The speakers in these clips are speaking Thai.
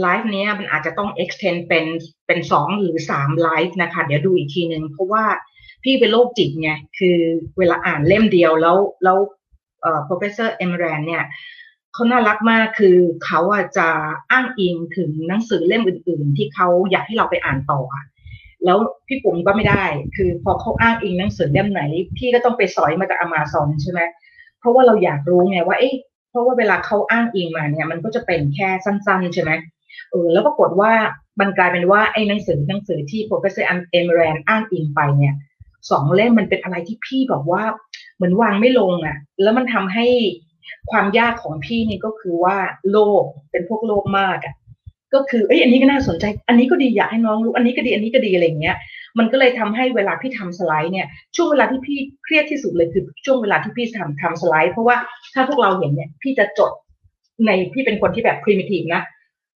ไลฟ์นี้มันอาจจะต้อง extend เป็นเป็นสองหรือสามไลฟ์นะคะ เดี๋ยวดูอีกทีหนึ่งเพราะว่าพี่เป็นโรคจิตไงคือเวลาอ่านเล่มเดียวแล้วแล้วเอ่อ professor e m r a n เนี่ยเขาน่ารักมากคือเขาอะจะอ้างอิงถึงหนังสือเล่มอื่น ๆ ที่เขาอยากให้เราไปอ่านต่ออะแล้วพี่ปุ๋มก็ไม่ได้ คือพอเขาอ้างอิงหนังสือเล่มไหน พี่ก็ต้องไปสอยมาจากอมาซอนใช่ไหมเพราะว่าเราอยากรู้ไงว่าเอ๊ะเพราะว่าเวลาเขาอ้างอิงมาเนี่ยมันก็จะเป็นแค่สั้น ๆ ใช่ไหม เออแล้วปรากฏว่ามันกลายเป็นว่าไอ้หนังสือหนังสือที่ professor e m r a n อ้างอิงไปเนี่ยสองเล่มมันเป็นอะไรที่พี่บอกว่าเหมือนวางไม่ลงอะ่ะ แล้วมันทำให้ความยากของพี่นี่ก็คือว่าโลกเป็นพวกโลกมากอะ่ะก็คือเอ้ยอันนี้ก็น่าสนใจ อันนี้ก็ดีอยากให้น้องรู้อันนี้ก็ดีอันนี้ก็ดีอะไรเงี้ย มันก็เลยทำให้เวลาพี่ทำสไลด์เนี่ยช่วงเวลาที่พี่เครียดที่สุดเลยคือช่วงเวลาที่พี่ทำทำสไลด์ เพราะว่าถ้าพวกเราเห็นเนี่ยพี่จะจดในพี่เป็นคนที่แบบ primitive นะ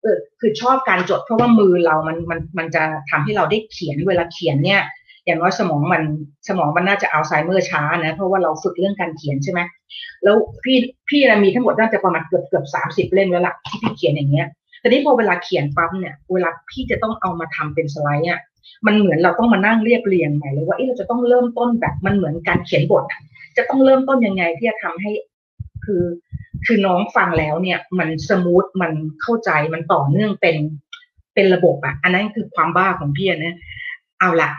เออคือชอบการจด เพราะว่ามือเรามันมันมันจะทำให้เราได้เขียนเวลาเขียนเนี่ย อย่างน้อยสมองมันสมองมันน่าจะอัลไซเมอร์ช้านะ เพราะว่าเราฝึกเรื่องการเขียนใช่ไหมแล้วพี่พี่นะมีทั้งหมดน่าจะประมาณเกือบเกือบสามสิบเล่มแล้วล่ะที่พี่เขียนอย่างเงี้ยแต่นี้พอเวลาเขียนปั๊บเนี่ยเวลาพี่จะต้องเอามาทำเป็นสไลด์อะมันเหมือนเราต้องมานั่งเรียบเรียงใหม่เลยว่าเอ๊ะเราจะต้องเริ่มต้นแบบมันเหมือนการเขียนบทจะต้องเริ่มต้นยังไงที่จะทำให้ คือ คือน้องฟังแล้วเนี่ย มันสมูทมันเข้าใจมันต่อเนื่องเป็นเป็นระบบอะอันนั้นคือความบ้าของพี่นะเอาละ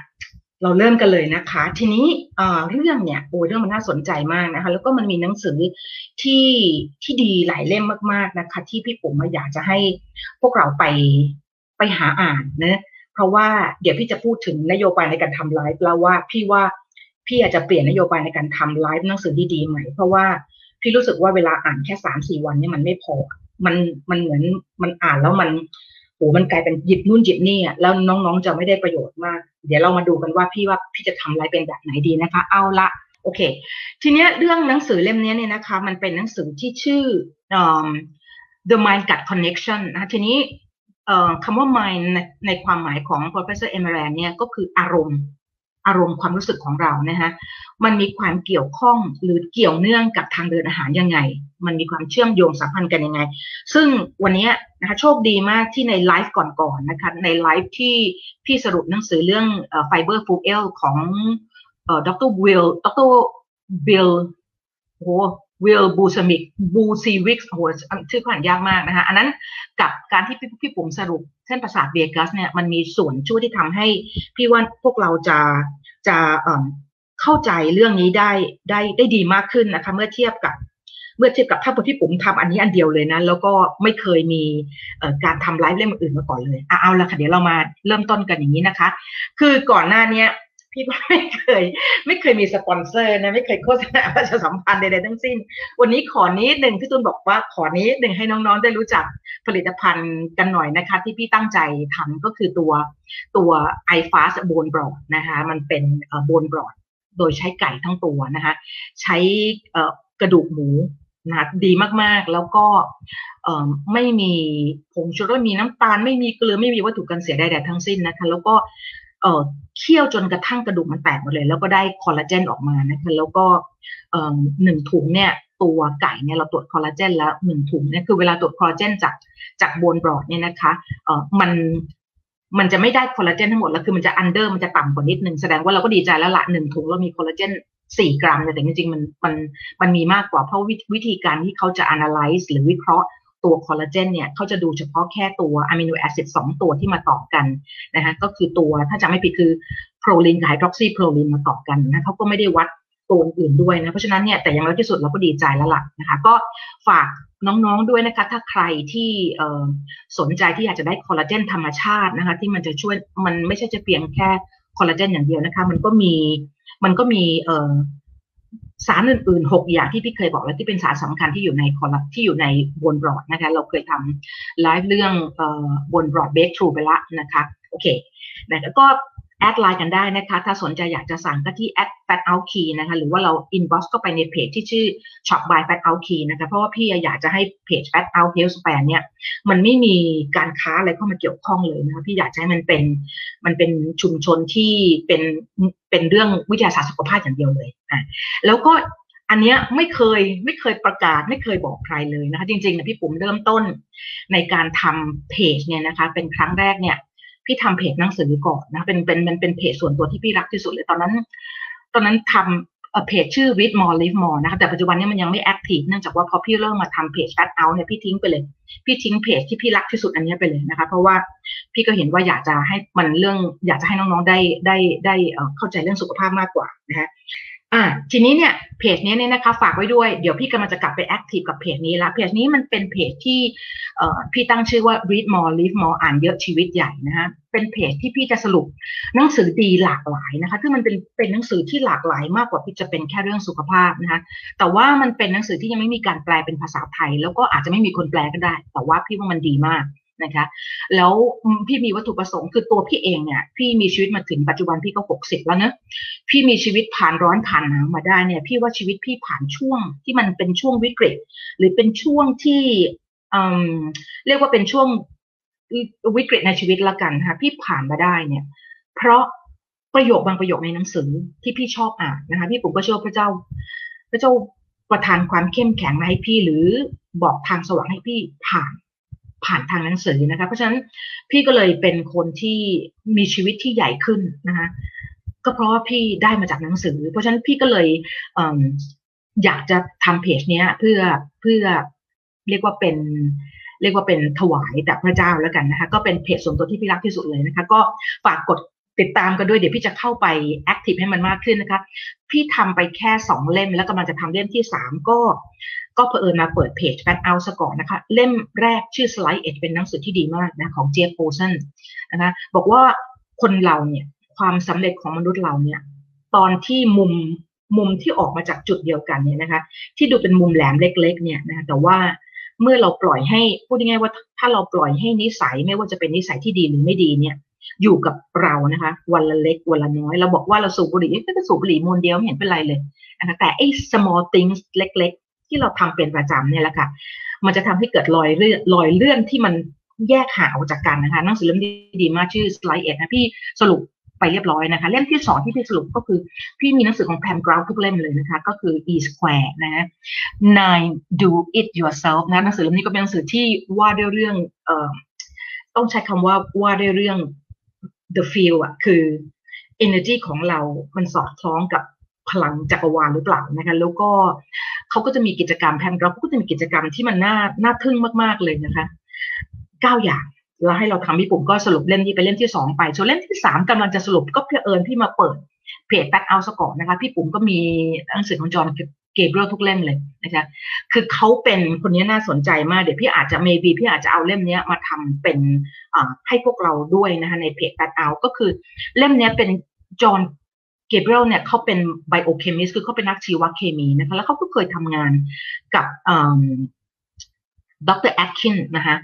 เราเริ่มกันเลยนะคะ ทีนี้เรื่องเนี่ยโอ้เรื่องมันน่าสนใจมากนะคะ แล้วก็มันมีหนังสือที่ที่ดีหลายเล่มมากๆนะคะ ที่พี่ปุ๋มอยากจะให้พวกเราไปไปหาอ่านนะเพราะว่าเดี๋ยวพี่จะพูดถึงนโยบายในการทำไลฟ์แล้วว่าพี่ว่าพี่อาจจะเปลี่ยนนโยบายในการทำไลฟ์หนังสือดีๆใหม่เพราะว่า พี่รู้สึกว่าเวลาอ่านแค่สามสี่วันเนี่ยมันไม่พอ มันมันเหมือนมันอ่านแล้วมันโอ้มันกลายเป็นหยิบนู่นหยิบนี่อะแล้วน้องๆจะไม่ได้ประโยชน์มาก เดี๋ยวเรามาดูกันว่าพี่ว่าพี่จะทำอะไรเป็นแบบไหนดีนะคะ เอาละโอเค ทีเนี้ยเรื่องหนังสือเล่มนี้เนี่ยนะคะ มันเป็นหนังสือที่ชื่อ The Mind Gut Connection นะทีนี้คำว่า mind ในความหมายของ professor e m e r a n เนี่ยก็คืออารมณ์ อารมณ์ความรู้สึกของเรานะฮะมันมีความเกี่ยวข้องหรือเกี่ยวเนื่องกับทางเดินอาหารยังไง มันมีความเชื่อมโยงสัมพันธ์กันยังไง ซึ่งวันนี้นะคะโชคดีมากที่ในไลฟ์ก่อนๆนะคะในไลฟ์ที่พี่สรุปหนังสือเรื่อง Fiber Fueled ของดรวิลดรWill โห Will บูสมิก Bulsiewicz โหชื่อเขาอ่านยากมากนะคะอันนั้นกับการที่พี่พี่ปุ๋มสรุปเส้นประสาท vagus เนี่ยมันมีส่วนช่วยที่ทำให้พี่ว่าพวกเราจะ จะเข้าใจเรื่องนี้ได้ได้ได้ดีมากขึ้นนะคะ เมื่อเทียบกับเมื่อเทียบกับถ้าพี่ปุ๋มทำอันนี้อันเดียวเลยนะ แล้วก็ไม่เคยมีการทำไลฟ์เล่มอื่นมาก่อนเลยเอาละค่ะเดี๋ยวเรามาเริ่มต้นกันอย่างนี้นะคะ คือก่อนหน้านี้ พี่ก็ไม่เคย ไม่เคยมีสปอนเซอร์นะไม่เคยโฆษณาประชาสัมพันธ์ใดๆทั้งสิ้น วันนี้ขอนี้หนึ่งพี่ตุนบอกว่าขอนี้หนึ่งให้น้องๆได้รู้จักผลิตภัณฑ์กันหน่อยนะคะ ที่พี่ตั้งใจทำก็คือตัวตัว i f a s t Bone Broth นะคะมันเป็นโบนบรอดโดยใช้ไก่ทั้งตัวนะคะ ใช้กระดูกหมูนะดีมากๆแล้วก็ไม่มีผงชูรสมีน้ำตาล ไม่มีเกลือไม่มีวัตถุกันเสียใดๆทั้งสิ้นนะคะ แล้วก็ เอ่อเคี่ยวจนกระทั่งกระดูกมันแตกหมดเลย แล้วก็ได้คอลลาเจนออกมานะคะแล้วก็หนึ่งถุงเนี่ยตัวไก่เนี่ยเราตรวจคอลลาเจนแล้วหนึ่งถุงเนี่ยคือเวลาตรวจคอลลาเจนจากจาก bone broth เนี่ยนะคะเอ่อมันมันจะไม่ได้คอลลาเจนทั้งหมดแล้วคือมันจะ under มันจะต่ำกว่านิดนึงแสดงว่าเราก็ดีใจแล้วละหนึ่งถุงเรามีคอลลาเจนสี่กรัมแต่จริงๆมันมันมันมีมากกว่าเพราะวิธีการที่เขาจะ analyze หรือวิเคราะห์ ตัวคอลลาเจนเนี่ยเขาจะดูเฉพาะแค่ตัว amino acid สองตัวที่มาต่อกันนะคะก็คือตัวถ้าจำไม่ผิดคือโปรลินกับไฮดรอกซีโปรลินมาต่อกันนะเขาก็ไม่ได้วัดตัวอื่นด้วยนะเพราะฉะนั้นเนี่ยแต่ยังไงที่สุดเราก็ดีใจแล้วล่ะนะคะก็ฝากน้องๆด้วยนะคะถ้าใครที่สนใจที่อยากจะได้คอลลาเจนธรรมชาตินะคะที่มันจะช่วยมันไม่ใช่จะเพียงแค่คอลลาเจนอย่างเดียวนะคะมันก็มีมันก็มีสารอื่นๆ 6 อย่างที่พี่เคยบอกแล้วที่เป็นสารสำคัญที่อยู่ในคอลัที่อยู่ใน bone broth นะคะเราเคยทำไลฟ์เรื่อง bone broth breakthrough ไปละนะคะโอเคนะแล้วก็ add LINE กันได้นะคะ ถ้าสนใจอยากจะสั่งก็ที่แอด fat out key นะคะ หรือว่าเรา inbox ก็ไปในเพจที่ชื่อ shop by fat out key นะคะ เพราะว่าพี่อยากจะให้เพจ fat out health span เนี่ย มันไม่มีการค้าอะไรเข้ามาเกี่ยวข้องเลยนะคะ พี่อยากให้มันเป็น มันเป็นชุมชนที่เป็น เป็นเรื่องวิทยาศาสตร์สุขภาพอย่างเดียวเลยอะแล้วก็อันเนี้ยไม่เคยไม่เคยประกาศไม่เคยบอกใครเลยนะคะ จริงๆนะพี่ปุ๋มเริ่มต้นในการทำเพจเนี่ยนะคะ เป็นครั้งแรกเนี่ย พี่ทำเพจหนังสือก่อนนะเป็นเป็นมันเป็นเพจส่วนตัวที่พี่รักที่สุดเลยตอนนั้น ตอนนั้นทำเพจชื่อ read more live more นะคะแต่ปัจจุบันนี้มันยังไม่แอคทีฟเนื่องจากว่าพอพี่เริ่มมาทำเพจ fat out เนี่ยพี่ทิ้งไปเลย พี่ทิ้งเพจที่พี่รักที่สุดอันนี้ไปเลยนะคะ เพราะว่าพี่ก็เห็นว่าอยากจะให้มันเรื่องอยากจะให้น้องๆได้ได้ได้เข้าใจเรื่องสุขภาพมากกว่านะคะ อ่าทีนี้เนี่ยเพจนี้เนี่ยนะคะฝากไว้ด้วย เดี๋ยวพี่กำลังจะกลับไป active กับเพจนี้ละเพจนี้มันเป็นเพจที่เอ่อพี่ตั้งชื่อว่า read more live more อ่านเยอะชีวิตใหญ่นะคะเป็นเพจที่พี่จะสรุปหนังสือดีหลากหลายนะคะซึ่งมันเป็นเป็นหนังสือที่หลากหลายมากกว่าที่จะเป็นแค่เรื่องสุขภาพนะคะแต่ว่ามันเป็นหนังสือที่ยังไม่มีการแปลเป็นภาษาไทย แล้วก็อาจจะไม่มีคนแปลก็ได้ แต่ว่าพี่ว่ามันดีมาก นะคะแล้วพี่มีวัตถุประสงค์คือตัวพี่เองเนี่ยพี่มีชีวิตมาถึงปัจจุบันพี่ก็หกสิบแล้วเนะพี่มีชีวิตผ่านร้อนผ่านหนาวมาได้เนี่ยพี่ว่าชีวิตพี่ผ่านช่วงที่มันเป็นช่วงวิกฤต หรือเป็นช่วงที่เรียกว่าเป็นช่วงวิกฤตในชีวิตละกันค่ะพี่ผ่านมาได้เนี่ย เพราะประโยคบางประโยคในหนังสือที่พี่ชอบอ่านนะคะพี่ผมก็เชื่อพระเจ้า พระเจ้าประทานความเข้มแข็งมาให้พี่หรือบอกทางสว่างให้พี่ผ่าน ผ่านทางหนังสือนะคะ เพราะฉะนั้นพี่ก็เลยเป็นคนที่มีชีวิตที่ใหญ่ขึ้นนะคะ ก็เพราะว่าพี่ได้มาจากหนังสือ เพราะฉะนั้นพี่ก็เลยเออยากจะทำเพจเนี้ยเพื่อเพื่อเรียกว่าเป็น เรียกว่าเป็นถวายแต่พระเจ้าแล้วกันนะคะ ก็เป็นเพจส่วนตัวที่พี่รักที่สุดเลยนะคะ ก็ฝากกดติดตามกันด้วยเดี๋ยวพี่จะเข้าไปแอคทีฟให้มันมากขึ้นนะคะ พี่ทำไปแค่สองเล่มแล้วกำลังจะทำเล่มที่สามก็ ก็เผอิญมาเปิดเพจแฟนเอาซะก่อนนะคะ เล่มแรกชื่อ Slide Edge เป็นหนังสือที่ดีมากนะของเจฟโพสันนะคะบอกว่าคนเราเนี่ยความสำเร็จของมนุษย์เราเนี่ยตอนที่มุมมุมที่ออกมาจากจุดเดียวกันเนี่ยนะคะ ที่ดูเป็นมุมแหลมเล็ก ๆ เนี่ยนะคะแต่ว่าเมื่อเราปล่อยให้พูดง่ายๆว่าถ้าเราปล่อยให้นิสัยไม่ว่าจะเป็นนิสัยที่ดีหรือไม่ดีเนี่ย อยู่กับเรานะคะ วันละเล็กวันละน้อย เราบอกว่าเราสูบบุหรี่ก็สูบบุหรี่มวนเดียวไม่เห็นเป็นไรเลยนะคะแต่ไอ้ small things เล็ก ที่เราทำเป็นประจำเนี่ยแหละค่ะ มันจะทำให้เกิดรอยเลื่อนรอยเลื่อนที่มันแยกหาออกจากกันนะคะหนังสือเล่มดีมากชื่อ Slide เอ็ดนะพี่สรุปไปเรียบร้อยนะคะ เล่มที่สองที่พี่สรุปก็คือ พี่มีหนังสือของแพมกราวทุกเล่มเลยนะคะ ก็คือ e square นะ nine do it yourself นะหนังสือเล่มนี้ก็เป็นหนังสือที่ว่าด้วยเรื่องเอ่อต้องใช้คำว่าว่าด้วยเรื่อง the feel อะคือ energy ของเรา มันสอดคล้องกับพลังจักรวาลหรือเปล่านะคะ แล้วก็ เขาก็จะมีกิจกรรมแพมเราก็จะมีกิจกรรมที่มันน่าน่าทึ่งมากๆเลยนะคะเก้าอย่างแล้วให้เราทำพี่ปุ่มก็สรุปเล่มนี้ไปเล่มที่สองไปส่วนเล่มที่สามกำลังจะสรุปก็เพื่อเอิญพี่มาเปิดเพจแบ็คเอาสกอร์นะคะ พี่ปุ๋มก็มีหนังสือของจอห์นเกเบรียลทุกเล่มเลยนะคะ คือเขาเป็นคนนี้น่าสนใจมากเดี๋ยวพี่อาจจะ maybe พี่อาจจะเอาเล่มนี้มาทำเป็นให้พวกเราด้วยนะคะในเพจแบ็คเอาก็คือเล่มนี้เป็นจอห์น เกเบรียลเนี่ยเขาเป็น biochemist คือเขาเป็นนักชีวเคมีนะคะแล้วเขาก็เคยทำงานกับดร.แอตกินส์นะคะ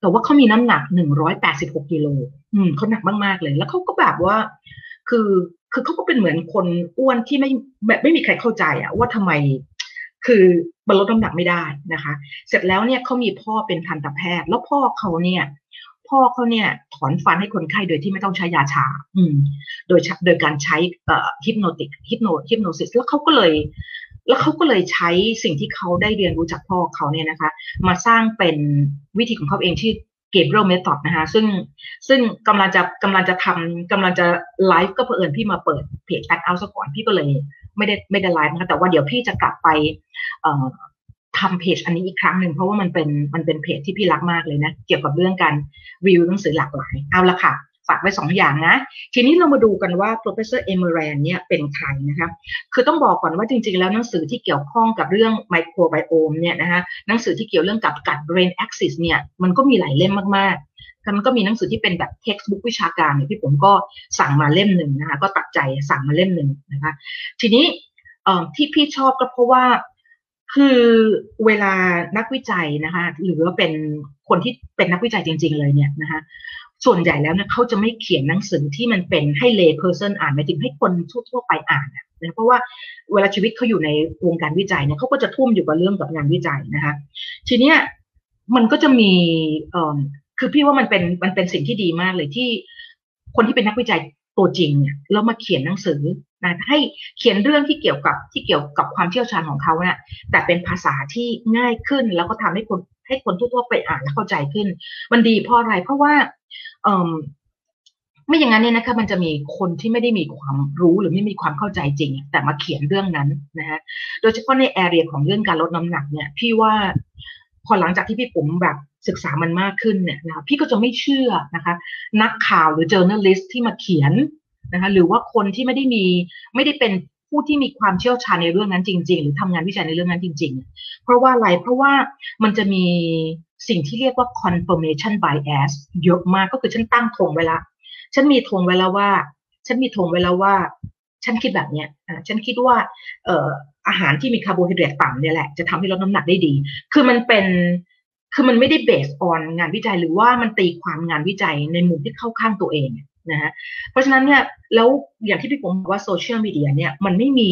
แต่ว่าเขามีน้ำหนักหนึ่งร้อยแปดสิบหกกิโลอืมเขาหนักมาก ๆ เลย แล้วเขาก็แบบว่า คือ คือเขาก็เป็นเหมือนคนอ้วนที่ไม่แบบไม่มีใครเข้าใจอะว่าทำไม คือบรรลดน้ำหนักไม่ได้นะคะ เสร็จแล้วเนี่ยเขามีพ่อเป็นทันตแพทย์ แล้วพ่อเขาเนี่ย พ่อเขาเนี่ย ถอนฟันให้คนไข้โดยที่ไม่ต้องใช้ยาชา อืม โดยโดยการใช้เอ่อฮิปโนติกฮิปโนฮิปโนซิสแล้วเขาก็เลย แล้วเขาก็เลยใช้สิ่งที่เขาได้เรียนรู้จากพ่อเขาเนี่ยนะคะ มาสร้างเป็นวิธีของเขาเองที่เกเบรียลเมธอดนะคะซึ่งซึ่งกำลังจะกำลังจะทำกำลังจะไลฟ์ก็เผอิญพี่มาเปิดเพจแบ็คเอาซะก่อนพี่ก็เลยไม่ได้ไม่ได้ไลฟ์นะคะแต่ว่าเดี๋ยวพี่จะกลับไปเอ่อ ทำเพจอันนี้อีกครั้งหนึ่งเพราะว่ามันเป็นมันเป็นเพจที่พี่รักมากเลยนะ เกี่ยวกับเรื่องการรีวิวหนังสือหลากหลายเอาละค่ะ ฝากไว้สองอย่างนะ ทีนี้เรามาดูกันว่า professor e m e r a n เนี่ยเป็นใครนะคะคือต้องบอกก่อนว่าจริงๆ แล้วหนังสือที่เกี่ยวข้องกับเรื่อง microbiome เนี่ยนะคะหนังสือที่เกี่ยวเรื่องกับกัด brain axis เนี่ยมันก็มีหลายเล่มมากๆมันก็มีหนังสือที่เป็นแบบ textbook วิชาการเนี่ยที่ผมก็สั่งมาเล่มหนึ่งนะคะก็ตัดใจสั่งมาเล่มหนึ่งนะคะทีนี้ที่พี่ชอบก็เพราะว่า คือเวลานักวิจัยนะคะหรือว่าเป็นคนที่เป็นนักวิจัยจริง ๆ เลยเนี่ยนะคะส่วนใหญ่แล้วเนี่ยเขาจะไม่เขียนหนังสือที่มันเป็นให้เลเพอร์เซนอ่านหมายถึงให้คนทั่วๆไปอ่านนะเพราะว่าเวลาชีวิตเขาอยู่ในวงการวิจัยเนี่ยเขาก็จะทุ่มอยู่กับเรื่องกับงานวิจัยนะคะ ทีเนี้ยมันก็จะมีเอ่อคือพี่ว่ามันเป็นมันเป็นสิ่งที่ดีมากเลยที่คนที่เป็นนักวิจัยตัวจริงเนี่ยแล้วมาเขียนหนังสือ นะให้เขียนเรื่องที่เกี่ยวกับที่เกี่ยวกับความเชี่ยวชาญของเขาเนะี่ยแต่เป็นภาษาที่ง่ายขึ้น แล้วก็ทำให้คนให้คนทั่วๆไปอ่านและเข้าใจขึ้น มันดีเพราะอะไรเพราะว่าเอไม่อย่างนั้นเนี่ยนะคะมันจะมีคนที่ไม่ได้มีความรู้หรือไม่มีความเข้าใจจริง แต่มาเขียนเรื่องนั้นนะฮะโดยเฉพาะในแอเรียของเรื่องการลดน้ำหนักเนี่ย พี่ว่าพอหลังจากที่พี่ปุ๋มแบบศึกษามันมากขึ้นเนี่ยนะพี่ก็จะไม่เชื่อนะคะ นักข่าวหรือ journalist ที่มาเขียน นะคะหรือว่าคนที่ไม่ได้มีไม่ได้เป็นผู้ที่มีความเชี่ยวชาญในเรื่องนั้นจริง ๆ หรือทำงานวิจัยในเรื่องนั้นจริง ๆ เพราะว่าอะไรเพราะว่ามันจะมีสิ่งที่เรียกว่า confirmation bias เยอะมากก็คือฉันตั้งธงไว้ละฉันมีธงไว้แล้วว่า ฉันมีธงไว้แล้วว่า ฉันคิดแบบเนี้ยฉันคิดว่าเอ่ออาหารที่มีคาร์โบไฮเดรตต่ำเนี่ยแหละจะทำให้ลดน้ำหนักได้ดี คือมันเป็นคือมันไม่ได้ based on งานวิจัยหรือว่ามันตีความงานวิจัยในมุมที่เข้าข้างตัวเอง นะฮะเพราะฉะนั้นเนี่ยแล้วอย่างที่พี่ปุ๋มบอกว่าโซเชียลมีเดียเนี่ยมันไม่มี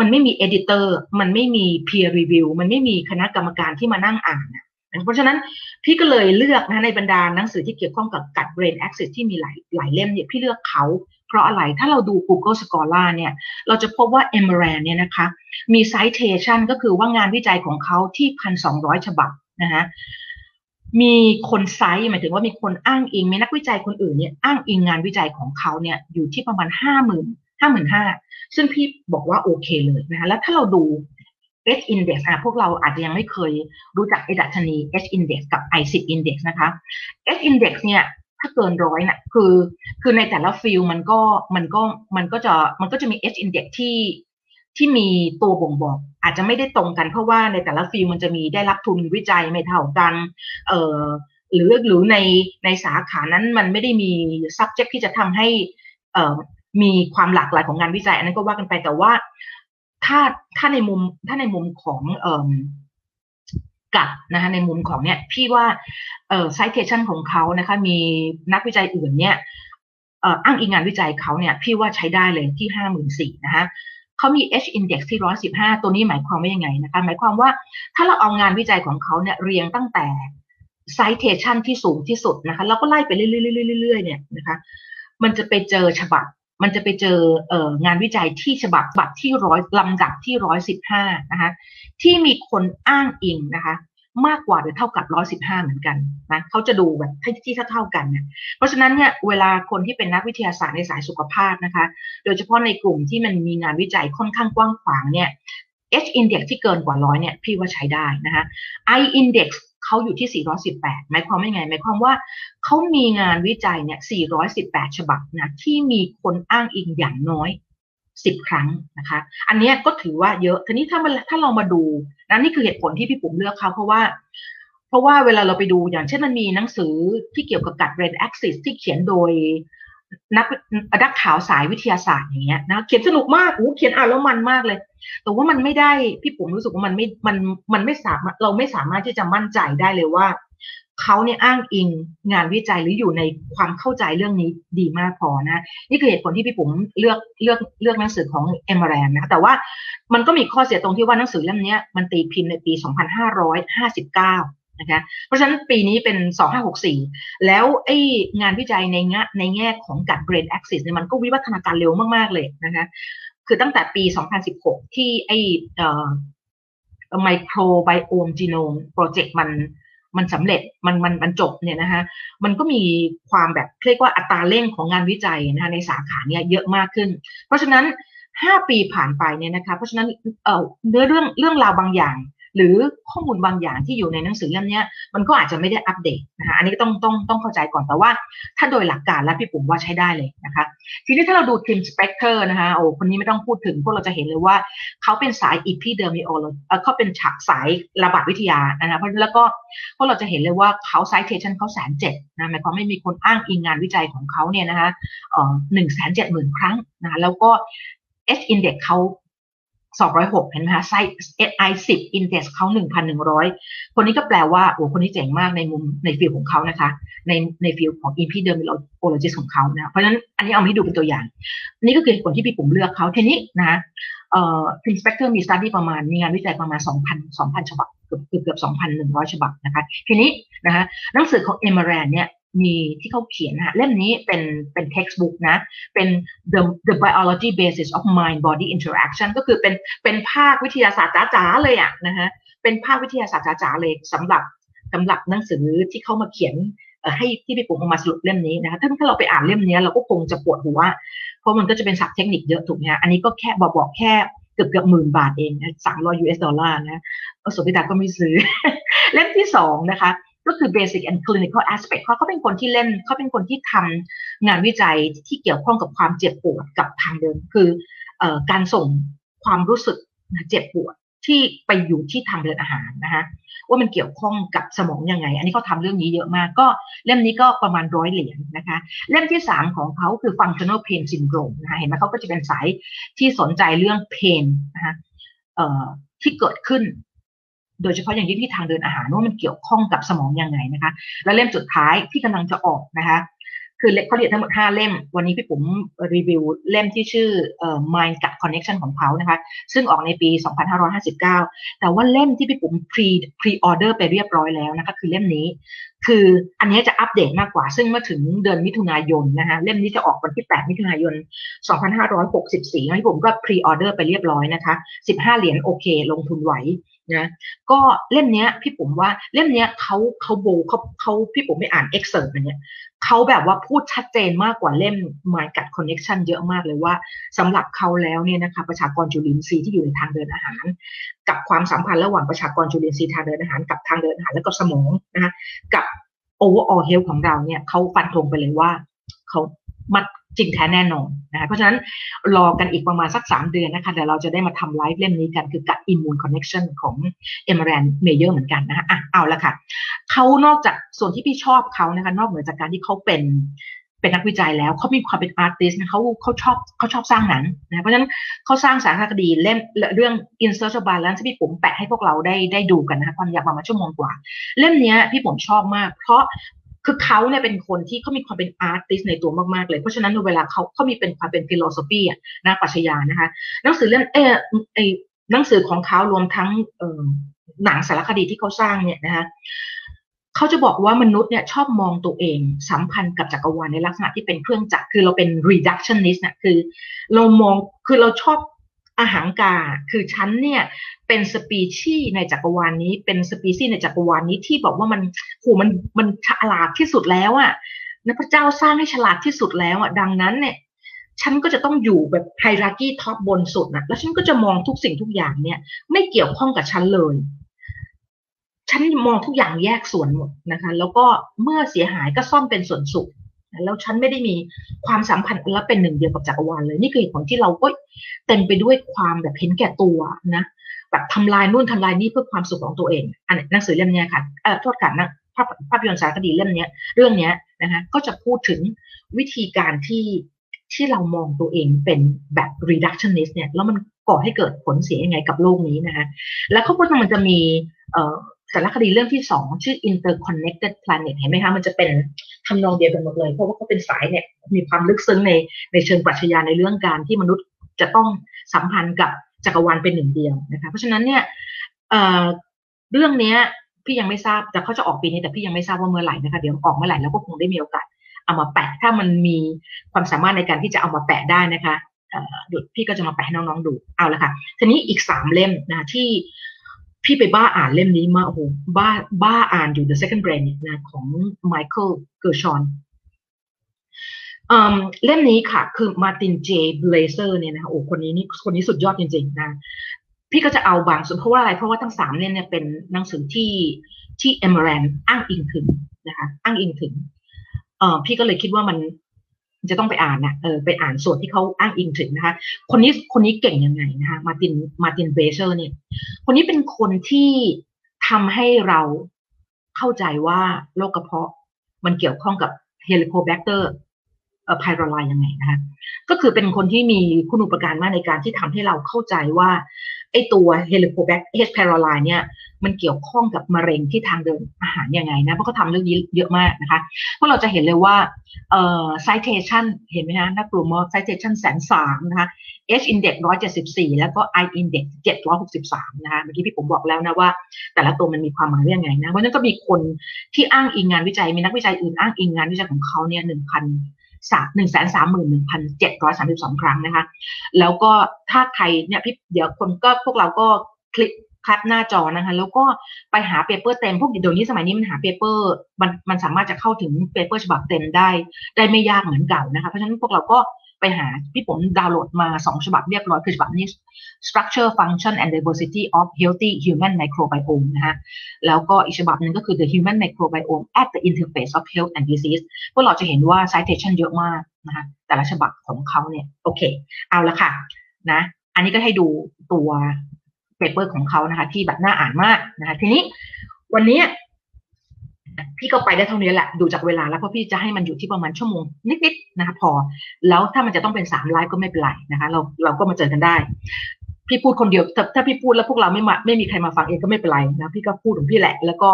มันไม่มี editor มันไม่มี peer review มันไม่มีคณะกรรมการที่มานั่งอ่านนะเพราะฉะนั้นพี่ก็เลยเลือกนะในบรรดาหนังสือที่เกี่ยวข้องกับกัด brain access ที่มีหลายหลายเล่มเนี่ยพี่เลือกเขาเพราะอะไรถ้าเราดู Google Scholar เนี่ยเราจะพบว่า e m r a n เนี่ยนะคะมี citation ก็คือว่างานวิจัยของเขาที่พันสองร้อยฉบับนะฮะ มีคนไซต์หมายถึงว่ามีคนอ้างอิงมีนักวิจัยคนอื่นเนี่ยอ้างอิงงานวิจัยของเขาเนี่ยอยู่ที่ประมาณห้าหมื่นห้าหมื่นห้าซึ่งพี่บอกว่าโอเคเลยนะคะแล้วถ้าเราดู H index อะพวกเราอาจจะยังไม่เคยรู้จักไอ้ดัชนี H index กับ I10 index นะคะ H index เนี่ยถ้าเกินร้อยเนี่ยคือคือในแต่ละฟิลมันก็มันก็มันก็จะมันก็จะมี H index ที่ ที่มีตัวบ่งบอก อาจจะไม่ได้ตรงกันเพราะว่าในแต่ละฟิลมันจะมีได้รับทุนวิจัยไม่เท่ากันเอ่อหรือหรือในในสาขานั้นมันไม่ได้มี subject ที่จะทำให้เอ่อมีความหลากหลายของงานวิจัย อันนั้นก็ว่ากันไปแต่ว่าถ้าถ้าในมุมถ้าในมุมของเอ่อกับนะคะในมุมของเนี่ยพี่ว่าเอ่อ citation ของเขานะคะมีนักวิจัยอื่นเนี่ยเอ่ออ้างอิงงานวิจัยเขาเนี่ยพี่ว่าใช้ได้เลยที่ห้าหมื่นสี่นะคะ เขามี H index ที่ร้อยสิบห้าตัวนี้หมายความว่ายังไงนะคะ หมายความว่าถ้าเราเอางานวิจัยของเขาเนี่ยเรียงตั้งแต่ citation ที่สูงที่สุดนะคะแล้วก็ไล่ไปเรื่อยๆเนี่ยนะคะ มันจะไปเจอฉบับ มันจะไปเจอเอองานวิจัยที่ฉบับบับที่ร้อยลำดับที่ร้อยสิบห้านะคะ ที่มีคนอ้างอิงนะคะ มากกว่าหรือเท่ากับร้อยสิบห้าเหมือนกันนะเขาจะดูแบบที่เท่ากันเนี่ยเพราะฉะนั้นเนี่ยเวลาคนที่เป็นนักวิทยาศาสตร์ในสายสุขภาพนะคะ โดยเฉพาะในกลุ่มที่มันมีงานวิจัยค่อนข้างกว้างขวางเนี่ย H index ที่เกินกว่าร้อยเนี่ยพี่ว่าใช้ได้นะคะ I index เขาอยู่ที่ 418 หมายความว่าไง หมายความว่าเขามีงานวิจัยเนี่ย 418 ฉบับนะที่มีคนอ้างอิงอย่างน้อย 10 ครั้งนะคะ อันนี้ก็ถือว่าเยอะ ทีนี้ถ้ามันถ้าเรามาดูนะนี่คือเหตุผลที่พี่ปุ๋มเลือกเขาเพราะว่า เพราะว่าเวลาเราไปดูอย่างเช่นมันมีหนังสือที่เกี่ยวกับกัดเรนแอคซิสที่เขียนโดยนักนักข่าวสายวิทยาศาสตร์อย่างเงี้ยนะเขียนสนุกมากโอ้เขียนอ่านแล้วมันมากเลย แต่ว่ามันไม่ได้พี่ผมรู้สึกว่ามันไม่มันมันไม่สามารถเราไม่สามารถที่จะมั่นใจได้เลยว่า เขาเนี่ยอ้างอิงงานวิจัยหรืออยู่ในความเข้าใจเรื่องนี้ดีมากพอนะนี่คือเหตุผลที่พี่ผมเลือกเลือกเลือกหนังสือของเอมแรนนะแต่ว่ามันก็มีข้อเสียตรงที่ว่าหนังสือเล่มนี้มันตีพิมพ์ในปี 2559นะคะเพราะฉะนั้นปีนี้เป็น 2564 แล้วไอ้งานวิจัยในแง่ในแง่ของกัด brain axis เนี่ยมันก็วิวัฒนาการเร็วมากๆเลยนะคะคือตั้งแต่ปี 2016 ที่ไอ้ไมโครไบโอมจีโนมโปรเจกต์มัน มันสำเร็จมันมันมันจบเนี่ยนะคะมันก็มีความแบบเรียกว่าอัตราเร่งของงานวิจัยนะคะในสาขาเนี่ยเยอะมากขึ้น เพราะฉะนั้น 5 ปีผ่านไปเนี่ยนะคะเพราะฉะนั้นเอ่อเนื้อเรื่องเรื่องราวบางอย่าง หรือข้อมูลบางอย่างที่อยู่ในหนังสือเล่มนี้มันก็อาจจะไม่ได้อัปเดตนะคะอันนี้ต้องต้องต้องเข้าใจก่อนแต่ว่า ถ้าโดยหลักการแล้วพี่ปุ๋มว่าใช้ได้เลยนะคะทีนี้ถ้าเราดูทีมสเปกเตอร์นะคะโอ้คนนี้ไม่ต้องพูดถึงพวกเราจะเห็นเลยว่า เขาเป็นสาย epidemiolo เขาเป็นฉากสายระบาดวิทยานะคะเพราะแล้วก็พวกเราจะเห็นเลยว่าเขา citation เขาแสนเจ็ดนะหมายความว่ามีคนอ้างอิงงานวิจัยของเขาเนี่ยนะคะเอ่อหนึ่งแสนเจ็ดหมื่นครั้งนะแล้วก็ H index เขา 206เห็นไหมคะไซ i10 index เขา1,100 คนนี้ก็แปลว่าโอ้คนนี้เจ๋งมากในมุมใน field ของเขานะคะ ในในฟิลของ epidemiologist ของเขานะเพราะฉะนั้นอันนี้เอามาให้ดูเป็นตัวอย่าง นี่ก็คือผลที่พี่ปุ๋มเลือกเขาทีนี้นะเอ่อ p r i n s p e c t o r มีสต u d y ประมาณมีงานวิจัยประมาณ 2,000 2,000 ฉบับ เกือบเกือบ 2,100 ฉบับนะคะ ทีนี้นะคะหนังสือของเอม r รนเนี่ย มีที่เขาเขียนนะเล่มนี้เป็นเป็น textbook นะ เป็น the the biology basis of mind body interaction ก็คือเป็นเป็นภาควิทยาศาสตร์จ๋าๆเลยอะนะฮะเป็นภาควิทยาศาสตร์จ๋าๆเลยสำหรับสำหรับหนังสือที่เขามาเขียนให้ที่พี่ปุ๋มเอามาสรุปเล่มนี้นะคะถ้าถ้าเราไปอ่านเล่มนี้เราก็คงจะปวดหัวเพราะมันก็จะเป็นศัพท์เทคนิคเยอะถูกไหมอันนี้ก็แค่บอกบอกแค่เกือบเกือบหมื่นบาทเองสามร้อย US ดอลลาร์นะสุพิดาก็ไม่ซื้อ เล่มที่สองนะคะ ก็คือ basic and clinical aspect เขาเขาเป็นคนที่เล่นเขาเป็นคนที่ทำงานวิจัยที่เกี่ยวข้องกับความเจ็บปวดกับทางเดิน คืออการส่งความรู้สึกเจ็บปวดที่ไปอยู่ที่ทางเดินอาหารนะคะว่ามันเกี่ยวข้องกับสมองยังไง อันนี้เขาทาเรื่องนี้เยอะมาก ก็เล่มนี้ก็ประมาณร้อยเหรียญนะคะ เล่มที่ 3 ของเขาคือ functional pain syndrome นะคะเห็นไหมเขาก็จะเป็นสายที่สนใจเรื่อง pain นะคะที่เกิดขึ้น โดยเฉพาะอย่างยิ่งที่ทางเดินอาหารว่ามันเกี่ยวข้องกับสมองยังไงนะคะ และเล่มสุดท้ายที่กำลังจะออกนะคะ คือเขาเรียนทั้งหมด 5 เล่ม วันนี้พี่ปุ๋มรีวิวเล่มที่ชื่อ Mind Gut Connection ของเขานะคะ ซึ่งออกในปี 2559 แต่ว่าเล่มที่พี่ปุ๋ม pre pre order ไปเรียบร้อยแล้วนะคะคือเล่มนี้ คืออันนี้จะอัปเดตมากกว่า ซึ่งเมื่อถึงเดือนมิถุนายนนะคะเล่มนี้จะออกวันที่ 8 มิถุนายน 2564นะพี่ผมก็ pre order ไปเรียบร้อยนะคะ 15 เหรียญโอเค ลงทุนไหว นะก็เล่มนี้พี่ปุ๋มว่าเล่มนี้เขาเขาโบเขาเขาพี่ปุ๋มไม่อ่าน excerpt อันเนี้ยเขาแบบว่าพูดชัดเจนมากกว่าเล่ม My Gut Connection เยอะมากเลยว่าสำหรับเขาแล้วเนี่ยนะคะประชากรจุลินทรีย์ที่อยู่ในทางเดินอาหาร กับความสัมพันธ์ระหว่างประชากรจุลินทรีย์ทางเดินอาหารกับทางเดินอาหารและก็สมองนะคะกับ overall health ของเราเนี่ยเขาฟันธงไปเลยว่าเขามัด จริงแท้แน่นอนนะคะเพราะฉะนั้นรอกันอีกประมาณสัก 3 เดือนนะคะเดี๋ยวเราจะได้มาทำไลฟ์เล่มนี้กันคือกับ Immune Connection ของเอม r รนเมเยอร์เหมือนกันนะคะอะเอาละค่ะเขานอกจากส่วนที่พี่ชอบเขานะคะนอกเหนือจากการที่เขาเป็นเป็นนักวิจัยแล้วเขามีความเป็น artist เขาเขาชอบเขาชอบสร้างหนังนะเพราะฉะนั้นเขาสร้างสารคดีเล่มเรื่อง In Search of Balance ที่พี่ปุ๋มแปะให้พวกเราได้ได้ดูกันนะคะความยาวประมาณชั่วโมงกว่า เล่มนี้พี่ปุ๋มชอบมาก เพราะ คือเขาเนี่ยเป็นคนที่เขามีความเป็น artist ในตัวมากๆเลย เพราะฉะนั้นเวลาเขาเขามีเป็นความเป็น philosophy อะนะปรัชญานะคะหนังสือเรื่องเออไอหนังสือของเขารวมทั้งเออหนังสารคดีที่เขาสร้างเนี่ยนะคะเขาจะบอกว่ามนุษย์เนี่ยชอบมองตัวเองสัมพันธ์กับจักรวาลในลักษณะที่เป็นเครื่องจักรคือเราเป็น reductionist นะคือเรามองคือเราชอบ อาหารกา คือฉันเนี่ยเป็นสปีชีในจักรวาลนนี้ เป็นสปีชีในจักรวาลนนี้ที่บอกว่ามันโหมันมันฉลาดที่สุดแล้วอะ่ะนะพระเจ้าสร้างให้ฉลาดที่สุดแล้วอะ่ะดังนั้นเนี่ยฉันก็จะต้องอยู่แบบไฮรักี้ท็อปบนสุดนะแล้วฉันก็จะมองทุกสิ่งทุกอย่างเนี่ย ไม่เกี่ยวข้องกับฉันเลยฉันมองทุกอย่างแยกส่วนหมดนะคะ แล้วก็เมื่อเสียหายก็ซ่อมเป็นส่วนสุข แล้วฉันไม่ได้มีความสัมพันธ์และเป็นหนึ่งเดียวกับจักรวาลเลย นี่คือเหตุผลที่เราก็เต็มไปด้วยความแบบเห็นแก่ตัวนะแบบทำลายนู่นทำลายนี่เพื่อความสุขของตัวเอง อันหนังสือเล่มนี้ค่ะเออโทษกันนะภาพภาพยนตร์สารคดีเล่มนี้เรื่องนี้นะคะก็จะพูดถึงวิธีการที่ที่เรามองตัวเองเป็นแบบ reductionist เนี่ยแล้วมันก่อให้เกิดผลเสียยังไงกับโลกนี้นะคะแล้วเขาก็มันจะมี สารคดีเรื่องที่สองชื่อ interconnected planet เห็นไหมคะ มันจะเป็นทำนองเดียวกันหมดเลย เพราะว่าเขาเป็นสายเนี่ยมีความลึกซึ้งในในเชิงปรัชญาในเรื่องการที่มนุษย์จะต้องสัมพันธ์กับจักรวาลเป็นหนึ่งเดียวนะคะ เพราะฉะนั้นเนี่ยเเรื่องนี้พี่ยังไม่ทราบแต่เขาจะออกปีนี้แต่พี่ยังไม่ทราบว่าเมื่อไหร่นะคะเดี๋ยวออกเมื่อไหร่แล้วก็คงได้มีโอกาสเอามาแปะถ้ามันมีความสามารถในการที่จะเอามาแปะได้นะคะเดี๋ยวพี่ก็จะมาแปะให้น้องๆดูเอาละค่ะทีนี้อีกสามเล่มนะที่ พี่ไปบ้าอ่านเล่มนี้มาโอ้โหบ้าบ้าอ่านอยู่ The Second Brain นะของไมเคิลเกอร์ชอนเล่มนี้ค่ะ คือมาร์ตินเจเบลเซอร์เนี่ยนะโอ้คนนี้นี่คนนี้สุดยอดจริง ๆ นะ พี่ก็จะเอาบางส่วนเพราะว่าอะไร เพราะว่าทั้งสามเล่มเนี่ยเป็นหนังสือที่ที่เอมเรนอ้างอิงถึงนะคะ อ้างอิงถึงเออพี่ก็เลยคิดว่ามัน จะต้องไปอ่านนะเออไปอ่านส่วนที่เขาอ้างอิงถึงนะคะ คนนี้คนนี้เก่งยังไงนะคะ มาร์ตินมาร์ตินเบลเซอร์เนี่ย คนนี้เป็นคนที่ทำให้เราเข้าใจว่าโรคกระเพาะมันเกี่ยวข้องกับ Helicobacter pylori ยังไงนะคะก็คือเป็นคนที่มีคุณอุปการมากในการที่ทำให้เราเข้าใจว่าไอตัว Helicobacter H pylori เนี่ยมันเกี่ยวข้องกับมะเร็งที่ทางเดินอาหารยังไงนะเพราะเขาทำเรื่องนี้เยอะมากนะคะเพราะเราจะเห็นเลยว่าเอ่อ citation เห็นไหมฮะนักกลุ่ม citation แสนสามนะคะ H index 174แล้วก็ I index 763นะคะเมื่อกี้พี่ผมบอกแล้วนะว่า แต่ละตัวมันมีความหมายยังไงนะเพราะนั้นก็มีคนที่อ้างอิงงานวิจัยมีนักวิจัยอื่นอ้างอิงงานวิจัยของเขาเนี่ย1,000สาม หนึ่งแสนสามหมื่นหนึ่งพันเจ็ดร้อยสามสิบสองครั้งนะคะ แล้วก็ถ้าใครเนี่ยพี่เดี๋ยวคนก็พวกเราก็คลิกแคปหน้าจอนะคะ แล้วก็ไปหา paper เต็ม พวกเดี๋ยวนี้สมัยนี้มันหา paper มันมันสามารถจะเข้าถึง paper ฉบับเต็มได้ ได้ไม่ยากเหมือนเก่านะคะ เพราะฉะนั้นพวกเราก็ ไปหาพี่ปุ๋มดาวน์โหลดมาสองฉบับเรียบร้อยคือฉบับนี้ structure function and diversity of healthy human microbiome นะฮะแล้วก็อีกฉบับหนึ่งก็คือ the human microbiome at the interface of health and disease พวกเราจะเห็นว่า citation เยอะมากนะคะแต่ละฉบับของเขาเนี่ยโอเค เอาละค่ะนะอันนี้ก็ให้ดูตัว paper ของเขานะคะที่แบบน่าอ่านมากนะคะทีนี้วันนี้ พี่ก็ไปได้เท่านี้แหละดูจากเวลาแล้วเพราะพี่จะให้มันอยู่ที่ประมาณชั่วโมงนิดๆนะคะพอ แล้วถ้ามันจะต้องเป็นสามไลฟ์ก็ไม่เป็นไรนะคะ เราเราก็มาเจอกันได้ พี่พูดคนเดียวถ้าพี่พูดแล้วพวกเราไม่มาไม่มีใครมาฟังเองก็ไม่เป็นไรนะพี่ก็พูดของพี่แหละ แล้วก็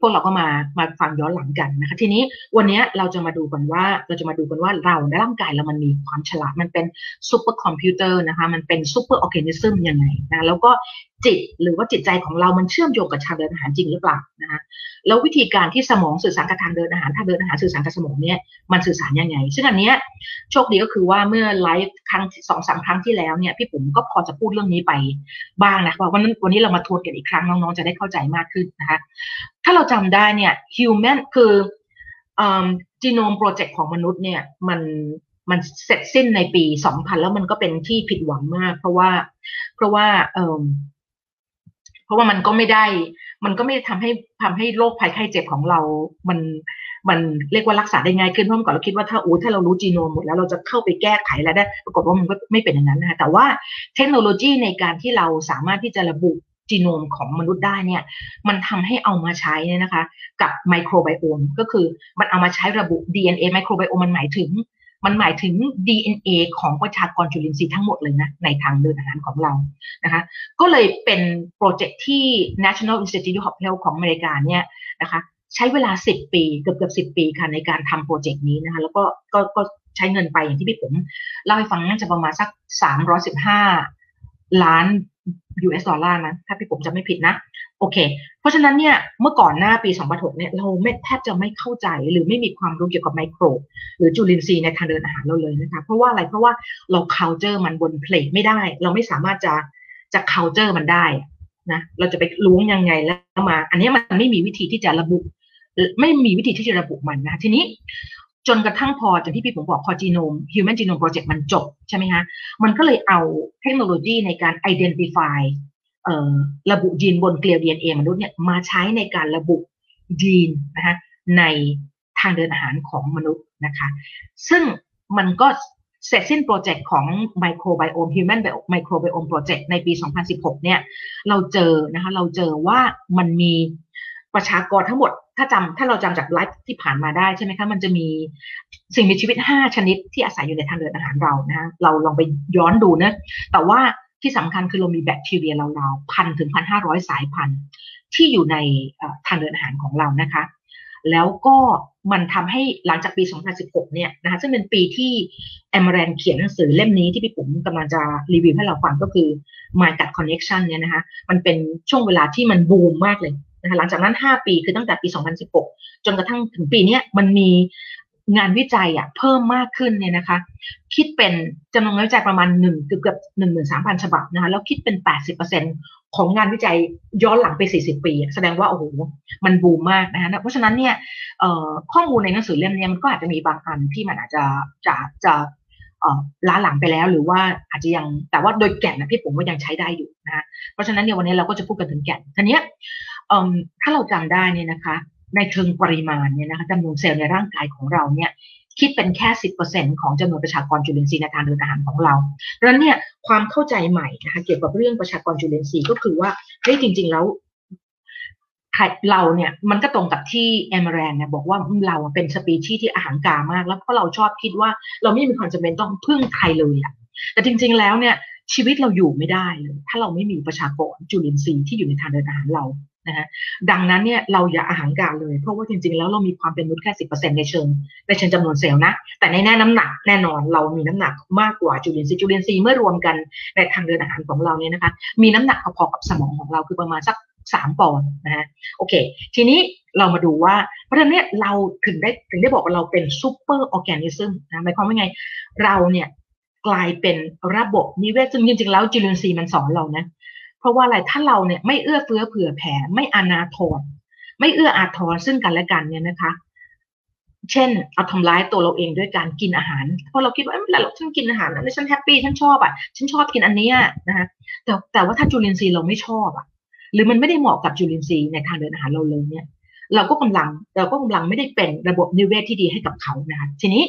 พวกเราก็มามาฟังย้อนหลังกันนะคะ ทีนี้วันนี้เราจะมาดูกันว่าเราจะมาดูกันว่าเราในร่างกายเรามันมีความฉลาดมันเป็นซูเปอร์คอมพิวเตอร์นะคะมันเป็น superorganism ยังไงนะแล้วก็ จิตหรือว่าจิตใจของเรามันเชื่อมโยงกับทางเดินอาหารจริงหรือเปล่านะคะแล้ววิธีการที่สมองสื่อสารกับทางเดินอาหารทางเดินอาหารสื่อสารกับสมองเนี่ยมันสื่อสารยังไง ซึ่งอันเนี้ยโชคดีก็คือว่าเมื่อไลฟ์ครั้งสองสามครั้งที่แล้วเนี่ยพี่ปุ๋มก็พอจะพูดเรื่องนี้ไปบ้างนะว่าวันนั้นวันนี้เรามาทวนกันอีกครั้งน้องๆจะได้เข้าใจมากขึ้นนะคะถ้าเราจำได้เนี่ย human คือจีโนมโปรเจกต์ของมนุษย์เนี่ยมันมันเสร็จสิ้นในปี 2000 แล้วมันก็เป็นที่ผิดหวังมาก เพราะว่าเพราะว่าเออ ราะว่ามันก็ไม่ได้ มันก็ไม่ได้ทำให้ทำให้โรคภัยไข้เจ็บของเรา มัน มันเรียกว่ารักษาได้ง่ายขึ้นเพราะก่อนเราคิดว่าถ้าอู้ถ้าเรารู้จีโนมหมดแล้วเราจะเข้าไปแก้ไขอะไรได้ ปรากฏว่ามันก็ไม่เป็นอย่างนั้นนะคะแต่ว่าเทคโนโลยีในการที่เราสามารถที่จะระบุจีโนมของมนุษย์ได้เนี่ย มันทำให้เอามาใช้เนี่ยนะคะ กับไมโครไบโอมก็คือมันเอามาใช้ระบุ DNA ไมโครไบโอมมันหมายถึง มันหมายถึง DNA ของประชากรจุลินทรีย์ทั้งหมดเลยนะ ในทางเดินอาหารของเรานะคะก็เลยเป็นโปรเจกต์ที่ National Institute of Health ของอเมริกาเนี่ยนะคะใช้เวลา 10 ปีเกือบเกือบ10 ปีค่ะในการทำโปรเจกต์นี้นะคะแล้วก็ก็ก็ใช้เงินไปอย่างที่พี่ผมเล่าให้ฟังน่าจะประมาณสัก 315 ล้าน US ดอลลาร์นะถ้าพี่ผมจะไม่ผิดนะ โอเค เพราะฉะนั้นเนี่ยเมื่อก่อนหน้าปี 2006 เนี่ยเราไม่แทบจะไม่เข้าใจหรือไม่มีความรู้เกี่ยวกับไมโคร หรือจุลินทรีย์ในทางเดินอาหารเราเลยนะคะ เพราะว่าอะไรเพราะว่าเรา culture มันบนเพลทไม่ได้ เราไม่สามารถจะจะ culture มันได้นะเราจะไปรู้ยังไงแล้วมา อันนี้มันไม่มีวิธีที่จะระบุ ไม่มีวิธีที่จะระบุมันนะ ทีนี้จนกระทั่งพอจากที่พี่ผมบอกพอจีโนม Human Genome Project มันจบใช่ไหมคะมันก็เลยเอาเทคโนโลยีในการ identify ระบุยีนบนเกลียว DNA มนุษย์เนี่ยมาใช้ในการระบุยีนนะคะในทางเดินอาหารของมนุษย์นะคะ ซึ่งมันก็เสร็จสิ้นโปรเจกต์ของ Microbiome Human Microbiome Project ในปี 2016 เนี่ย เราเจอนะคะ เราเจอว่ามันมีประชากรทั้งหมด ถ้าจำถ้าเราจำจากไลฟ์ที่ผ่านมาได้ใช่ไหมคะ มันจะมีสิ่งมีชีวิต 5 ชนิดที่อาศัยอยู่ในทางเดินอาหารเรานะะเราลองไปย้อนดูนะ แต่ว่า ที่สำคัญคือเรามีแบคทีเรียราวๆพันถึงพันห้าร้อยสายพันธุ์ที่อยู่ในทางเดินอาหารของเรานะคะ แล้วก็มันทำให้หลังจากปี 2016 เนี่ยนะคะซึ่งเป็นปีที่แอมเรนเขียนหนังสือเล่มนี้ที่พี่ปุ๋มกำลังจะรีวิวให้เราฟังก็คือ My Gut Connection เนี่ยนะคะมันเป็นช่วงเวลาที่มันบูมมากเลยนะคะหลังจากนั้น 5 ปีคือตั้งแต่ปี 2016 จนกระทั่งถึงปีนี้มันมี งานวิจัยอะเพิ่มมากขึ้นเนี่ยนะคะ คิดเป็นจำนวนงานวิจัยประมาณหนึ่งเกือบหนึ่งหมื่นสามพันฉบับนะคะแล้วคิดเป็นแปดสิบเปอร์เซ็นของงานวิจัยย้อนหลังไปสี่สิบปี แสดงว่าโอ้โหมันบูมมากนะคะเพราะฉะนั้นเนี่ยข้อมูลในหนังสือเล่มนี้มันก็อาจจะมีบางอันที่มันอาจจะจะจะล้าหลังไปแล้วหรือว่าอาจจะยังแต่ว่าโดยแก่นนะพี่ผมว่ายังใช้ได้อยู่นะเพราะฉะนั้นเนี่ยวันนี้เราก็จะพูดกันถึงแก่นทีนี้ถ้าเราจำได้เนี่ยนะคะ ในเชิงปริมาณเนี่ยนะคะจำนวนเซลล์ในร่างกายของเราเนี่ยคิดเป็นแค่สิบเปอร์เซ็นของจำนวนประชากรจุลินทรีย์ในทางเดินอาหารของเราดังนั้นเนี่ยความเข้าใจใหม่นะคะเกี่ยวกับเรื่องประชากรจุลินทรีย์ก็คือว่าเฮ้ยจริง ๆ แล้วเราเนี่ยมันก็ตรงกับที่แอมแรนเนี่ยบอกว่าเราเป็นสปีชีส์ที่อาหารกามาก แล้วเพราะเราชอบคิดว่าเราไม่มีความจำเป็นต้องพึ่งใครเลยอะแต่จริง ๆ แล้วเนี่ยชีวิตเราอยู่ไม่ได้เลย ถ้าเราไม่มีประชากรจุลินทรีย์ที่อยู่ในทางเดินอาหารเรา นะฮะดังนั้นเนี่ยเราอย่าอาหารการเลย เพราะว่าจริงๆ แล้วเรามีความเป็นมนุษย์แค่สิบเปอร์เซ็นในเชิงในเชิงจำนวนเซลล์นะ แต่ในแน่น้ำหนักแน่นอนเรามีน้ำหนักมากกว่าจุลินทรีย์จุลินทรีย์เมื่อรวมกันในทางเดินอาหารของเราเนี่ยนะคะมีน้ำหนักพอๆกับสมองของเราคือประมาณสักสามปอนด์นะฮะโอเค ทีนี้เรามาดูว่า เพราะฉะนั้นเนี่ยเราถึงได้ถึงได้บอกว่าเราเป็น superorganism นะหมายความว่าไงเราเนี่ยกลายเป็นระบบนิเวศซึ่งจริงๆแล้วจุลินทรีย์มันสอนเรานะ เพราะว่าอะไรถ้าเราเนี่ยไม่เอื้อเฟื้อเผื่อแผ่ไม่อนาทรไม่เอื้ออาทรซึ่งกันและกันเนี่ยนะคะ เช่น เอาทำร้ายตัวเราเองด้วยการกินอาหาร เพราะเราคิดว่าไม่เป็นไรหรอกฉันกินอาหารแล้วฉัน happy ฉันชอบอะฉันชอบกินอันนี้นะคะแต่แต่ว่าถ้าจุลินทรีย์เราไม่ชอบอะ หรือมันไม่ได้เหมาะกับจุลินทรีย์ในทางเดินอาหารเราเลยเนี่ยเราก็กำลังเราก็กำลังไม่ได้เป็นระบบนิเวศที่ดีให้กับเขานะคะทีนี้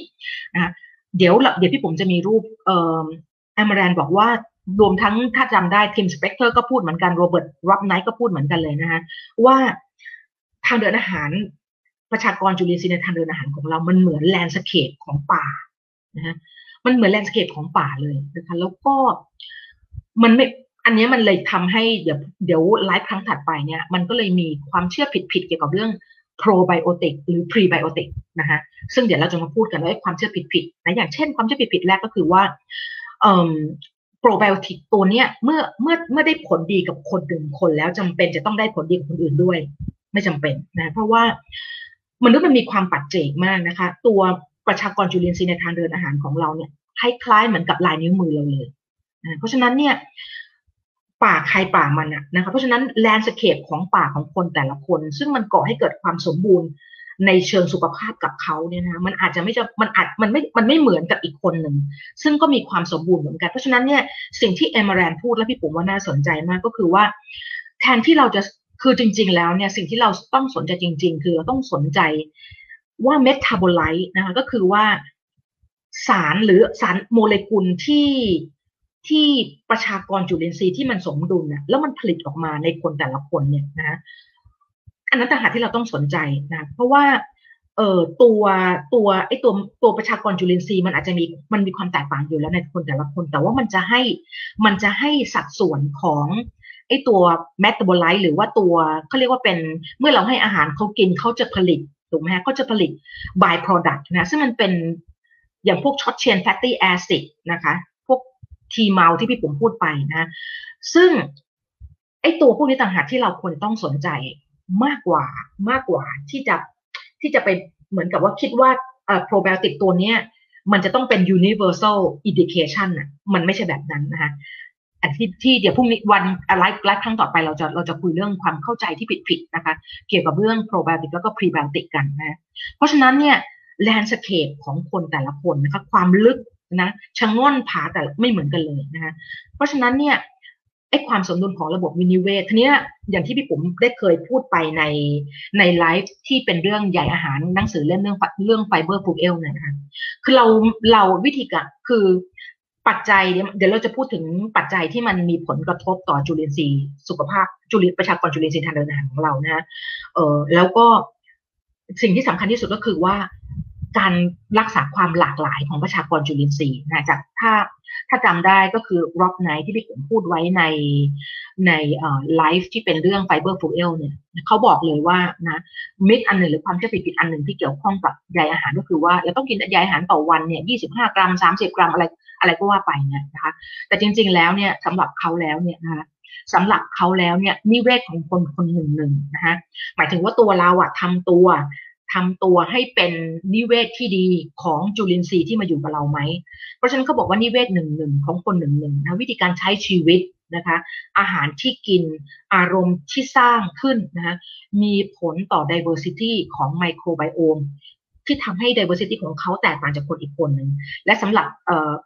นะเดี๋ยวเดี๋ยวพี่ปุ๋มจะมีรูปเอ่อเอมเรนบอกว่า รวมทั้งถ้าจำได้ทีมสเปกเตอร์ก็พูดเหมือนกันโรเบิร์ตร็อบไนท์ก็พูดเหมือนกันเลยนะคะว่าทางเดินอาหารประชากรจุลินทรีย์ในทางเดินอาหารของเรา มันเหมือน landscape ของป่านะฮะมันเหมือน landscape ของป่าเลยนะคะแล้วก็มันไม่อันนี้มันเลยทำให้เดี๋ยวเดี๋ยวไลฟ์ครั้งถัดไปเนี่ยมันก็เลยมีความเชื่อผิดๆเกี่ยวกับเรื่องโปรไบโอติกหรือพรีไบโอติกนะคะซึ่งเดี๋ยวเราจะมาพูดกันว่าความเชื่อผิดๆนะอย่างเช่นความเชื่อผิดๆแรกก็คือว่า โปรไบโอติกตัวเนี้ยเมื่อเมื่อเมื่อได้ผลดีกับคนหนึ่งคนแล้วจำเป็นจะต้องได้ผลดีกับคนอื่นด้วย ไม่จำเป็นนะ เพราะว่ามนุษย์มันมีความปัจเจกมากนะคะ ตัวประชากรจุลินทรีย์ในทางเดินอาหารของเราเนี่ยคล้ายๆเหมือนกับลายนิ้วมือเราเลยนะเพราะฉะนั้นเนี่ยป่าใครป่ามันอะนะคะเพราะฉะนั้นแลนด์สเคปของป่าของคนแต่ละคน ซึ่งมันก่อให้เกิดความสมบูรณ์ ในเชิงสุขภาพกับเขาเนี่ยนะมันอาจจะไม่จะมันอาจมันไม่มันไม่เหมือนกับอีกคนหนึ่ง ซึ่งก็มีความสมบูรณ์เหมือนกัน เพราะฉะนั้นเนี่ยสิ่งที่เอมแรนพูดแล้วพี่ปุ๋มว่าน่าสนใจมากก็คือว่า แทนที่เราจะคือจริง ๆ แล้วเนี่ยสิ่งที่เราต้องสนใจจริง ๆ คือเราต้องสนใจว่าเมตาบอลไลต์นะคะก็คือว่าสารหรือสารโมเลกุลที่ที่ประชากรจุลินทรีย์ที่มันสมดุลนะแล้วมันผลิตออกมาในคนแต่ละคนเนี่ยนะ อันนั้นต่างหากที่เราต้องสนใจนะเพราะว่าเอ่อตัวตัวไอ้ตัวตัวประชากรจุลินทรีย์มันอาจจะมีมันมีความแตกต่างอยู่แล้วในคนแต่ละคน แต่ว่ามันจะให้มันจะให้สัดส่วนของไอ้ตัว metabolite หรือว่าตัวเขาเรียกว่าเป็นเมื่อเราให้อาหารเขากินเขาจะผลิตถูกไหมฮะเขาจะผลิต by product นะซึ่งมันเป็นอย่างพวก short chain fatty acid นะคะพวก TMAO ที่พี่ปุ๋มพูดไปนะ ซึ่งไอ้ตัวพวกนี้ต่างหากที่เราควรต้องสนใจ มากกว่ามากกว่าที่จะที่จะไปเหมือนกับว่าคิดว่าเอ่อโปรไบโอติกตัวเนี้ยมันจะต้องเป็น universal indication อะมันไม่ใช่แบบนั้นนะคะอันที่ที่เดี๋ยวพรุ่งนี้วันไลฟ์ไลฟ์ครั้งต่อไปเราจะเราจะคุยเรื่องความเข้าใจที่ผิดผิดนะคะ เกี่ยวกับเรื่องโปรไบโอติกแล้วก็พรีไบโอติกกันนะ เพราะฉะนั้นเนี่ย landscape ของคนแต่ละคนนะคะความลึกนะชะง่อนผาแต่ไม่เหมือนกันเลยนะคะเพราะฉะนั้นเนี่ย ไอ้ความสมดุลของระบบวินิเวศทีนี้อย่างที่พี่ปุ๋มได้เคยพูดไปในในไลฟ์ที่เป็นเรื่องใหญ่อาหารหนังสือเล่มเรื่องเรื่อง Fiber Fueled เนี่ยนะคะคือเราเราวิธีการคือปัจจัยเดี๋ยวเราจะพูดถึงปัจจัยที่มันมีผลกระทบต่อจุลินทรีย์สุขภาพจุลินประชากรจุลินทรีย์ทางเดินอาหารของเรานะเออแล้วก็สิ่งที่สำคัญที่สุดก็คือว่าการรักษาความหลากหลายของประชากรจุลินทรีย์นะจากถ้า ถ้าจำได้ก็คือ Rob Knight ที่พี่ปุ๋มพูดไว้ในในไลฟ์ที่เป็นเรื่อง Fiber Fueled เนี่ยเขาบอกเลยว่านะมิดอันหนึ่งหรือความเชื่อผิดอันหนึ่งที่เกี่ยวข้องกับใยอาหารก็คือว่าเราต้องกินใยอาหารต่อวันเนี่ยยี่สิบห้ากรัมสามสิบกรัมอะไรอะไรก็ว่าไปเนี่ยนะคะแต่จริง ๆแล้วเนี่ยสำหรับเขาแล้วเนี่ยนะคะสำหรับเขาแล้วเนี่ยนิเวศของคนคนหนึ่งหนึ่งนะคะหมายถึงว่าตัวเราอะทำตัว ทำตัวให้เป็นนิเวศที่ดีของจุลินทรีย์ที่มาอยู่กับเราไหม เพราะฉะนั้นเขาบอกว่านิเวศหนึ่งหนึ่งของคนหนึ่งหนึ่งนะวิธีการใช้ชีวิตนะคะอาหารที่กินอารมณ์ที่สร้างขึ้นนะคะมีผลต่อ diversity ของ microbiome ที่ทำให้ diversity ของเขาแตกต่างจากคนอีกคนหนึ่งและสำหรับ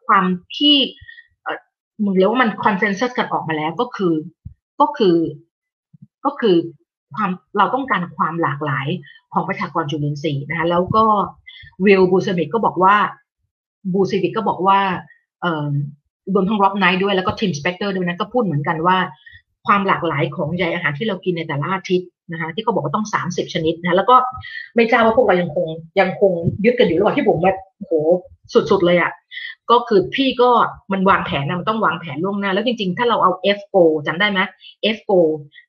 ความที่มึงเรียกว่ามัน consensus กันออกมาแล้วก็คือก็คือก็คือ ความเราต้องการความหลากหลายของประชากรจุลินทรีย์นะคะแล้วก็ Will Bulsiewicz ก็บอกว่าBulsiewicz ก็บอกว่าเอ่อรวมทั้ง Rob Knight ด้วยแล้วก็ Tim Spector ด้วยนะก็พูดเหมือนกันว่า ความหลากหลายของใยอาหารที่เรากินในแต่ละอาทิตย์นะคะที่เขาบอกว่าต้องสามสิบชนิดนะแล้วก็ไม่ทราบว่าพวกเรายังคงยังคงยึดกันอยู่หรือเปล่าพี่ปุ๋มว่าโหสุดๆเลยอะ่ะ ก็คือพี่ก็มันวางแผนนะมันต้องวางแผนล่วงหน้า แล้วจริงๆ ถ้าเราเอา F GOALS จำได้ไหม F GOALS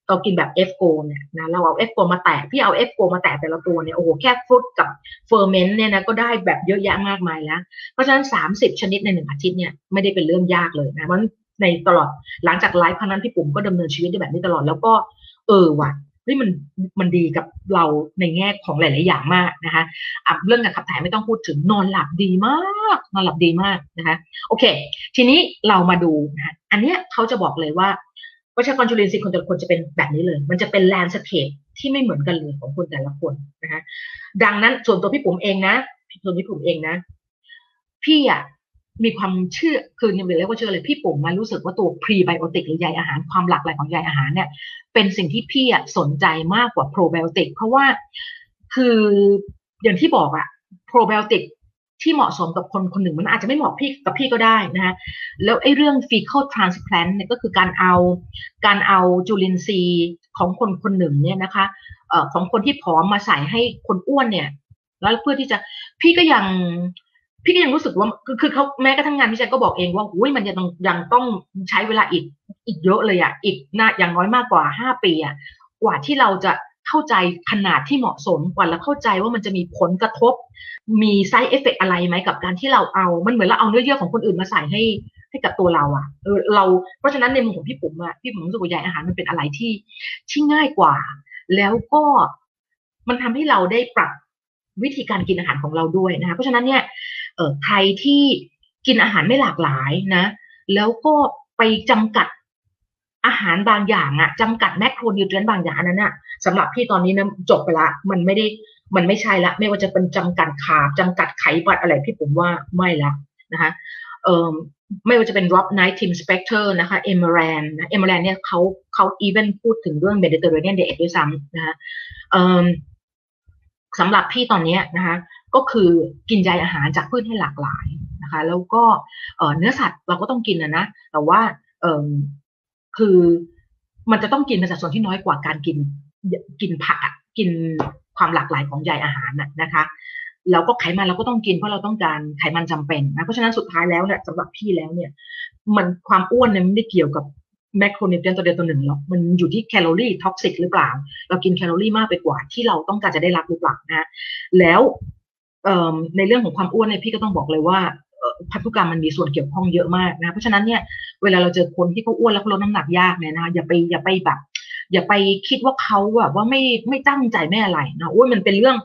เรากินแบบ F GOALS เนี่ยนะเราเอา F GOALS มาแตะพี่เอา F GOALS มาแตะแต่ละตัวเนี่ยโอ้โหแค่ fruit กับferment เนี่ยนะก็ได้แบบเยอะแยะมากมายแล้ว เพราะฉะนั้น 30 ชนิดในหนึ่งอาทิตย์เนี่ยไม่ได้เป็นเรื่องยากเลยนะเพราะในตลอดหลังจากไลฟ์ครั้งนั้นพี่ปุ๋มก็ดำเนินชีวิตได้แบบนี้ตลอดแล้วก็เออว่ะ เฮ้ยมันมันดีกับเราในแง่ของหลาย ๆ อย่างมากนะคะอะเรื่องการขับถ่ายไม่ต้องพูดถึงนอนหลับดีมาก นอนหลับดีมากนะคะโอเค ทีนี้เรามาดูนะอันเนี้ยเขาจะบอกเลยว่าประชากรจุลินทรีย์คนแต่ละคนจะเป็นแบบนี้เลย มันจะเป็น landscapeที่ไม่เหมือนกันเลยของคนแต่ละคนนะคะดังนั้นส่วนตัวพี่ปุ๋มเองนะส่วนพี่ปุ๋มเองนะ พี่อะ มีความเชื่อคือยังเรียกว่าเชื่อเลยพี่ปุ๋มมารู้สึกว่าตัวพรีไบโอติกหรือใยอาหารความหลากหลายของใยอาหารเนี่ย เป็นสิ่งที่พี่สนใจมากกว่าโปรไบโอติกเพราะว่าคืออย่างที่บอกอะโปรไบโอติกที่เหมาะสมกับคนคนหนึ่งมันอาจจะไม่เหมาะพี่กับพี่ก็ได้นะฮะแล้วไอ้เรื่อง fecal transplant เนี่ยก็คือการเอาการเอาจุลินทรีย์ของคนคนหนึ่งเนี่ยนะคะเอ่อของคนที่ผอมมาใส่ให้คนอ้วนเนี่ย แล้วเพื่อที่จะพี่ก็ยัง พี่ก็ยังรู้สึกว่าคือคือเขาแม้กระทั่งงานวิจัยก็บอกเองว่าอุ้ยมันยังต้องยังต้องใช้เวลาอีกอีกเยอะเลยอะอีกน่าอย่างน้อยมากกว่าห้าปีอะกว่าที่เราจะเข้าใจขนาดที่เหมาะสมกว่าแล้วเข้าใจว่ามันจะมีผลกระทบ มีไซเอฟเฟกอะไรไหมกับการที่เราเอา มันเหมือนเราเอาเนื้อเยื่อของคนอื่นมาใส่ให้ให้กับตัวเราอะเออเราเพราะฉะนั้นในมุมของพี่ปุ๋มอะพี่ปุ๋มรู้สึกว่าใยอาหารมันเป็นอะไรที่ที่ง่ายกว่า แล้วก็มันทำให้เราได้ปรับวิธีการกินอาหารของเราด้วยนะคะเพราะฉะนั้นเนี่ย เออใครที่กินอาหารไม่หลากหลายนะ แล้วก็ไปจำกัดอาหารบางอย่างอะจำกัดแมคโครนิวเทรียนบางอย่างนั้นอะสำหรับพี่ตอนนี้นะจบไปละ มันไม่ได้มันไม่ใช่ละ ไม่ว่าจะเป็นจำกัดขาจำกัดไขมันอะไรพี่ผมว่าไม่ละนะคะเอ่อไม่ว่าจะเป็น Rob Knight Tim Spector นะคะเอมเรนนะเอมเรนเนี่ยเขาเขาอีเวนพูดถึงเรื่อง Mediterranean Diet ด้วยซ้ำนะคะเออสำหรับพี่ตอนนี้นะคะ ก็คือกินใยอาหารจากพืชให้หลากหลายนะคะ แล้วก็เนื้อสัตว์เราก็ต้องกินนะนะแต่ว่าเอคือมันจะต้องกินในสัดส่วนที่น้อยกว่าการกินกินผักกินความหลากหลายของใยอาหารนะคะแล้วก็ไขมันเราก็ต้องกินเพราะเราต้องการไขมันจำเป็นนะเพราะฉะนั้นสุดท้ายแล้วเนี่ยสำหรับพี่แล้วเนี่ย มันความอ้วนเนี่ยไม่ได้เกี่ยวกับ macronutrient ตัวเดียวตัวหนึ่งหรอกมันอยู่ที่แคลอรี่ toxic หรือเปล่า เรากินแคลอรี่มากไปกว่าที่เราต้องการจะได้รับหรือเปล่านะแล้ว ในเรื่องของความอ้วนเนี่ยพี่ก็ต้องบอกเลยว่าพันธุกรรมมันมีส่วนเกี่ยวข้องเยอะมากนะเพราะฉะนั้นเนี่ยเวลาเราเจอคนที่เขาอ้วนแล้วเขาลดน้ำหนักยากเนี่ยนะอย่าไปอย่าไปแบบอย่าไปคิดว่าเขาแบบว่าไม่ไม่ตั้งใจไม่อะไรนะโอ้ยมันเป็นเรื่อง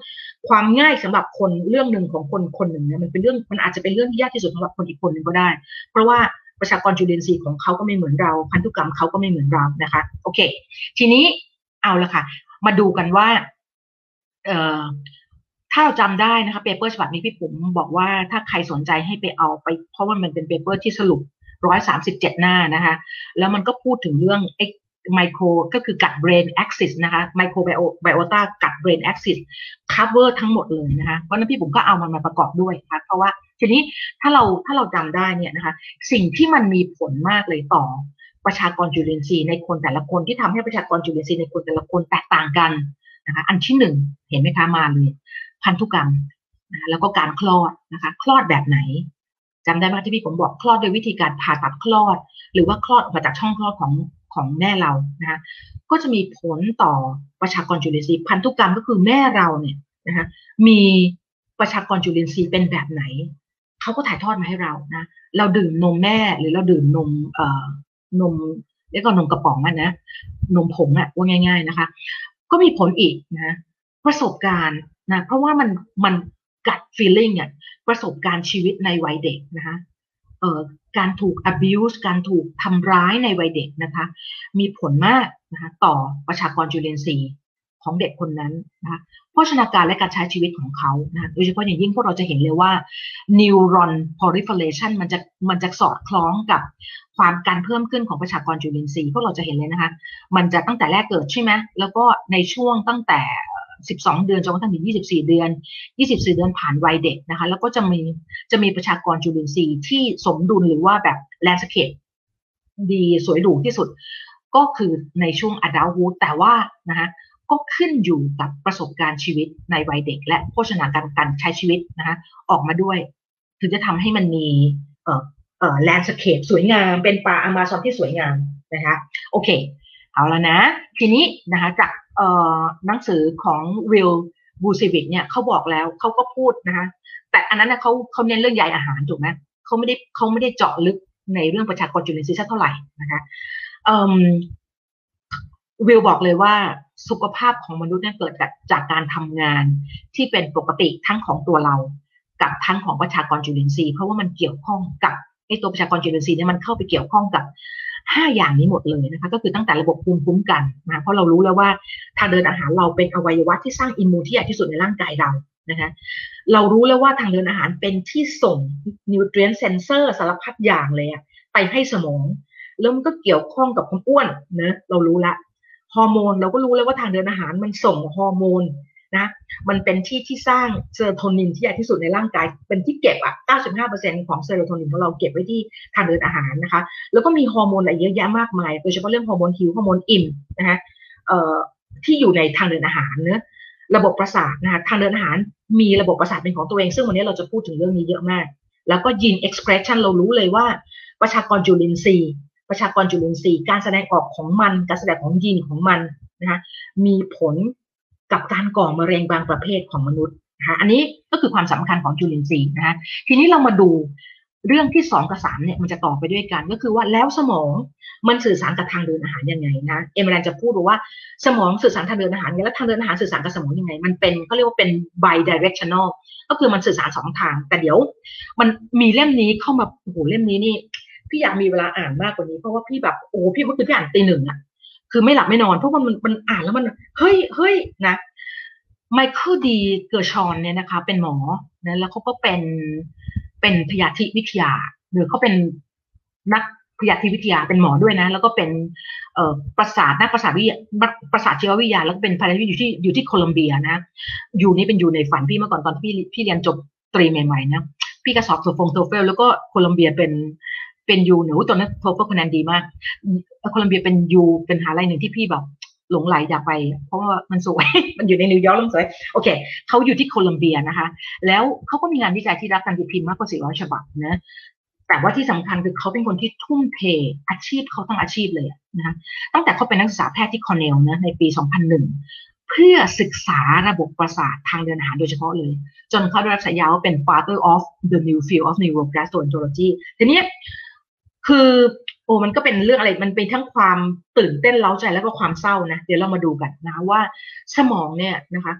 ความง่ายสำหรับคนเรื่องหนึ่งของคนคนหนึ่งเนี่ยมันเป็นเรื่องมันอาจจะเป็นเรื่องที่ยากที่สุดสำหรับคนอีกคนหนึ่งก็ได้ เพราะว่าประชากรจุลินทรีย์ของเขาก็ไม่เหมือนเราพันธุกรรมเขาก็ไม่เหมือนเรานะคะ โอเค ทีนี้เอาละค่ะ มาดูกันว่าเอ่อ ถ้าเราจำได้นะคะเปเปอร์ฉบับนี้พี่ผมบอกว่าถ้าใครสนใจให้ไปเอาไป เพราะว่ามันเป็นเปเปอร์ที่สรุปร้อยสามสิบเจ็ดหน้านะคะ แล้วมันก็พูดถึงเรื่องไอ้ไมโครก็คือ gut brain axis นะคะ microbio biota gut brain axis cover ทั้งหมดเลยนะคะ เพราะนั้นพี่ปุ๋มก็เอามันมาประกอบด้วยนะคะ เพราะว่าทีนี้ถ้าเราถ้าเราจำได้เนี่ยนะคะ สิ่งที่มันมีผลมากเลยต่อประชากรจุลินทรีย์ในคนแต่ละคนที่ทำให้ประชากรจุลินทรีย์ในคนแต่ละคนแตกต่างกันนะคะ อันที่หนึ่งเห็นไหมคะมาเลย พันธุกรรมนะแล้วก็การคลอดนะคะ คลอดแบบไหนจำได้ไหมที่พี่ผมบอกคลอดโดยวิธีการผ่าตัดคลอด หรือว่าคลอดออกมาจากช่องคลอดของของแม่เรานะคะก็จะมีผลต่อประชากรจุลินทรีย์พันธุกรรมก็คือแม่เราเนี่ยนะคะมีประชากรจุลินทรีย์เป็นแบบไหนเขาก็ถ่ายทอดมาให้เรานะเราดื่มนมแม่หรือเราดื่มนมเอ่อนมเรียกว่านมกระป๋องอะนะนมผงอะว่าง่าย ๆนะคะ ก็มีผลอีกนะ ประสบการณ์ นะเพราะว่ามันมันกัดฟีลลิ่งเนี่ยประสบการณ์ชีวิตในวัยเด็กนะคะเอ่อการถูก abuse การถูกทำร้ายในวัยเด็กนะคะ มีผลมากนะคะต่อประชากรจุลินทรีย์ของเด็กคนนั้นนะคะโภชนาการและการใช้ชีวิตของเขานะโดยเฉพาะอย่างยิ่งพวกเราจะเห็นเลยว่า neuron proliferation มันจะมันจะสอดคล้องกับความการเพิ่มขึ้นของประชากรจุลินทรีย์พวกเราจะเห็นเลยนะคะ มันจะตั้งแต่แรกเกิดใช่ไหมแล้วก็ในช่วงตั้งแต่ 12 เดือนจนกระทั่งถึง 24 เดือน 24 เดือนผ่านวัยเด็กนะคะ แล้วก็จะมีจะมีประชากรจุลินทรีย์ที่สมดุลหรือว่าแบบแลนสเคปดีสวยหรูที่สุด ก็คือในช่วง adulthood แต่ว่านะคะก็ขึ้นอยู่กับประสบการณ์ชีวิตในวัยเด็ก และโภชนาการการใช้ชีวิตนะคะออกมาด้วย ถึงจะทำให้มันมีเอเอ่อ landscape สวยงาม เป็นป่าอเมซอนที่สวยงามนะคะโอเค เอาแล้วนะ ทีนี้นะคะจากหนังสือของ Will Bulsiewicz เนี่ยเขาบอกแล้วเขาก็พูดนะคะแต่อันนั้นนะเขาเขาเน้นเรื่องใยอาหารถูกไหมเขาไม่ได้เขาไม่ได้เจาะลึกในเรื่องประชากรจุลินทรีย์เท่าไหร่นะคะ Will บอกเลยว่าสุขภาพของมนุษย์เนี่ยเกิดจากการทำงานที่เป็นปกติทั้งของตัวเรา กับทั้งของประชากรจุลินทรีย์เพราะว่ามันเกี่ยวข้องกับไอตัวประชากรจุลินทรีย์เนี่ยมันเข้าไปเกี่ยวข้องกับ ห้าอย่างนี้หมดเลยนะคะ ก็คือตั้งแต่ระบบภูมิคุ้มกันนะเพราะเรารู้แล้วว่าทางเดินอาหารเราเป็นอวัยวะที่สร้าง immune ที่ใหญ่ที่สุดในร่างกายเรานะคะเรารู้แล้วว่าทางเดินอาหารเป็นที่ส่ง nutrient sensor สารพัดอย่างเลยไปให้สมองแล้วมันก็เกี่ยวข้องกับความอ้วนนะเรารู้ละฮอร์โมนเราก็รู้แล้วว่าทางเดินอาหารมันส่งฮอร์โมน นะมันเป็นที่ที่สร้างเซโรโทนินที่ใหญ่ที่สุดในร่างกาย เป็นที่เก็บอะ 95%ของเซโรโทนินของเราเก็บไว้ที่ทางเดินอาหารนะคะ แล้วก็มีฮอร์โมนอะไรเยอะแยะมากมาย โดยเฉพาะเรื่องฮอร์โมนหิวฮอร์โมนอิ่มนะคะเอ่อที่อยู่ในทางเดินอาหารเนื้อระบบประสาทนะคะทางเดินอาหารมีระบบประสาทเป็นของตัวเอง ซึ่งวันนี้เราจะพูดถึงเรื่องนี้เยอะมาก แล้วก็ gene expression เรารู้เลยว่า ประชากรจุลินทรีย์ ประชากรจุลินทรีย์ การแสดงออกของมัน การแสดงของยีนของมันนะคะมีผล กับการก่อมะเร็งบางประเภทของมนุษย์นะคะอันนี้ก็คือความสำคัญของจุลินทรีย์นะคะทีนี้เรามาดูเรื่องที่สองกับสามเนี่ยมันจะต่อไปด้วยกันก็คือว่าแล้วสมองมันสื่อสารกับทางเดินอาหารยังไงนะเอมรันจะพูดว่าสมองสื่อสารทางเดินอาหารยังไงแล้วทางเดินอาหารสื่อสารกับสมองยังไง มันเป็นเขาเรียกว่าเป็น bidirectional ก็คือมันสื่อสารสองทาง แต่เดี๋ยว มันมีเล่มนี้เข้ามาโอ้โหเล่มนี้นี่ พี่อยากมีเวลาอ่านมากกว่านี้เพราะว่าพี่แบบโอ้พี่เมื่อคืนพี่อ่านตีหนึ่งอะ คือไม่หลับไม่นอนเพราะมันมันอ่านแล้วมันเฮ้ยเฮ้ยนะ Michael D. Gershon เนี่ยนะคะ เป็นหมอนะแล้วเขาก็เป็นเป็นพยาธิวิทยา หรือเขาเป็นนักพยาธิวิทยาเป็นหมอด้วยนะ แล้วก็เป็นเอ่อประสาทนักประสาทวิทยาประสาทชีววิทยา แล้วก็เป็นพยาธิอยู่ที่อยู่ที่โคลัมเบียนะ อยู่นี่เป็นอยู่ในฝันพี่เมื่อก่อนตอนพี่พี่เรียนจบตรีใหม่ๆนะพี่ก็สอบโทฟง TOEFL แล้วก็โคลัมเบียเป็น เป็น U หนูตอนนั้นโทก็คะแนนดีมากโคลัมเบียเป็น U เป็นหาลัยหนึ่งที่พี่แบบหลงใหลอยากไป เพราะว่ามันสวย มันอยู่ในนิวยอร์กแล้วสวย โอเค เขาอยู่ที่โคลัมเบียนะคะ แล้วเขาก็มีงานวิจัยที่รับการตีพิมพ์มากกว่า 400 ฉบับนะ แต่ว่าที่สำคัญคือเขาเป็นคนที่ทุ่มเทอาชีพเขาทั้งอาชีพเลยนะคะตั้งแต่เขาเป็นนักศึกษาแพทย์ที่คอร์เนลนะในปี 2001 เพื่อศึกษาระบบประสาททางเดินอาหารโดยเฉพาะเลย จนเขาได้รับฉายาว่าเป็น father of the new field of neurogastroenterology ทีนี้ คือโอ้มันก็เป็นเรื่องอะไรมันเป็นทั้งความตื่นเต้นเร้าใจแล้วก็ความเศร้านะ เดี๋ยวเรามาดูกันนะว่าสมองเนี่ยนะคะ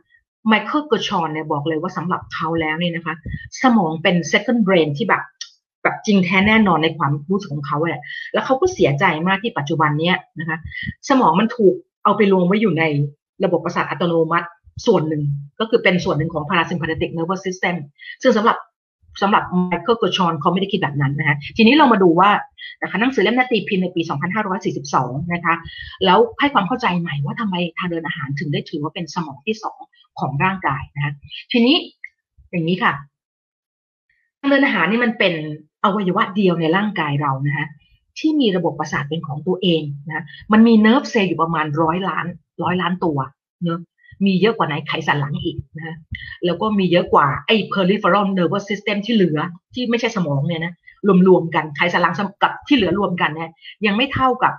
ไมเคิลเกอร์ชอนเนี่ยบอกเลยว่าสำหรับเขาแล้วเนี่ยนะคะ สมองเป็น second brain ที่แบบแบบจริงแท้แน่นอนในความรู้สึกของเขาแหละแล้วเขาก็เสียใจมากที่ปัจจุบันเนี้ยนะคะ สมองมันถูกเอาไปรวมไว้อยู่ในระบบประสาทอัตโนมัติส่วนหนึ่งก็คือเป็นส่วนหนึ่งของ parasympathetic nervous system ซึ่งสำหรับ สำหรับไมเคิลกอชอนเขาไม่ได้คิดแบบนั้นนะคะทีนี้เรามาดูว่านะคะหนังสือเล่มนี้ตีพิมพ์ในปี 2542 นะคะ แล้วให้ความเข้าใจใหม่ว่าทำไมทางเดินอาหารถึงได้ถือว่าเป็นสมองที่สองของร่างกายนะคะทีนี้อย่างนี้ค่ะ ทางเดินอาหารนี่มันเป็นอวัยวะเดียวในร่างกายเรานะคะที่มีระบบประสาทเป็นของตัวเองนะ มันมี nerve cell อยู่ประมาณร้อยล้านร้อยล้านตัวเนอะ มีเยอะกว่าในไขสันหลังอีกนะแล้วก็มีเยอะกว่าไอ้ peripheral nervous system ที่เหลือที่ไม่ใช่สมองเนี่ยนะรวมๆกันไขสันหลังกับที่เหลือรวมกันเนี่ยยังไม่เท่ากับ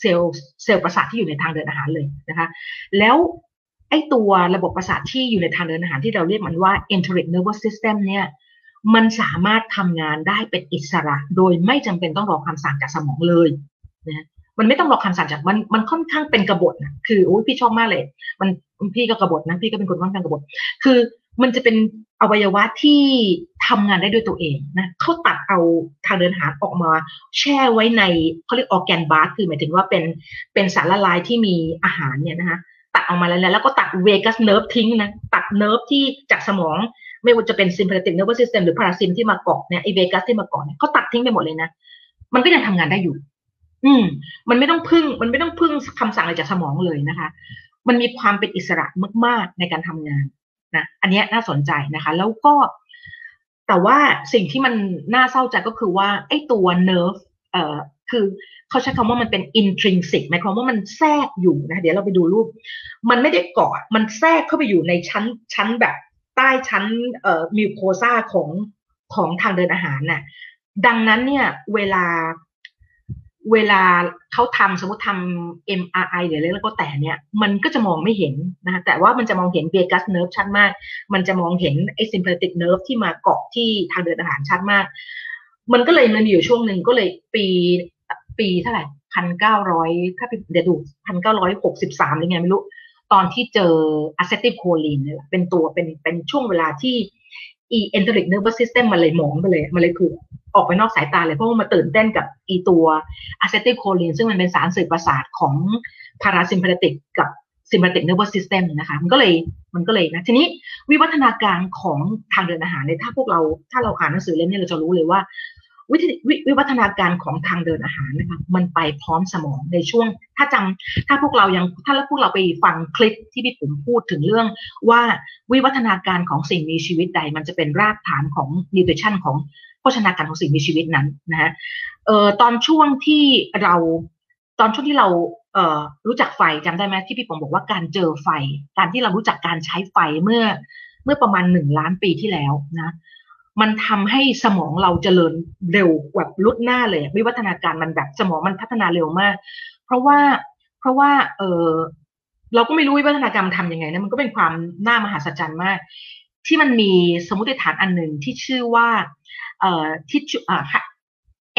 เซลล์เซลล์ประสาทที่อยู่ในทางเดินอาหารเลยนะคะ แล้วไอ้ตัวระบบประสาทที่อยู่ในทางเดินอาหารที่เราเรียกมันว่า enteric nervous system เนี่ยมันสามารถทำงานได้เป็นอิสระ โดยไม่จำเป็นต้องรอคำสั่งจากสมองเลยนะมันไม่ต้องรอคำสั่งจากมันมันค่อนข้างเป็นกระบฏนะคือโอ้ยพี่ชอบมากเลย มัน พี่ก็กระบฏนะพี่ก็เป็นคนค่อนข้างกระบฏคือมันจะเป็นอวัยวะที่ทำงานได้ด้วยตัวเองนะเขาตัดเอาทางเดินอาหารออกมา แช่ไว้ในเขาเรียก organ bath คือหมายถึงว่าเป็นเป็นสารละลายที่มีอาหารเนี่ยนะคะตัดออกมาแล้วแล้วก็ตัด vagus nerve ทิ้งนะตัด nerve ที่จากสมองไม่ว่าจะเป็น sympathetic nervous system หรือ parasym ที่มาเกาะเนี่ยไอ vagus ที่มาเกาะเนี่ยเขาตัดทิ้งไปหมดเลยนะมันก็ยังทำงานได้อยู่ อืม มันไม่ต้องพึ่ง มันไม่ต้องพึ่งคำสั่งอะไรจากสมองเลยนะคะ มันมีความเป็นอิสระมาก ๆ ในการทำงานนะอันนี้น่าสนใจนะคะ แล้วก็ แต่ว่าสิ่งที่มันน่าเศร้าใจก็คือว่าไอ้ตัวเนิร์ฟเอ่อคือเขาใช้คำว่ามันเป็น intrinsic หมายความว่ามันแทรกอยู่นะเดี๋ยวเราไปดูรูป มันไม่ได้เกาะมันแทรกเข้าไปอยู่ในชั้นชั้นแบบใต้ชั้นเอ่อมิวโคซาของของทางเดินอาหารน่ะดังนั้นเนี่ยเวลา เวลาเขาทำสมมติทำ MRI หรืออะไรแล้วก็แต่เนี่ย มันก็จะมองไม่เห็นนะคะแต่ว่ามันจะมองเห็น vagus nerve ชัดมาก มันจะมองเห็นไอ้ sympathetic nerve ที่มาเกาะที่ทางเดินอาหารชัดมาก มันก็เลยมันมีอยู่ช่วงหนึ่งก็เลยปีปีเท่าไหร่พันเก้าร้อยถ้าเดี๋ยวดูพันเก้าร้อยหกสิบสามหรือไงไม่รู้ ตอนที่เจออะเซติลโคลีนเนี่ยเป็นตัวเป็นเป็นช่วงเวลาที่อี enteric nervous system มันเลยหมองไปเลย มันเลยถูก ออกไปนอกสายตาเลยเพราะว่ามาตื่นเต้นกับอีตัวอะเซติลโคลีนซึ่งมันเป็นสารสื่อประสาทของ parasympathetic กับ sympathetic nervous system นะคะมันก็เลยมันก็เลยนะทีนี้วิวัฒนาการของทางเดินอาหารเนี่ยถ้าพวกเราถ้าเราอ่านหนังสือเล่มนี้เราจะรู้เลยว่า วิวิวัฒนาการของทางเดินอาหารนะคะมันไปพร้อมสมองในช่วง ถ้าจำถ้าพวกเรายังถ้าพวกเราไปฟังคลิปที่พี่ผมพูดถึงเรื่องว่าวิวัฒนาการของสิ่งมีชีวิตใด มันจะเป็นรากฐานของนิวทริชั่นของ ชนาการของสิ่งมีชีวิตนั้นนะฮะเอ่อตอนช่วงที่เราตอนช่วงที่เราเอ่อรู้จักไฟจำได้ไหมที่พี่ผมบอกว่าการเจอไฟ การที่เรารู้จักการใช้ไฟเมื่อเมื่อประมาณหนึ่งล้านปีที่แล้วนะมันทำให้สมองเราเจริญเร็วแบบลุดหน้าเลย วิวัฒนาการมันแบบสมองมันพัฒนาเร็วมาก เพราะว่าเพราะว่าเออเราก็ไม่รู้วิวัฒนาการทำยังไงนะมันก็เป็นความน่ามหัศจรรย์มาก ที่มันมีสมมติฐานอันหนึ่งที่ชื่อว่า ทิชชูอ่า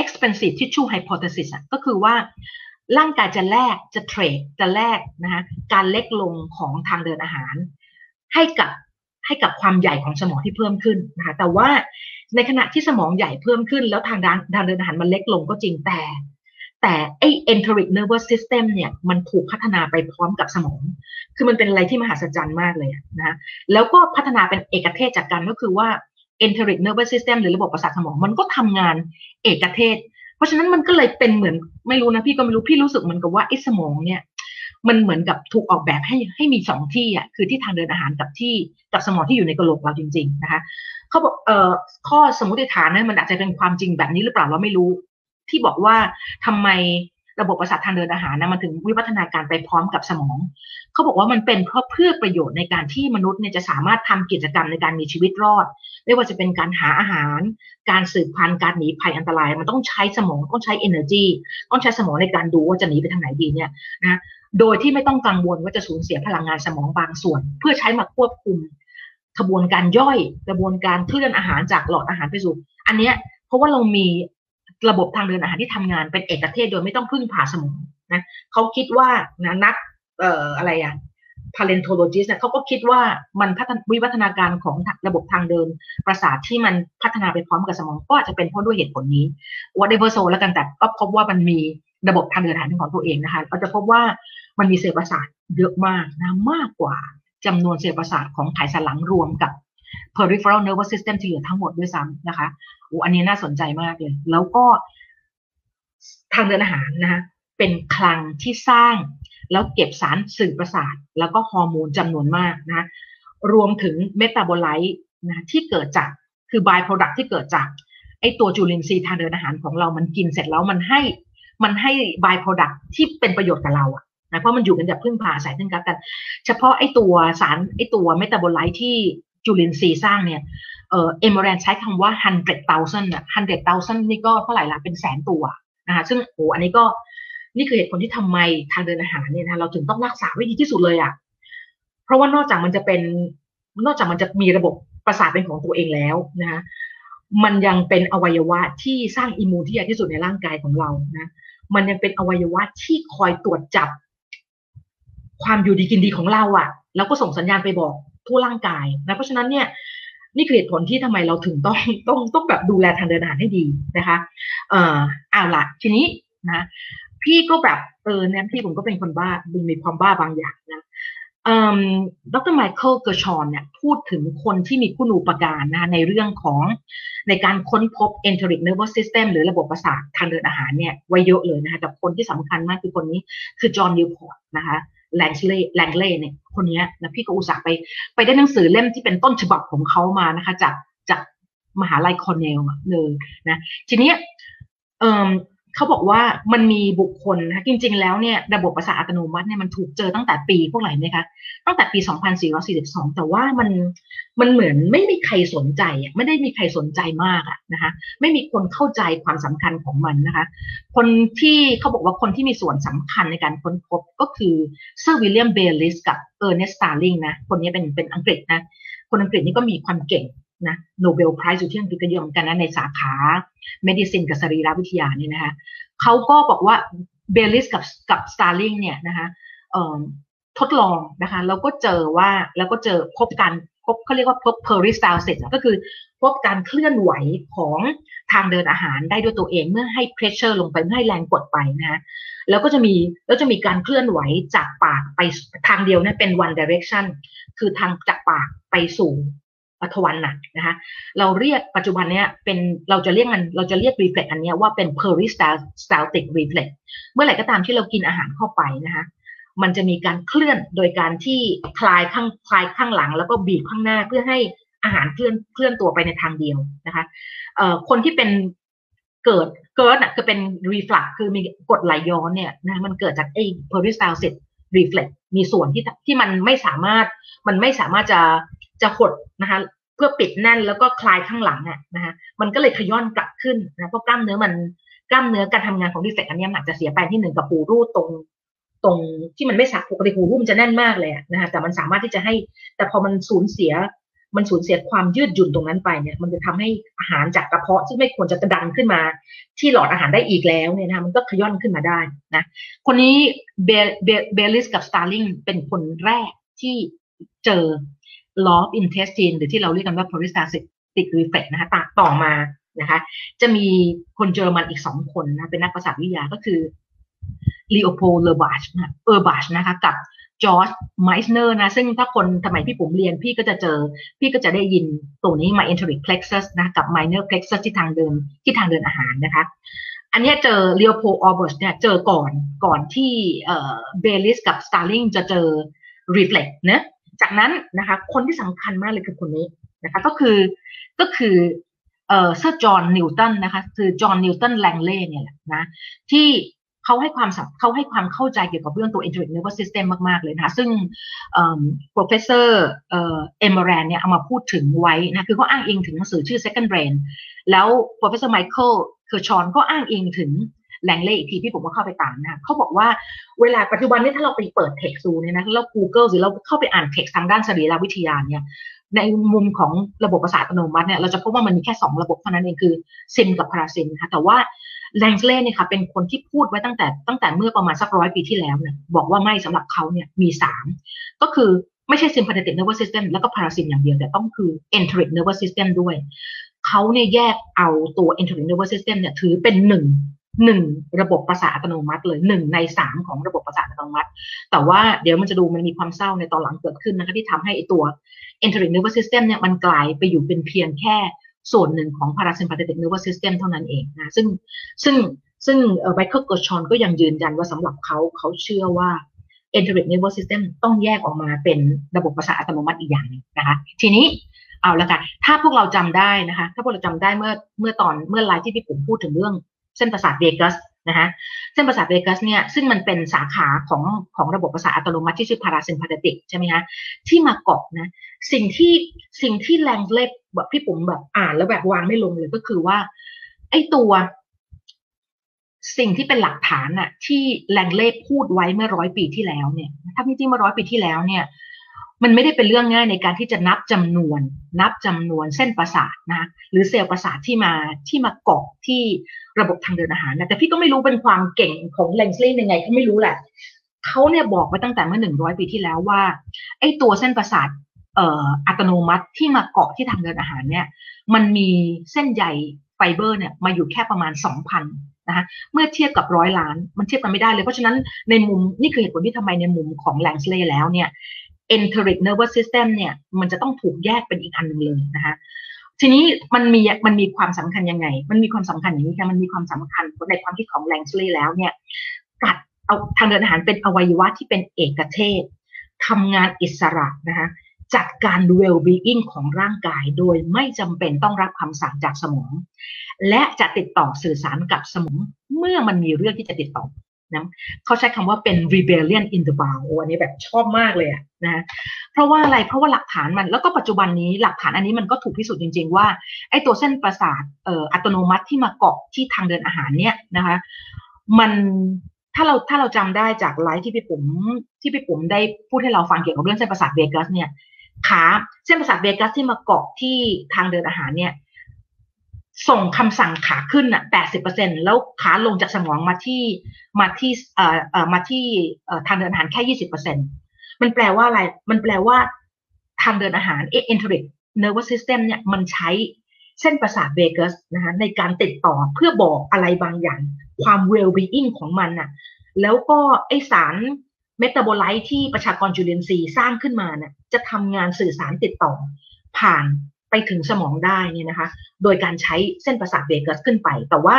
expensive tissue hypothesis ก็คือว่าร่างกายจะแลกจะเทรดจะแลกนะคะการเล็กลงของทางเดินอาหาร ให้กับให้กับความใหญ่ของสมองที่เพิ่มขึ้นนะคะแต่ว่าในขณะที่สมองใหญ่เพิ่มขึ้น แล้วทางด้านทางเดินอาหารมันเล็กลงก็จริงแต่ แต่ไอ enteric nervous system เนี่ยมันถูกพัฒนาไปพร้อมกับสมอง คือมันเป็นอะไรที่มหัศจรรย์มากเลยนะแล้วก็พัฒนาเป็นเอกเทศจากกันก็คือว่า enteric nervous system หรือระบบประสาทสมองมันก็ทำงานเอกเทศ เพราะฉะนั้นมันก็เลยเป็นเหมือนไม่รู้นะพี่ก็ไม่รู้พี่รู้สึกเหมือนกับว่าไอ้สมองเนี่ยมันเหมือนกับถูกออกแบบให้ให้มีสองที่อะคือที่ทางเดินอาหารกับที่กับสมองที่อยู่ในกระโหลกเราจริง ๆ นะคะเขาบอกเอ่อข้อสมมติฐานนั้นมันอาจจะเป็นความจริงแบบนี้หรือเปล่าเราไม่รู้ ที่บอกว่าทำไม ระบบประสาททางเดินอาหารนะมันถึงวิวัฒนาการไปพร้อมกับสมอง เขาบอกว่ามันเป็นเพราะเพื่อประโยชน์ในการที่มนุษย์เนี่ยจะสามารถทำกิจกรรมในการมีชีวิตรอด ไม่ว่าจะเป็นการหาอาหาร การสืบพันธุ์การหนีภัยอันตราย มันต้องใช้สมองต้องใช้ energy ต้องใช้สมองในการดูว่าจะหนีไปทางไหนดีเนี่ยนะโดยที่ไม่ต้องกังวลว่าจะสูญเสียพลังงานสมองบางส่วน เพื่อใช้มาควบคุมกระบวนการย่อยกระบวนการเคลื่อนอาหารจากหลอดอาหารไปสู่ อันเนี้ยเพราะว่าเรามี ระบบทางเดินอาหารที่ทำงานเป็นเอกเทศโดยไม่ต้องพึ่งพาสมองนะเขาคิดว่านะนักเอ่ออะไรอะ paleontologist เนี่ยเขาก็คิดว่ามันพัฒนวิวัฒนาการของระบบทางเดิน ประสาทที่มันพัฒนาไปพร้อมกับสมองก็อาจจะเป็นเพราะด้วยเหตุผลนี้ whatever so แล้วกันแต่ก็พบว่ามันมีระบบทางเดินอาหารของตัวเองนะคะเราจะพบว่ามันมีเซลล์ประสาทเยอะมากนะมากกว่าจำนวนเซลล์ประสาทของไขสันหลังรวมกับ peripheral nervous system ที่เหลือทั้งหมดด้วยซ้ำนะคะ โอ้อันนี้น่าสนใจมากเลย แล้วก็ทางเดินอาหารนะคะเป็นคลังที่สร้าง แล้วเก็บสารสื่อประสาท แล้วก็ฮอร์โมนจำนวนมากนะรวมถึงเมตาบอลไลต์นะที่เกิดจากคือบายโปรดักที่เกิดจากไอตัวจุลินทรีย์ทางเดินอาหารของเรามันกินเสร็จแล้วมันให้มันให้บายโปรดักที่เป็นประโยชน์กับเราอะนะเพราะมันอยู่กันแบบพึ่งพาอาศัยซึ่งกันกัน เฉพาะไอตัวสารไอตัวเมตาบอลไลท์ที่จุลินทรีย์สร้างเนี่ย เออเอมเรนใช้คำว่า hundred thousand อะ hundred thousand นี่ก็เท่าไหร่ละเป็นแสนตัวนะคะซึ่งโอ้อันนี้ก็นี่คือเหตุผลที่ทำไมทางเดินอาหารเนี่ยนะเราถึงต้องรักษาไว้ดีที่สุดเลยอะ่ะ เพราะว่านอกจากมันจะเป็นนอกจากมันจะมีระบบประสาทเป็นของตัวเองแล้วนะคะมันยังเป็นอวัยวะที่สร้างอิมมูนที่ใหญ่ที่สุดในร่างกายของเรานะมันยังเป็นอวัยวะที่คอยตรวจจับ ความอยู่ดีกินดีของเราอะ่ะ แล้วก็ส่งสัญญาณไปบอกทั่วร่างกายนะเพราะฉะนั้นเนี่ย นี่คือเหตุผลที่ทำไมเราถึงต้องต้องต้องแบบดูแลทางเดินอาหารให้ดีนะคะ เอ่อเอาละทีนี้นะ พี่ก็แบบเออเนี่ยพี่ผมก็เป็นคนบ้ามีความบ้าบางอย่างนะดรไมเคิลเกอร์ชอนเนี่ยพูดถึงคนที่มีคุณูปการนะในเรื่องของในการค้นพบ enteric nervous system หรือระบบประสาททางเดินอาหารเนี่ยไว้เยอะเลยนะคะแต่คนที่สำคัญมากคือคนนี้คือจอห์นนิวพอร์ตนะคะ แลงเล่แลงเล่เนี่ยคนนี้นะพี่ก็อุตส่าห์ไป ไปได้หนังสือเล่มที่เป็นต้นฉบับของเขามานะคะ จากจากมหาลัยคอร์เนลเลยนะทีนี้เอ่อ เขาบอกว่ามันมีบุคคลนะคะจริง ๆ แล้วเนี่ยระบบประสาทอัตโนมัติเนี่ยมันถูกเจอตั้งแต่ปีพวกไหนไหมคะตั้งแต่ปี 2442 แต่ว่ามันมันเหมือนไม่มีใครสนใจอะไม่ได้มีใครสนใจมากอะนะคะไม่มีคนเข้าใจความสำคัญของมันนะคะ คนที่เขาบอกว่าคนที่มีส่วนสำคัญในการค้นพบก็คือเซอร์วิลเลียมเบลลิสกับเออร์เนสต์สตาร์ลิงนะคนนี้เป็นเป็นอังกฤษนะคนอังกฤษนี่ก็มีความเก่ง นะ Nobel Prize อยู่ที่อังกฤษก็เยอะเหมือนกันนะในสาขา medicine กับสรีรวิทยาเนี่ยนะคะเขาก็บอกว่าเบลลิสกับกับสตาร์ลิงเนี่ยนะคะทดลองนะคะแล้วก็เจอว่าแล้วก็เจอพบการพบเขาเรียกว่าพบ peristalsis ก็คือพบการเคลื่อนไหวของทางเดินอาหารได้ด้วยตัวเองเมื่อให้ pressure ลงไปเมื่อให้แรงกดไปนะแล้วก็จะมีแล้วจะมีการเคลื่อนไหวจากปากไปทางเดียวนะเป็น one direction คือทางจากปากไปสู่ ทวารหนักนะคะ เราเรียกปัจจุบันเนี้ยเป็นเราจะเรียกมันเราจะเรียก reflex อันนี้ว่าเป็น peristaltic reflex เมื่อไหร่ก็ตามที่เรากินอาหารเข้าไปนะคะ มันจะมีการเคลื่อนโดยการที่คลายข้างคลายข้างหลัง แล้วก็บีบข้างหน้าเพื่อให้อาหารเคลื่อนเคลื่อนตัวไปในทางเดียวนะคะเอ่อคนที่เป็นเกิดเกิดอะคือเป็น reflux คือมีกดไหลย้อนเนี่ยนะมันเกิดจากไอ้ peristaltic reflex มีส่วนที่ที่มันไม่สามารถมันไม่สามารถจะ จะหดนะคะเพื่อปิดแน่นแล้วก็คลายข้างหลังอะนะคะมันก็เลยขย้อนกลับขึ้นนะเพราะกล้ามเนื้อมันกล้ามเนื้อการทำงานของดีเฟกอันนี้มันอาจจะเสียไปที่หนึ่งกับปูรูดตรงตรงที่มันไม่สักปกติปูรูดมันจะแน่นมากเลยนะคะแต่มันสามารถที่จะให้ แต่พอมันสูญเสียมันสูญเสียความยืดหยุ่นตรงนั้นไปเนี่ย มันจะทำให้อาหารจากกระเพาะที่ไม่ควรจะกระดันขึ้นมา ที่หลอดอาหารได้อีกแล้วเนี่ยนะมันก็ขย้อนขึ้นมาได้นะ คนนี้เบลเบลลิสกับสตาร์ลิงเป็นคนแรกที่เจอ law of intestine หรือที่เราเรียกกันว่า peristaltic reflex นะคะต่อมานะคะ จะมีคนเยอรมันอีกสองคนนะเป็นนักประสาทวิทยาก็คือลีโอโพเลอร์บาชนะเออร์บาชนะคะกับจอร์จไมส์เนอร์นะ ซึ่งถ้าคนสมัยพี่ผมเรียนพี่ก็จะเจอ พี่ก็จะได้ยินตรงนี้ myenteric plexus นะกับ Meissner plexus ที่ทางเดินที่ทางเดินอาหารนะคะ อันนี้เจอเลีโอโพออร์เบิร์เนี่ยเจอก่อนก่อนที่เบลลิสกับสตาร์ลิงจะเจอ reflex นะ จากนั้นนะคะ คนที่สำคัญมากเลยคือคนนี้นะคะ ก็คือก็คือเอ่อเซอร์จอห์นนิวตันนะคะคือจอห์นนิวตันแลงเล่เนี่ยแหละนะที่เขาให้ความเขาให้ความเข้าใจเกี่ยวกับเรื่องตัว enteric nervous system มาก ๆ เลยนะคะซึ่ง professor เอมเมอรันเนี่ยเอามาพูดถึงไว้นะคือเขาอ้างอิงถึงหนังสือชื่อ second brain แล้ว professor Michael เกอร์ชอนก็อ้างอิงถึง แหล่งเล่อีกทีที่ผมก็เข้าไปตามนะเขาบอกว่าเวลาปัจจุบันนี้ถ้าเราไปเปิดเท็กซ์ดูเนี่ยนะแล้ว Google หรือเราเข้าไปอ่านเท็กซ์ทางด้านสรีรวิทยาเนี่ยในมุมของระบบประสาทอัตโนมัติเนี่ยเราจะพบว่ามันมีแค่ 2 ระบบเท่านั้นเองคือ sym กับ parasym นะคะแต่ว่าแลงเล่เนี่ยค่ะเป็นคนที่พูดไว้ตั้งแต่ตั้งแต่เมื่อประมาณสักร้อยปีที่แล้วเนี่ยบอกว่าไม่สำหรับเขาเนี่ยมี 3 ก็คือไม่ใช่ sympathetic nervous system แล้วก็พาราซิมอย่างเดียว แต่ต้องคือ enteric nervous system ด้วย เขาเนี่ยแยกเอาตัว enteric nervous system เนี่ยถือเป็นหนึ่ง หนึ่งระบบประสาทอัตโนมัติเลยหนึ่งในสามของระบบประสาทอัตโนมัติ แต่ว่าเดี๋ยวมันจะดูมันมีความเศร้าในตอนหลังเกิดขึ้นนะคะที่ทำให้ตัว enteric nervous system เนี่ยมันกลายไปอยู่เป็นเพียงแค่ส่วนหนึ่งของ parasympathetic nervous system เท่านั้นเองนะซึ่งซึ่งซึ่งMichael Gershon ก็ยังยืนยันว่าสำหรับเขาเขาเชื่อว่า enteric nervous system ต้องแยกออกมาเป็นระบบประสาทอัตโนมัติอีกอย่างนึงนะคะ ทีนี้เอาละค่ะถ้าพวกเราจำได้นะคะ ถ้าพวกเราจำได้เมื่อเมื่อตอนเมื่อไลฟ์ที่พี่ปุ๋มพูดถึงเรื่อง เส้นประสาท vagus นะคะเส้นประสาท vagus เนี่ยซึ่งมันเป็นสาขาของของระบบประสาทอัตโนมัติที่ชื่อ parasympathetic ใช่ไหมคะที่มาเกาะนะสิ่งที่สิ่งที่แรงเล็บแบบพี่ปุ๋มแบบอ่านแล้วแบบวางไม่ลงเลยก็คือว่า ไอ้ตัว สิ่งที่เป็นหลักฐานอะที่แรงเล่พูดไว้เมื่อร้อยปีที่แล้วเนี่ย ถ้าพี่ที่เมื่อร้อยปีที่แล้วเนี่ย มันไม่ได้เป็นเรื่องง่ายในการที่จะนับจำนวน นับจำนวนเส้นประสาทนะหรือเซลล์ประสาทที่มาที่มาเกาะที่ระบบทางเดินอาหารนะแต่พี่ก็ไม่รู้เป็นความเก่งของแลงสลีย์ยังไงก็ไม่รู้แหละเขาเนี่ยบอกไว้ตั้งแต่เมื่อหนึ่งร้อยปีที่แล้วว่าไอ้ตัวเส้นประสาทเอ่ออัตโนมัติที่มาเกาะที่ทางเดินอาหารเนี่ย มันมีเส้นใยไฟเบอร์เนี่ยมาอยู่แค่ประมาณสองพันนะคะเมื่อเทียบกับร้อยล้านมันเทียบกันไม่ได้เลย เพราะฉะนั้นในมุมนี่คือเหตุผลที่ทำไมในมุมของแลงสเลย์แล้วเนี่ย enteric nervous system เนี่ยมันจะต้องถูกแยกเป็นอีกอันหนึ่งเลยนะคะทีนี้มันมีมันมีความสำคัญยังไง มันมีความสำคัญอย่างนี้ค่ะมันมีความสำคัญในความคิดของแลงสลีย์แล้วเนี่ยกัดเอาทางเดินอาหารเป็นอวัยวะที่เป็นเอกเทศทำงานอิสระนะคะจัดการ well-being ของร่างกายโดยไม่จำเป็นต้องรับคำสั่งจากสมอง และจะติดต่อสื่อสารกับสมองเมื่อมันมีเรื่องที่จะติดต่อ นะเขาใช้คำว่าเป็น rebellion in the bow อันนี้แบบชอบมากเลยนะเพราะว่าอะไรเพราะว่าหลักฐานมันแล้วก็ปัจจุบันนี้หลักฐานอันนี้มันก็ถูกพิสูจน์จริง ๆ ว่าไอ้ตัวเส้นประสาทเอ่ออัตโนมัติที่มาเกาะที่ทางเดินอาหารเนี่ยนะคะมันถ้าเราถ้าเราจำได้จากไลฟ์ที่พี่ปุ๋มที่พี่ปุ๋มได้พูดให้เราฟังเกี่ยวกับเรื่องเส้นประสาท vagus เนี่ยขาเส้นประสาท vagus ที่มาเกาะที่ทางเดินอาหารเนี่ย ส่งคำสั่งขาขึ้นอะแปดสิบเปอร์เซ็นแล้วขาลงจากสมองมาที่มาที่เอ่อเอ่อมาที่เอ่อทางเดินอาหารแค่ยี่สิบเปอร์เซ็นมันแปลว่าอะไร มันแปลว่าทางเดินอาหาร enteric nervous system เนี่ยมันใช้เส้นประสาท vagus นะคะในการติดต่อเพื่อบอกอะไรบางอย่าง ความ well being ของมันน่ะแล้วก็ไอสาร metabolite ที่ประชากรจุลินทรีย์สร้างขึ้นมาเนี่ยจะทำงานสื่อสารติดต่อผ่าน ไปถึงสมองได้เนี่ยนะคะ โดยการใช้เส้นประสาท vagus ขึ้นไป แต่ว่า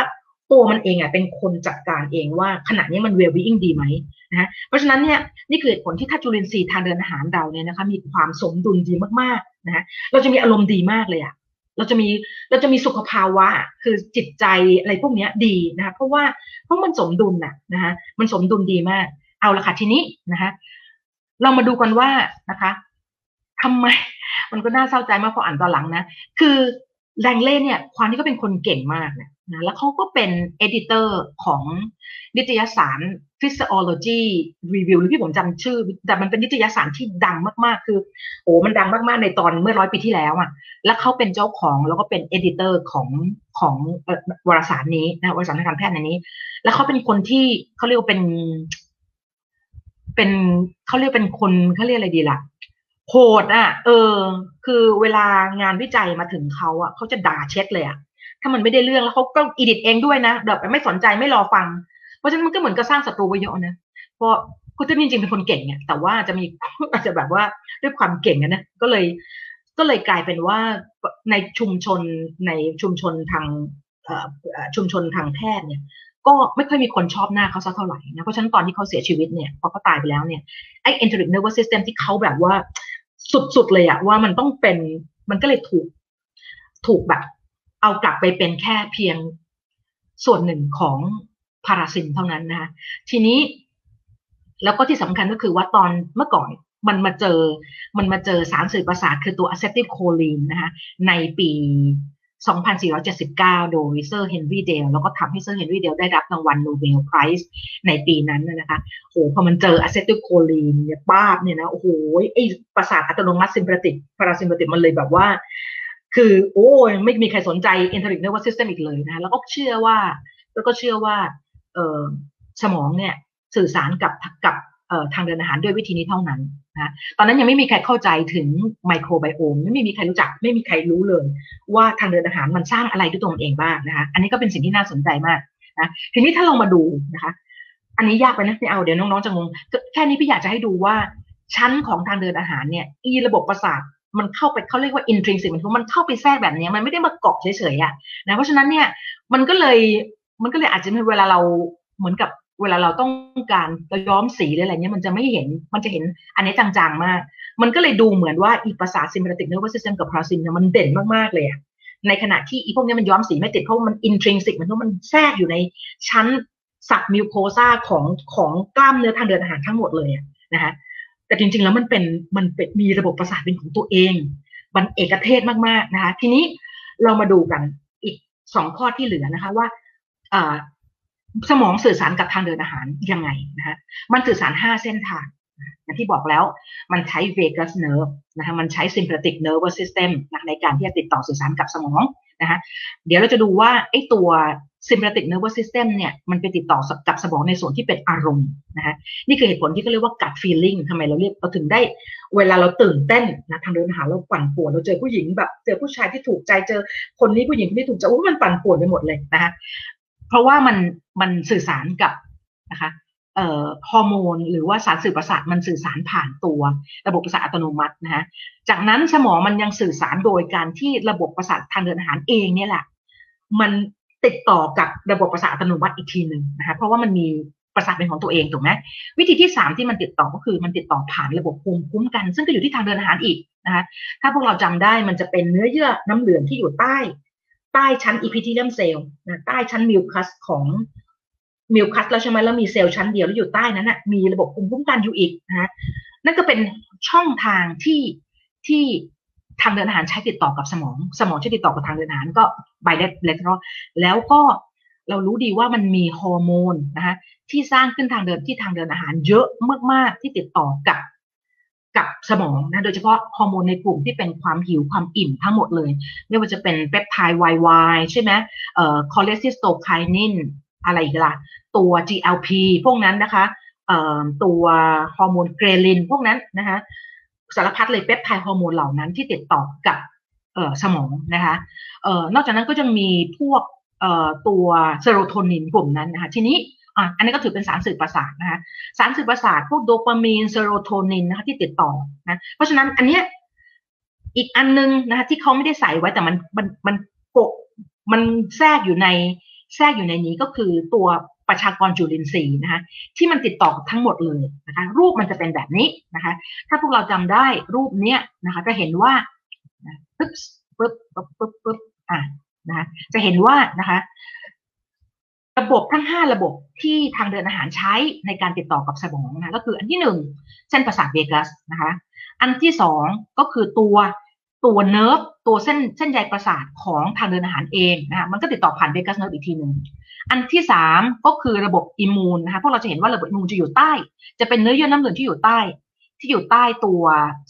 ตัวมันเองอะเป็นคนจัดการเองว่าขณะนี้มัน well being ดีไหมนะเพราะฉะนั้นเนี่ยนี่คือเหตุผลที่ถ้าจุลินทรีย์ทางเดินอาหารเราเนี่ยนะคะมีความสมดุลดีมากๆนะฮะเราจะมีอารมณ์ดีมากเลยอะเราจะมีเราจะมีสุขภาวะคือจิตใจอะไรพวกนี้ดีนะคะเพราะว่าเพราะมันสมดุลน่ะนะคะมันสมดุลดีมาก เอาละค่ะทีนี้นะคะเรามาดูกันว่านะคะทำไม มันก็น่าเศร้าใจมากพออ่านตอนหลังนะ คือแรงเล่เนี่ยความที่เขาเป็นคนเก่งมากนะนะแล้วเขาก็เป็นเอดิเตอร์ของนิตยสาร Physiology Review หรือที่ผมจำชื่อ แต่มันเป็นนิตยสารที่ดังมากๆ คือโอ้มันดังมากๆในตอนเมื่อร้อยปีที่แล้วอะแล้วเขาเป็นเจ้าของแล้วก็เป็น editor ของของวารสารนี้นะวารสารทางการแพทย์ในนี้ แล้วเขาเป็นคนที่เขาเรียกว่าเป็น เป็นเขาเรียกเป็นคนเขาเรียกอะไรดีล่ะ โหดอะ เออ คือเวลางานวิจัยมาถึงเขาอะเขาจะด่าเช็ดเลยอะถ้ามันไม่ได้เรื่องแล้วเขาก็ edit เองด้วยนะแบบไม่สนใจไม่รอฟัง เพราะฉะนั้นมันก็เหมือนกับสร้างศัตรูไว้เยอะนะเพราะคุณจะจริงๆเป็นคนเก่งเนี่ยแต่ว่าจะมีอาจจะแบบว่าด้วยความเก่งนะก็เลย ก็เลยกลายเป็นว่าในชุมชนในชุมชนทางชุมชนทางแพทย์เนี่ย ก็ไม่ค่อยมีคนชอบหน้าเขาสักเท่าไหร่นะเพราะฉะนั้นตอนที่เขาเสียชีวิตเนี่ยพอเขาตายไปแล้วเนี่ยไอ้ enteric nervous system ที่เขาแบบว่า สุดๆเลยอะว่ามันต้องเป็นมันก็เลยถูกถูกแบบเอากลับไปเป็นแค่เพียงส่วนหนึ่งของ parasym เท่านั้นนะคะทีนี้แล้วก็ที่สำคัญก็คือว่าตอนเมื่อก่อนมันมาเจอ มันมาเจอสารสื่อประสาทคือตัวอะเซติลโคลีนนะคะในปี 2479 โดยเซอร์เฮนรี่เดลแล้วก็ทำให้เซอร์เฮนรี่เดลได้รับรางวัล Nobel Prize ในปีนั้นนะคะโอ้พอมันเจออะเซติลโคลีนเนี่ยป้าบเนี่ยนะโอ้โหไอประสาทอัตโนมัติ sympathetic parasympathetic มันเลยแบบว่า คือโอ้ยไม่มีใครสนใจ enteric nervous system อีกเลยนะแล้วก็เชื่อว่า แล้วก็เชื่อว่าเออสมองเนี่ยสื่อสารกับกับทางเดินอาหารด้วยวิธีนี้เท่านั้น นะตอนนั้นยังไม่มีใครเข้าใจถึงไมโครไบโอมไม่มีใครรู้จัก ไม่มีใครรู้เลย ว่าทางเดินอาหารมันสร้างอะไรด้วยตัวมันเองบ้างนะคะ อันนี้ก็เป็นสิ่งที่น่าสนใจมากนะทีนี้ถ้าเรามาดูนะคะ อันนี้ยากไปนะไม่เอาเดี๋ยวน้องๆจะงงแค่นี้พี่อยากจะให้ดูว่าชั้นของทางเดินอาหารเนี่ยอีระบบประสาทมันเข้าไปเขาเรียกว่า intrinsic มันมันเข้าไปแทรกแบบนี้มันไม่ได้มาเกาะเฉยๆอะนะเพราะฉะนั้นเนี่ยมันก็เลยมันก็เลยอาจจะเป็นเวลาเราเหมือนกับ เวลาเราต้องการจะย้อมสีอะไรเงี้ยมันจะไม่เห็นมันจะเห็นอันนี้จางๆมาก มันก็เลยดูเหมือนว่าอีประสาท sympathetic nervous system กับ parasym เนี่ยมันเด่นมากๆเลยอะในขณะที่อีพวกนี้มันย้อมสีไม่ติดเพราะมัน intrinsic มันเพราะมันแทรกอยู่ในชั้นสับมิวโคซาของของกล้ามเนื้อทางเดินอาหารทั้งหมดเลยนะคะแต่จริงๆแล้วมันเป็นมันเป็นมีระบบประสาทเป็นของตัวเองมันเอกเทศมากๆนะคะ ทีนี้เรามาดูกันอีกสองข้อที่เหลือนะคะว่า สมองสื่อสารกับทางเดินอาหารยังไงนะคะมันสื่อสารห้าเส้นทางอย่างที่บอกแล้วมันใช้ vagus nerve นะคะมันใช้ sympathetic nervous system นะในการที่จะติดต่อสื่อสารกับสมองนะคะเดี๋ยวเราจะดูว่าไอ้ตัว sympathetic nervous system เนี่ยมันไปติดต่อกับสมองในส่วนที่เป็นอารมณ์นะคะนี่คือเหตุผลที่เขาเรียกว่า gut feeling ทำไมเราเรียกเราถึงได้ เวลาเราตื่นเต้นนะทางเดินอาหารเราปั่นป่วนเราเจอผู้หญิงแบบ เจอผู้ชายที่ถูกใจเจอคนนี้ผู้หญิงที่ถูกใจโอ้มันปั่นป่วนไปหมดเลยนะคะ เพราะว่ามันมันสื่อสารกับนะคะเอ่อฮอร์โมนหรือว่าสารสื่อประสาทมันสื่อสารผ่านตัวระบบประสาทอัตโนมัตินะฮะ จากนั้นสมองมันยังสื่อสารโดยการที่ระบบประสาททางเดินอาหารเองเนี่ยแหละ มันติดต่อกับระบบประสาทอัตโนมัติอีกทีหนึ่งนะคะเพราะว่ามันมีประสาทเป็นของตัวเองถูกไหมวิธีที่สามที่มันติดต่อก็คือมันติดต่อผ่านระบบภูมิคุ้มกัน ซึ่งก็อยู่ที่ทางเดินอาหารอีกนะคะถ้าพวกเราจำได้มันจะเป็นเนื้อเยื่อน้ำเหลืองที่อยู่ใต้ ใต้ชั้น epithelium cell นะใต้ชั้น mucus ของ mucus แล้วใช่ไหมแล้วมีเซลล์ชั้นเดียวแล้วอยู่ใต้นั้นนะมีระบบภูมิคุ้มกันอยู่อีกนะนั่นก็เป็นช่องทางที่ที่ทางเดินอาหารใช้ติดต่อกับสมอง สมองใช้ติดต่อกับทางเดินอาหารก็ bilateral แล้วก็เรารู้ดีว่ามันมีฮอร์โมนนะคะที่สร้างขึ้นทางเดินที่ทางเดินอาหารเยอะมากๆที่ติดต่อกับ กับสมองนะโดยเฉพาะฮอร์โมนในกลุ่มที่เป็นความหิวความอิ่มทั้งหมดเลย ไม่ว่าจะเป็นเปปไทด์ YY ใช่ไหมเอ่อ cholecystokinin อะไรอีกล่ะตัว GLP พวกนั้นนะคะเอ่อตัวฮอร์โมน ghrelin พวกนั้นนะคะสารพัดเลย peptide hormone เหล่านั้นที่ติดต่อกับเอ่อสมองนะคะเอ่อนอกจากนั้นก็ยังมีพวกเอ่อตัวเซโรโทนินกลุ่มนั้นนะคะทีนี้ อะอันนี้ก็ถือเป็นสารสื่อประสาทนะคะสารสื่อประสาทพวกโดปามีนเซโรโทนินนะคะที่ติดต่อนะเพราะฉะนั้นอันเนี้ยอีกอันนึงนะคะที่เขาไม่ได้ใส่ไว้แต่มันมันมันโกมันแทรกอยู่ในแทรกอยู่ในนี้ก็คือตัวประชากรจุลินทรีย์นะคะที่มันติดต่อทั้งหมดเลยนะคะรูปมันจะเป็นแบบนี้นะคะถ้าพวกเราจำได้รูปเนี้ยนะคะจะเห็นว่าปึ๊บปึ๊บปึ๊บปึ๊บปึ๊บอะนะคะจะเห็นว่านะคะ ระบบทั้งห้าระบบที่ทางเดินอาหารใช้ในการติดต่อกับสมองนะก็คืออันที่หนึ่งเส้นประสาทเวกัสนะคะอันที่สองก็คือตัวตัว nerve ตัวเส้นเส้นใยประสาทของทางเดินอาหารเองนะคะมันก็ติดต่อผ่าน vagus nerve อีกทีหนึ่งอันที่สามก็คือระบบ immune นะคะพวกเราจะเห็นว่าระบบ immune จะอยู่ใต้ จะเป็นเนื้อเยื่อน้ำเหลืองที่อยู่ใต้ ที่อยู่ใต้ตัว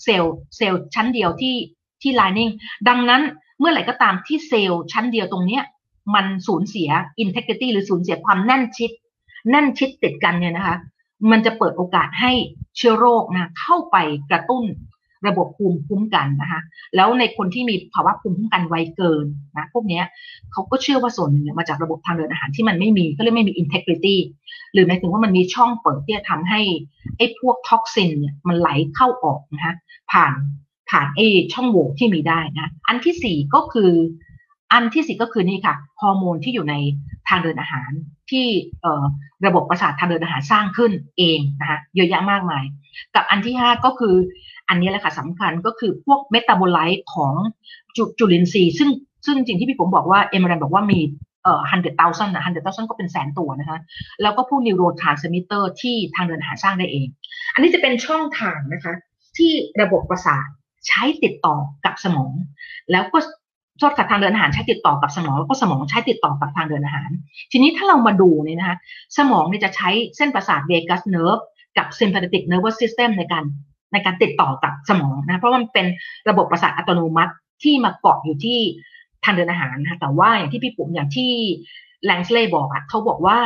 เซลล์เซลล์ชั้นเดียวที่ที่ lining ดังนั้นเมื่อไหร่ก็ตามที่เซลล์ชั้นเดียวตรงเนี้ย มันสูญเสีย integrity หรือสูญเสียความแน่นชิด แน่นชิดติดกันเนี่ยนะคะ มันจะเปิดโอกาสให้เชื้อโรคนะเข้าไปกระตุ้นระบบภูมิคุ้มกันนะคะแล้วในคนที่มีภาวะภูมิคุ้มกันไวเกินนะพวกนี้เขาก็เชื่อว่าส่วนหนึ่งมาจากระบบทางเดินอาหารที่มันไม่มีก็เลยไม่มี integrity หรือหมายถึงว่ามันมีช่องเปิดที่จะทำให้ไอ้พวก toxin เนี่ยมันไหลเข้าออกนะคะผ่านผ่านไอ้ช่องโหว่ที่มีได้นะอันที่สี่ก็คือ อันที่สี่ก็คือนี่ค่ะฮอร์โมนที่อยู่ในทางเดินอาหารที่ระบบประสาททางเดินอาหารสร้างขึ้นเองนะคะเยอะแยะมากมาย กับอันที่ห้าก็คืออันนี้แหละค่ะสำคัญก็คือพวก metabolite ของจุลินทรีย์ซึ่งซึ่งจริงที่พี่ปุ๋มบอกว่า Emeran บอกว่ามีเอ่อ hundred thousand นะ hundred thousand ก็เป็นแสนตัวนะคะแล้วก็พวก neurotransmitter ที่ทางเดินอาหารสร้างได้เอง อันนี้จะเป็นช่องทางนะคะที่ระบบประสาทใช้ติดต่อกับสมอง แล้วก็ โทษกับทางเดินอาหารใช้ติดต่อกับสมองแล้วก็สมองใช้ติดต่อกับทางเดินอาหาร ทีนี้ถ้าเรามาดูเนี่ยนะคะสมองเนี่ยจะใช้เส้นประสาทเวกัสเนิร์ฟกับ sympathetic nervous system ในการในการติดต่อกับสมองนะเพราะมันเป็นระบบประสาทอัตโนมัติที่มาเกาะอยู่ที่ทางเดินอาหารนะแต่ว่าอย่างที่พี่ปุ๋มอย่างที่แลงสเลย์บอกอะเขาบอกว่า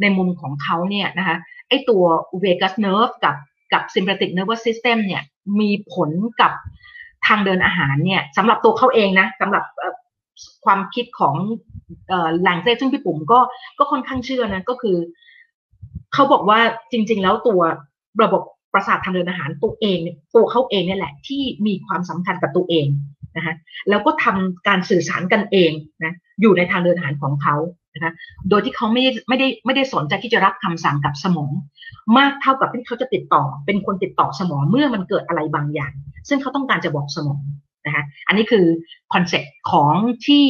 ในมุมของเขาเนี่ยนะคะไอตัว vagus nerve กับกับ sympathetic nervous system เนี่ยมีผลกับ ทางเดินอาหารเนี่ยสำหรับตัวเขาเองนะสำหรับความคิดของแหล่งเซซึ่งพี่ปุ๋มก็ก็ค่อนข้างเชื่อนะก็คือเขาบอกว่าจริง ๆ แล้วตัวระบบประสาททางเดินอาหารตัวเองตัวเขาเองเนี่ยแหละ ที่มีความสำคัญกับตัวเองนะคะแล้วก็ทำการสื่อสารกันเองนะอยู่ในทางเดินอาหารของเขา นะคะโดยที่เขาไม่ได้ไม่ได้ไม่ได้สนใจที่จะรับคำสั่งกับสมอง มากเท่ากับที่เขาจะติดต่อ เป็นคนติดต่อสมองเมื่อมันเกิดอะไรบางอย่าง ซึ่งเขาต้องการจะบอกสมองนะคะอันนี้คือคอนเซ็ปต์ของที่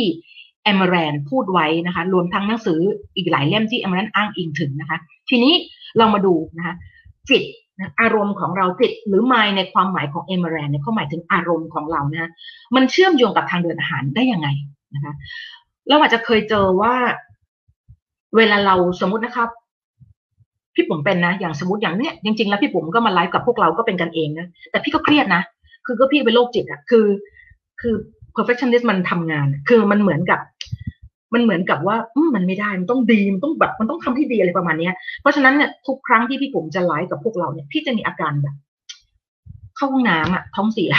เอมเรนพูดไว้นะคะรวมทั้งหนังสืออีกหลายเล่มที่เอมเรนอ้างอิงถึงนะคะ ทีนี้เรามาดูนะคะจิตอารมณ์ของเราจิตหรือ mind ในความหมายของเอมเรนเนี่ยเขาหมายถึงอารมณ์ของเรานะมันเชื่อมโยงกับทางเดินอาหารได้ยังไงนะคะเราอาจจะเคยเจอว่า เวลาเราสมมตินะครับพี่ผมเป็นนะอย่างสมมติอย่างเนี้ยจริงๆแล้วพี่ผมก็มาไลฟ์กับพวกเราก็เป็นกันเองนะแต่พี่ก็เครียดนะคือก็พี่เป็นโรคจิตอะคือ คือ perfectionist มันทำงาน คือมันเหมือนกับ มันเหมือนกับว่ามันไม่ได้มันต้องดีมันต้องแบบมันต้องทำให้ดีอะไรประมาณเนี้ยเพราะฉะนั้นเนี่ยทุกครั้งที่พี่ผมจะไลฟ์กับพวกเราเนี่ยพี่จะมีอาการแบบเข้าห้องน้ำอะท้องเสีย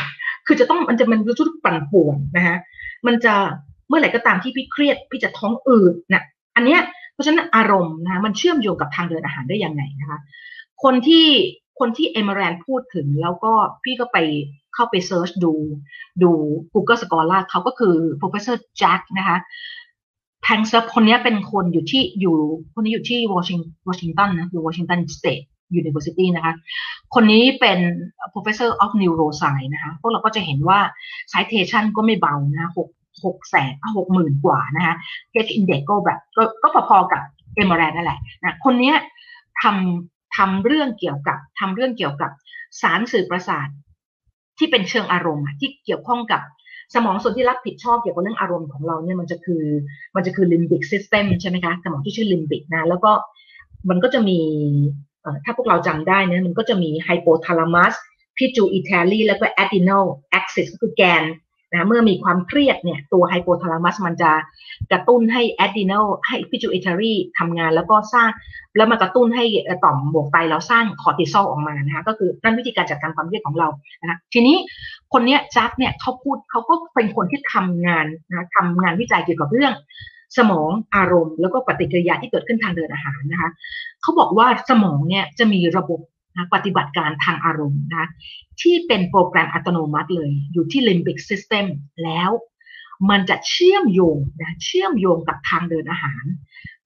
คือจะต้องมันจะมันรู้สึกปั่นป่วนนะฮะมันจะเมื่อไหร่ก็ตามที่พี่เครียด พี่จะท้องอืดนะอันเนี้ย ราะฉะนั้นอารมณ์นะมันเชื่อมโยงกับทางเดินอาหารได้ยังไงนะคะ คนที่คนที่เอมเรนพูดถึงแล้วก็พี่ก็ไปเข้าไป search ดูดู Google Scholar เขาก็คือ professor Jack นะคะแพงเซิร์ฟคนนี้เป็นคนอยู่ที่อยู่คนนี้อยู่ที่วอชิงวอชิงตันนะอยู่ Washington State University นะคะ คนนี้เป็น professor of neuroscience นะคะ พวกเราก็จะเห็นว่า citation ก็ไม่เบานะหก หกแสนหกหมื่นกว่านะคะ H index ก็แบบก็ก็พอๆกับเอมแรนนั่นแหละนะคนนี้ทำทำเรื่องเกี่ยวกับทำเรื่องเกี่ยวกับสารสื่อประสาทที่เป็นเชิงอารมณ์ที่เกี่ยวข้องกับสมองส่วนที่รับผิดชอบเกี่ยวกับเรื่องอารมณ์ของเราเนี่ยมันจะคือมันจะคือ limbic system ใช่ไหมคะสมองที่ชื่อ limbic นะแล้วก็มันก็จะมีถ้าพวกเราจำได้นะมันก็จะมี hypothalamus pituitary แล้วก็ adrenal axis ก็คือแกน นะเมื่อมีความเครียดเนี่ยตัวไฮโปทาลามัสมันจะกระตุ้นให้ adrenal ให้ pituitary ทำงานแล้วก็สร้าง แล้วมากระตุ้นให้ต่อมหมวกไตเราสร้างคอร์ติซอลออกมานะคะก็คือนั่นวิธีการจัดการความเครียดของเรานะคะทีนี้คนเนี้ยจักเนี่ยเขาพูดเขาก็เป็นคนที่ทำงานนะทำงานวิจัยเกี่ยวกับเรื่อง สมองอารมณ์ แล้วก็ปฏิกิริยาที่เกิดขึ้นทางเดินอาหารนะคะเขาบอกว่าสมองเนี่ยจะมีระบบ นะปฏิบัติการทางอารมณ์นะที่เป็นโปรแกรมอัตโนมัติเลยอยู่ที่ limbic system แล้ว มันจะเชื่อมโยงนะเชื่อมโยงกับทางเดินอาหาร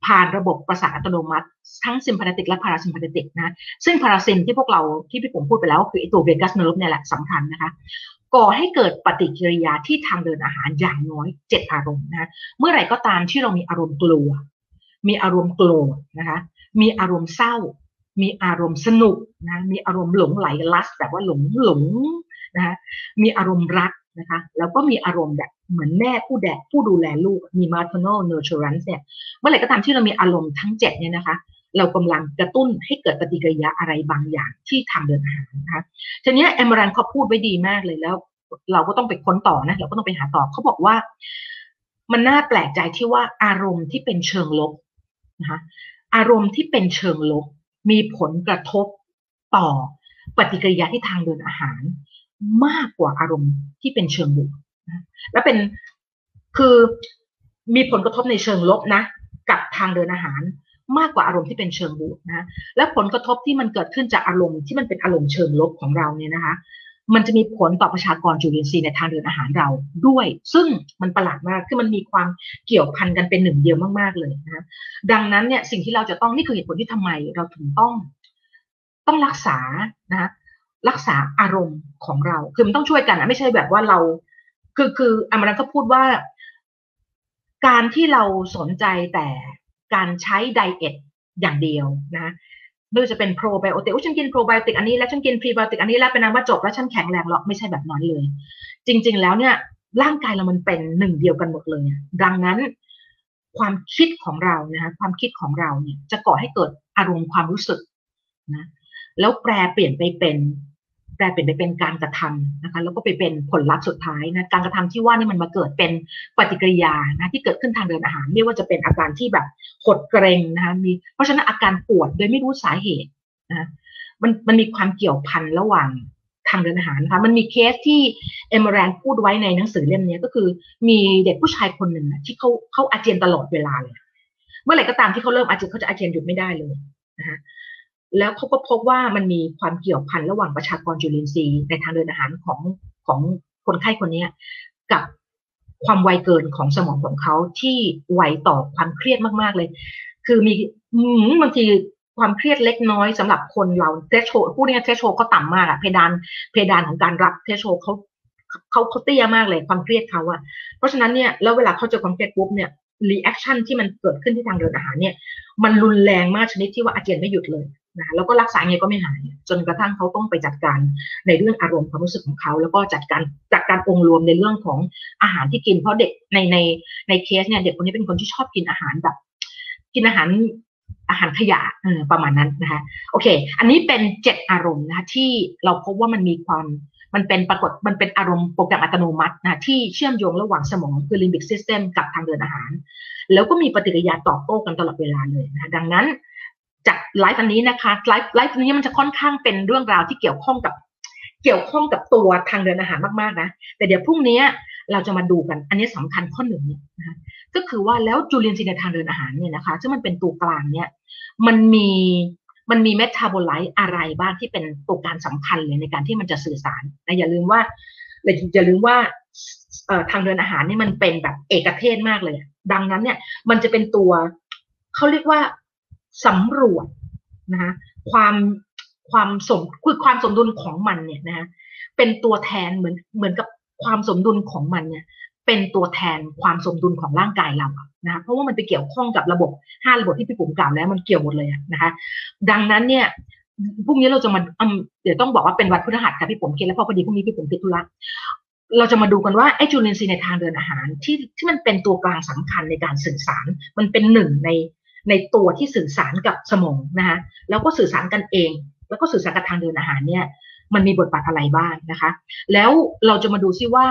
ผ่านระบบประสาทอัตโนมัติ ทั้ง sympathetic และ parasympathetic นะซึ่ง parasym ที่พวกเราที่พี่ปุ๋มพูดไปแล้วคือไอตัว vagus nerve เนี่ยแหละสำคัญนะคะก่อให้เกิดปฏิกิริยาที่ทางเดินอาหารอย่างน้อยเจ็ดอารมณ์นะเมื่อไหร่ก็ตามที่เรามีอารมณ์กลัว มีอารมณ์โกรธนะคะมีอารมณ์เศร้า มีอารมณ์สนุกนะมีอารมณ์หลงไหลลัสแบบว่าหลงหลงนะคะมีอารมณ์รักนะคะแล้วก็มีอารมณ์แบบเหมือนแม่ผู้แดผู้ดูแลลูกมี maternal nurturance เนี่ยเมื่อไหร่ก็ตามที่เรามีอารมณ์ทั้งเจ็ดเนี่ยนะคะ เรากำลังกระตุ้นให้เกิดปฏิกิริยาอะไรบางอย่างที่ทางเดินอาหารนะคะทีนี้เอมรันเขาพูดไว้ดีมากเลยแล้ว เราก็ต้องไปค้นต่อนะเราก็ต้องไปหาต่อเขาบอกว่า มันน่าแปลกใจที่ว่าอารมณ์ที่เป็นเชิงลบนะคะอารมณ์ที่เป็นเชิงลบ มีผลกระทบต่อปฏิกิริยาที่ทางเดินอาหาร มากกว่าอารมณ์ที่เป็นเชิงบวกนะและเป็นคือมีผลกระทบในเชิงลบนะ กับทางเดินอาหาร มากกว่าอารมณ์ที่เป็นเชิงบวกนะและผลกระทบที่มันเกิดขึ้นจากอารมณ์ที่มันเป็นอารมณ์เชิงลบของเราเนี่ยนะคะ มันจะมีผลต่อประชากรจุลินทรีย์ในทางเดินอาหารเราด้วย ซึ่งมันประหลาดมากคือมันมีความเกี่ยวพันกันเป็นหนึ่งเดียวมากๆเลยนะดังนั้นเนี่ยสิ่งที่เราจะต้องนี่คือเหตุผลที่ทำไมเราถึงต้อง ต้องรักษานะรักษาอารมณ์ของเรา คือมันต้องช่วยกันนะไม่ใช่แบบว่าเรา คือคืออามารันก็พูดว่า การที่เราสนใจแต่การใช้ไดเอทอย่างเดียวนะ ไม่ว่าจะเป็นโปรไบโอติกฉันกินโปรไบโอติกอันนี้แล้วฉันกินพรีไบโอติกอันนี้แล้วเป็นนางว่าจบแล้วฉันแข็งแรงหรอกไม่ใช่แบบนั้นเลย จริง ๆ แล้วเนี่ยร่างกายเรามันเป็นหนึ่งเดียวกันหมดเลย ดังนั้น ความคิดของเรานะคะความคิดของเราเนี่ยจะก่อให้เกิดอารมณ์ความรู้สึกนะแล้วแปลเปลี่ยนไปเป็น แปลเปลี่ยนไปเป็นการกระทำนะคะแล้วก็ไปเป็นผลลัพธ์สุดท้ายนะการกระทำที่ว่านี่มันมาเกิดเป็นปฏิกิริยานะที่เกิดขึ้นทางเดินอาหาร ไม่ว่าจะเป็นอาการที่แบบหดเกรงนะคะมีเพราะฉะนั้นอาการปวดโดยไม่รู้สาเหตุนะมันมันมีความเกี่ยวพันระหว่างทางเดินอาหารนะคะมันมีเคสที่เอมแรนพูดไว้ในหนังสือเล่มนี้ก็คือมีเด็กผู้ชายคนหนึ่งนะที่เขาเขาอาเจียนตลอดเวลาเลย เมื่อไหร่ก็ตามที่เขาเริ่มอาเจียนเขาจะอาเจียนหยุดไม่ได้เลยนะคะ แล้วเขาก็พบว่ามันมีความเกี่ยวพันระหว่างประชากรจุลินทรีย์ในทางเดินอาหารของของคนไข้คนนี้กับความไวเกินของสมองของเขาที่ไวต่อความเครียดมากๆเลย คือมีบางทีความเครียดเล็กน้อยสำหรับคนเรา threshold พูดง่าย threshold เขาต่ำมากอะเพดานเพดานของการรับ threshold เขาเขาเขาเตี้ยมากเลยความเครียดเขาอะเพราะฉะนั้นเนี่ยแล้วเวลาเขาเจอความเครียดปุ๊บเนี่ย reaction ที่มันเกิดขึ้นที่ทางเดินอาหารเนี่ย มันรุนแรงมากชนิดที่ว่าอาเจียนไม่หยุดเลย นะแล้วก็รักษาไงก็ไม่หาย จนกระทั่งเขาต้องไปจัดการในเรื่องอารมณ์ความรู้สึกของเขา แล้วก็จัดการจัดการองค์รวมในเรื่องของอาหารที่กินเพราะเด็กในในในเคสเนี่ยเด็กคนนี้เป็นคนที่ชอบกินอาหารแบบ กินอาหารอาหารขยะประมาณนั้นนะคะโอเค อันนี้เป็นเจ็ดอารมณ์นะคะที่เราพบว่ามันมีความมันเป็นปรากฏมันเป็นอารมณ์โปรแกรมอัตโนมัตินะที่เชื่อมโยงระหว่างสมองคือ limbic system กับทางเดินอาหาร แล้วก็มีปฏิกิริยาตอบโต้กันตลอดเวลาเลยนะคะดังนั้น จากไลฟ์อันนี้นะคะไลฟ์ไลฟ์นี้มันจะค่อนข้างเป็นเรื่องราวที่เกี่ยวข้องกับเกี่ยวข้องกับตัวทางเดินอาหารมากๆนะแต่เดี๋ยวพรุ่งนี้เราจะมาดูกันอันนี้สำคัญข้อหนึ่งเนี่ยนะคะก็คือว่าแล้วจุลินทรีย์ในทางเดินอาหารเนี่ยนะคะซึ่งมันเป็นตัวกลางเนี่ยมันมีมันมี metabolite อะไรบ้างที่เป็นตัวการสำคัญเลยในการที่มันจะสื่อสารนะอย่าลืมว่าอย่าลืมว่าทางเดินอาหารนี่มันเป็นแบบเอกเทศมากเลย ดังนั้นเนี่ยมันจะเป็นตัวเขาเรียกว่า สำรวจนะคะความความสมคือความสมดุลของมันเนี่ยนะะเป็นตัวแทนเหมือนเหมือนกับความสมดุลของมันเนี่ยเป็นตัวแทนความสมดุลของร่างกายเรานะคะเพราะว่ามันไปเกี่ยวข้องกับระบบห้าระบบที่พี่ปุ๋มกล่าวแล้วมันเกี่ยวหมดเลยนะคะ ดังนั้นเนี่ยพรุ่งนี้เราจะมาเดี๋ยวต้องบอกว่าเป็นวันพฤหัสค่ะพี่ผมเคิดแล้วพอพอดีพรุ่งนี้พี่ผมติดธุระเราจะมาดูกันว่าไอ้จุลินทรีย์ในทางเดินอาหารที่ที่มันเป็นตัวกลางสำคัญในการสื่อสาร มันเป็นหนึ่งใน ในตัวที่สื่อสารกับสมองนะคะแล้วก็สื่อสารกันเอง แล้วก็สื่อสารกับทางเดินอาหารเนี่ยมันมีบทบาทอะไรบ้างนะคะ แล้วเราจะมาดูซิว่า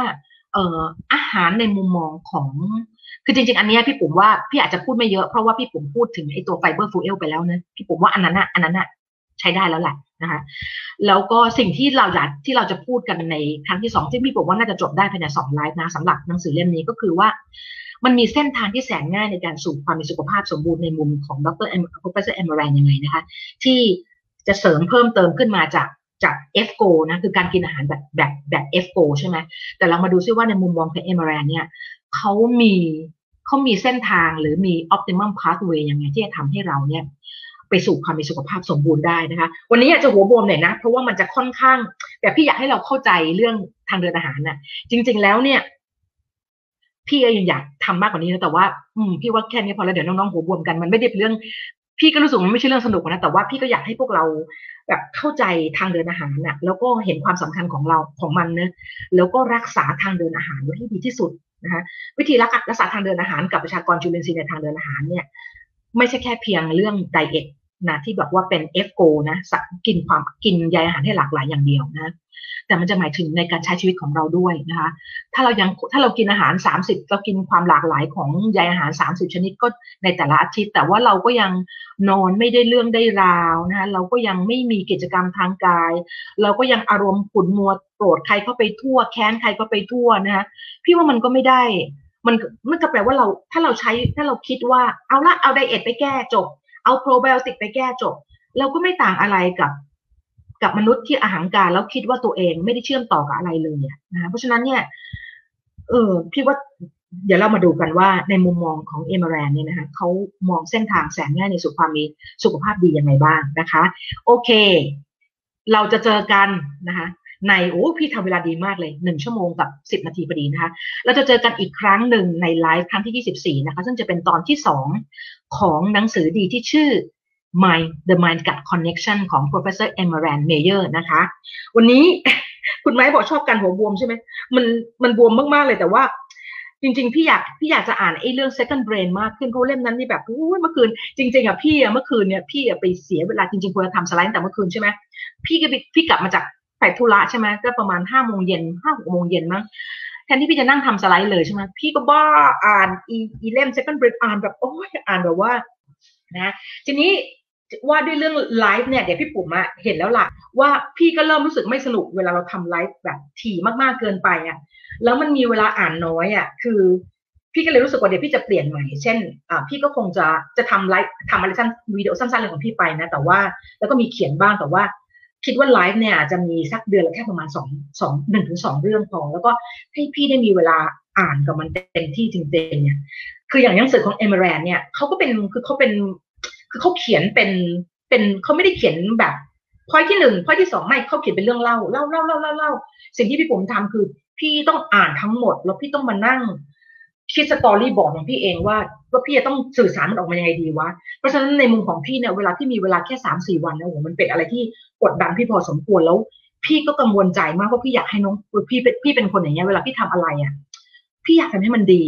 เอออาหารในมุมมองของคือจริงๆ อันนี้พี่ปุ๋มว่าพี่อาจจะพูดไม่เยอะเพราะว่าพี่ปุ๋มพูดถึงไอ้ตัวไฟเบอร์ฟูเอลไปแล้วนะพี่ปุ๋มว่าอันนั้นอะอันนั้นอะใช้ได้แล้วแหละนะคะแล้วก็สิ่งที่เราอยากที่เราจะพูดกันในครั้งที่สองที่พี่บอกว่าน่าจะจบได้ภายในสองไลฟ์นะสำหรับหนังสือเล่มนี้ก็คือว่า มันมีเส้นทางที่แสนง่ายในการสู่ความมีสุขภาพสมบูรณ์ในมุมของดรเอ็ม professor เอมแรนยังไงนะคะ ที่จะเสริมเพิ่มเติมขึ้นมาจากจาก f g o นะคือการกินอาหารแบบแบบแบบ f g o ใช่ไหมแต่เรามาดูซิว่าในมุมมองของเอมแรนเนี่ยเขามีเขามีเส้นทางหรือมี optimum pathway ยังไงที่จะทำให้เราเนี่ยไปสู่ความมีสุขภาพสมบูรณ์ได้นะคะ วันนี้อยาจจะหัวบวมหน่อยนะ เพราะว่ามันจะค่อนข้าง แต่พี่อยากให้เราเข้าใจเรื่องทางเดินอาหารนะ่ะ จริง ๆ แล้วเนี่ย พี่ยังอยากทำมากกว่านี้นะแต่ว่า อืมพี่ว่าแค่นี้พอแล้วเดี๋ยวน้องๆหัวบวมกันมันไม่ได้เป็นเรื่อง พี่ก็รู้สึกมันไม่ใช่เรื่องสนุกนะแต่ว่าพี่ก็อยากให้พวกเราแบบเข้าใจทางเดินอาหารนะ่ะ แล้วก็เห็นความสำคัญของเราของมันเนะแล้วก็รักษาทางเดินอาหารไว้ให้ดีที่สุดนะคะวิธีรักษาทางเดินอาหารกับประชากรจุลินทรีย์ในทางเดินอาหารเนี่ย ไม่ใช่แค่เพียงเรื่องไดเอทนะที่บอกว่าเป็น F go นะกินความกินใยอาหารให้หลากหลายอย่างเดียวนะ แต่มันจะหมายถึงในการใช้ชีวิตของเราด้วยนะคะ ถ้าเรายังถ้าเรากินอาหาร 30 เรากินความหลากหลายของใยอาหาร 30 ชนิดก็ในแต่ละอาทิตย์ แต่ว่าเราก็ยังนอนไม่ได้เรื่องได้ราวนะคะเราก็ยังไม่มีกิจกรรมทางกาย เราก็ยังอารมณ์ขุ่นมัวโกรธใครเข้าไปทั่วแค้นใครเข้าไปทั่วนะคะพี่ว่ามันก็ไม่ได้มันมันก็แปลว่าเราถ้าเราใช้ถ้าเราคิดว่าเอาละเอาไดเอทไปแก้จบ เอาโปรไบโอติกไปแก้จบ เราก็ไม่ต่างอะไรกับ กับมนุษย์ที่อาหารการแล้วคิดว่าตัวเองไม่ได้เชื่อมต่อกับอะไรเลยนะเพราะฉะนั้นเนี่ย เออพี่ว่าเดี๋ยวเรามาดูกันว่าในมุมมองของเอมแรนเนี่ยนะคะเขามองเส้นทางแสนง่ายในสู่ความมีสุขภาพดียังไงบ้างนะคะ โอเค เราจะเจอกันนะคะในโอ้พี่ทำเวลาดีมากเลยหนึ่งชั่วโมงกับสิบนาทีพอดีนะคะ เราจะเจอกันอีกครั้งหนึ่งในไลฟ์ครั้งที่ยี่สิบสี่นะคะ ซึ่งจะเป็นตอนที่สองของหนังสือดีที่ชื่อ Mind the Mind Gut Connection ของ Professor Emeran Mayer นะคะ วันนี้คุณไม้บอกชอบการหัวบวมใช่ไหมมันมันบวมมาก ๆ เลยแต่ว่าจริงๆ พี่อยากพี่อยากจะอ่านไอ้เรื่อง second brain มากขึ้นเพราะเล่มนั้นนี่แบบเมื่อคืน จริงๆอะพี่อะเมื่อคืนเนี่ยพี่อะไปเสียเวลาจริงๆควรจะทำสไลด์แต่เมื่อคืนใช่ไหมพี่ก็พี่กลับมาจากไปธุระใช่ไหมก็ประมาณห้าโมงเย็นห้าหกโมงเย็นมั้งแทนที่พี่จะนั่งทำสไลด์เลยใช่ไหมพี่ก็บ้าอ่านอีอีเล่ม second brain อ่านแบบโอ้ยอ่านแบบว่านะทีนี้ ว่าด้วยเรื่องไลฟ์เนี่ยเดี๋ยวพี่ปุ๋มอะเห็นแล้วล่ะว่าพี่ก็เริ่มรู้สึกไม่สนุกเวลาเราทำไลฟ์แบบถี่มากๆเกินไปอะแล้วมันมีเวลาอ่านน้อยอะคือ พี่ก็เลยรู้สึกว่าเดี๋ยวพี่จะเปลี่ยนใหม่ เช่นอ่าพี่ก็คงจะจะทำไลฟ์ทำอะไรสั้นวิดีโอสั้นๆอะไรของพี่ไปนะ แต่ว่าแล้วก็มีเขียนบ้างแต่ว่า คิดว่าไลฟ์เนี่ยจะมีสักเดือนละแค่ประมาณสองสองหนึ่งถึงสองเรื่องพอแล้วก็ให้พี่ได้มีเวลาอ่านกับมันเต็มที่จริงๆเนี่ยคืออย่างหนังสือของเอเมรนเนี่ยเขาก็เป็นคือเขาเป็น คือเขาเขียนเป็นเป็นเขาไม่ได้เขียนแบบพอยที่หนึ่งพอยที่สองไม่เขาเขียนเป็นเรื่องเล่าเล่าเล่าเล่าเล่าเล่าสิ่งที่พี่ผมทำคือ พี่ต้องอ่านทั้งหมด แล้วพี่ต้องมานั่งคิดสตอรี่บอร์ดของพี่เองว่าว่าพี่จะต้องสื่อสารมันออกมายังไงดีวะ เพราะฉะนั้นในมุมของพี่เนี่ยเวลาที่มีเวลาแค่สามสี่วันนะโอ้มันเป็นอะไรที่กดดันพี่พอสมควรแล้ว พี่ก็กังวลใจมากเพราะพี่อยากให้น้องพี่เป็นพี่เป็นคนอย่างเงี้ยเวลาพี่ทำอะไรอะพี่อยากทำให้มันดี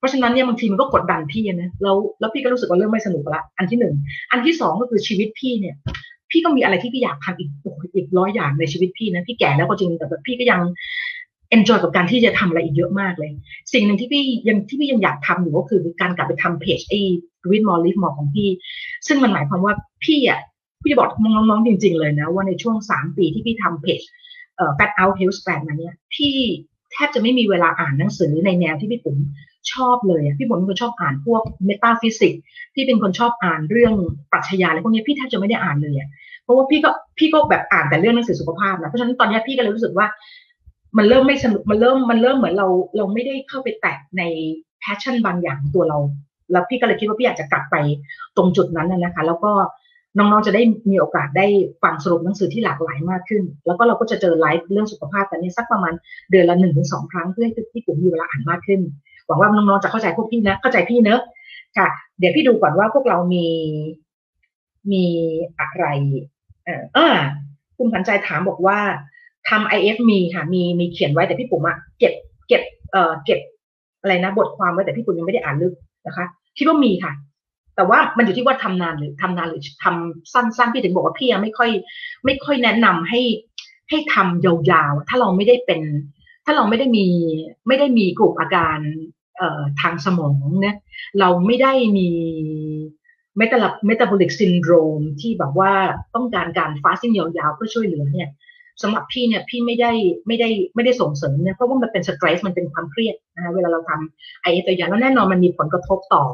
เพราะฉะนั้นเนี่ยบางทีมันก็กดดันพี่นะแล้วแล้วพี่ก็รู้สึกว่าเรื่องไม่สนุกละอันที่หนึ่งอันที่สองก็คือชีวิตพี่เนี่ย พี่ก็มีอะไรที่พี่อยากทำอีกอีกร้อยอย่างในชีวิตพี่นะพี่แก่แล้วก็จริงแต่แบบพี่ก็ยังenjoy กับการที่จะทำอะไรอีกเยอะมากเลย สิ่งหนึ่งที่พี่ยังที่พี่ยังอยากทำอยู่ก็คือการกลับไปทำเพจไอ้ Read More Live More ของพี่ ซึ่งมันหมายความว่าพี่อะพี่จะบอกน้องๆจริง ๆ เลยนะ ว่าในช่วงสามปีที่พี่ทำเพจเอ่อ Fat Out Health Span มาเนี่ยพี่แทบจะไม่มีเวลาอ่านหนังสือในแนวที่พี่ปุ๋ม ชอบเลยพี่ปุ๋มเป็นคนชอบอ่านพวกเมตาฟิสิกส์พี่เป็นคนชอบอ่านเรื่องปรัชญาอะไรพวกนี้พี่แทบจะไม่ได้อ่านเลยเพราะว่าพี่ก็พี่ก็แบบอ่านแต่เรื่องหนังสือสุขภาพนะเพราะฉะนั้นตอนนี้พี่ก็เลยรู้สึกว่า มันเริ่มไม่สนุกมันเริ่มมันเริ่มเหมือนเราเราไม่ได้เข้าไปแตะใน passion บางอย่างตัวเรา แล้วพี่ก็เลยคิดว่าพี่อยากจะกลับไปตรงจุดนั้นนะคะ แล้วก็น้องๆ จะได้มีโอกาสได้ฟังสรุปหนังสือที่หลากหลายมากขึ้น แล้วก็เราก็จะเจอไลฟ์เรื่องสุขภาพกันนี้สักประมาณเดือนละหนึ่งถึงสองครั้งเพื่อให้พี่ปุ๋มมีเวลาอ่านมากขึ้น หวังว่าน้องๆจะเข้าใจพวกพี่นะ เข้าใจพี่เนอะค่ะ เดี๋ยวพี่ดูก่อนว่าพวกเรามีมีอะไร เอออ่าคุณผันใจถามบอกว่าทำ IF มีค่ะ มีมีเขียนไว้แต่พี่ปุ๋มอะเก็บเก็บเอ่อเก็บอะไรนะ บทความไว้แต่พี่ปุ๋มยังไม่ได้อ่านลึกนะคะคิดว่ามีค่ะ แต่ว่ามันอยู่ที่ว่าทำนานหรือทำนานหรือทำสั้นๆพี่ถึงบอกว่าพี่ยังไม่ค่อย ไม่ค่อยแนะนำให้ให้ทำยาวๆถ้าเราไม่ได้เป็น ถ้าเราไม่ได้มีไม่ได้มีกลุ่มอาการ ทางสมองเนี่ยเราไม่ได้มี meta metabolic syndrome ที่แบบว่าต้องการการ fasting ยาวๆเพื่อช่วยเหลือเนี่ยสำหรับพี่เนี่ยพี่ไม่ได้ไม่ได้ไม่ได้ส่งเสริมเนี่ยเพราะว่ามันเป็น stress มันเป็นความเครียดนะคะเวลาเราทำ IF ตัวยาวแล้วแน่นอนมันมีผลกระทบต่อ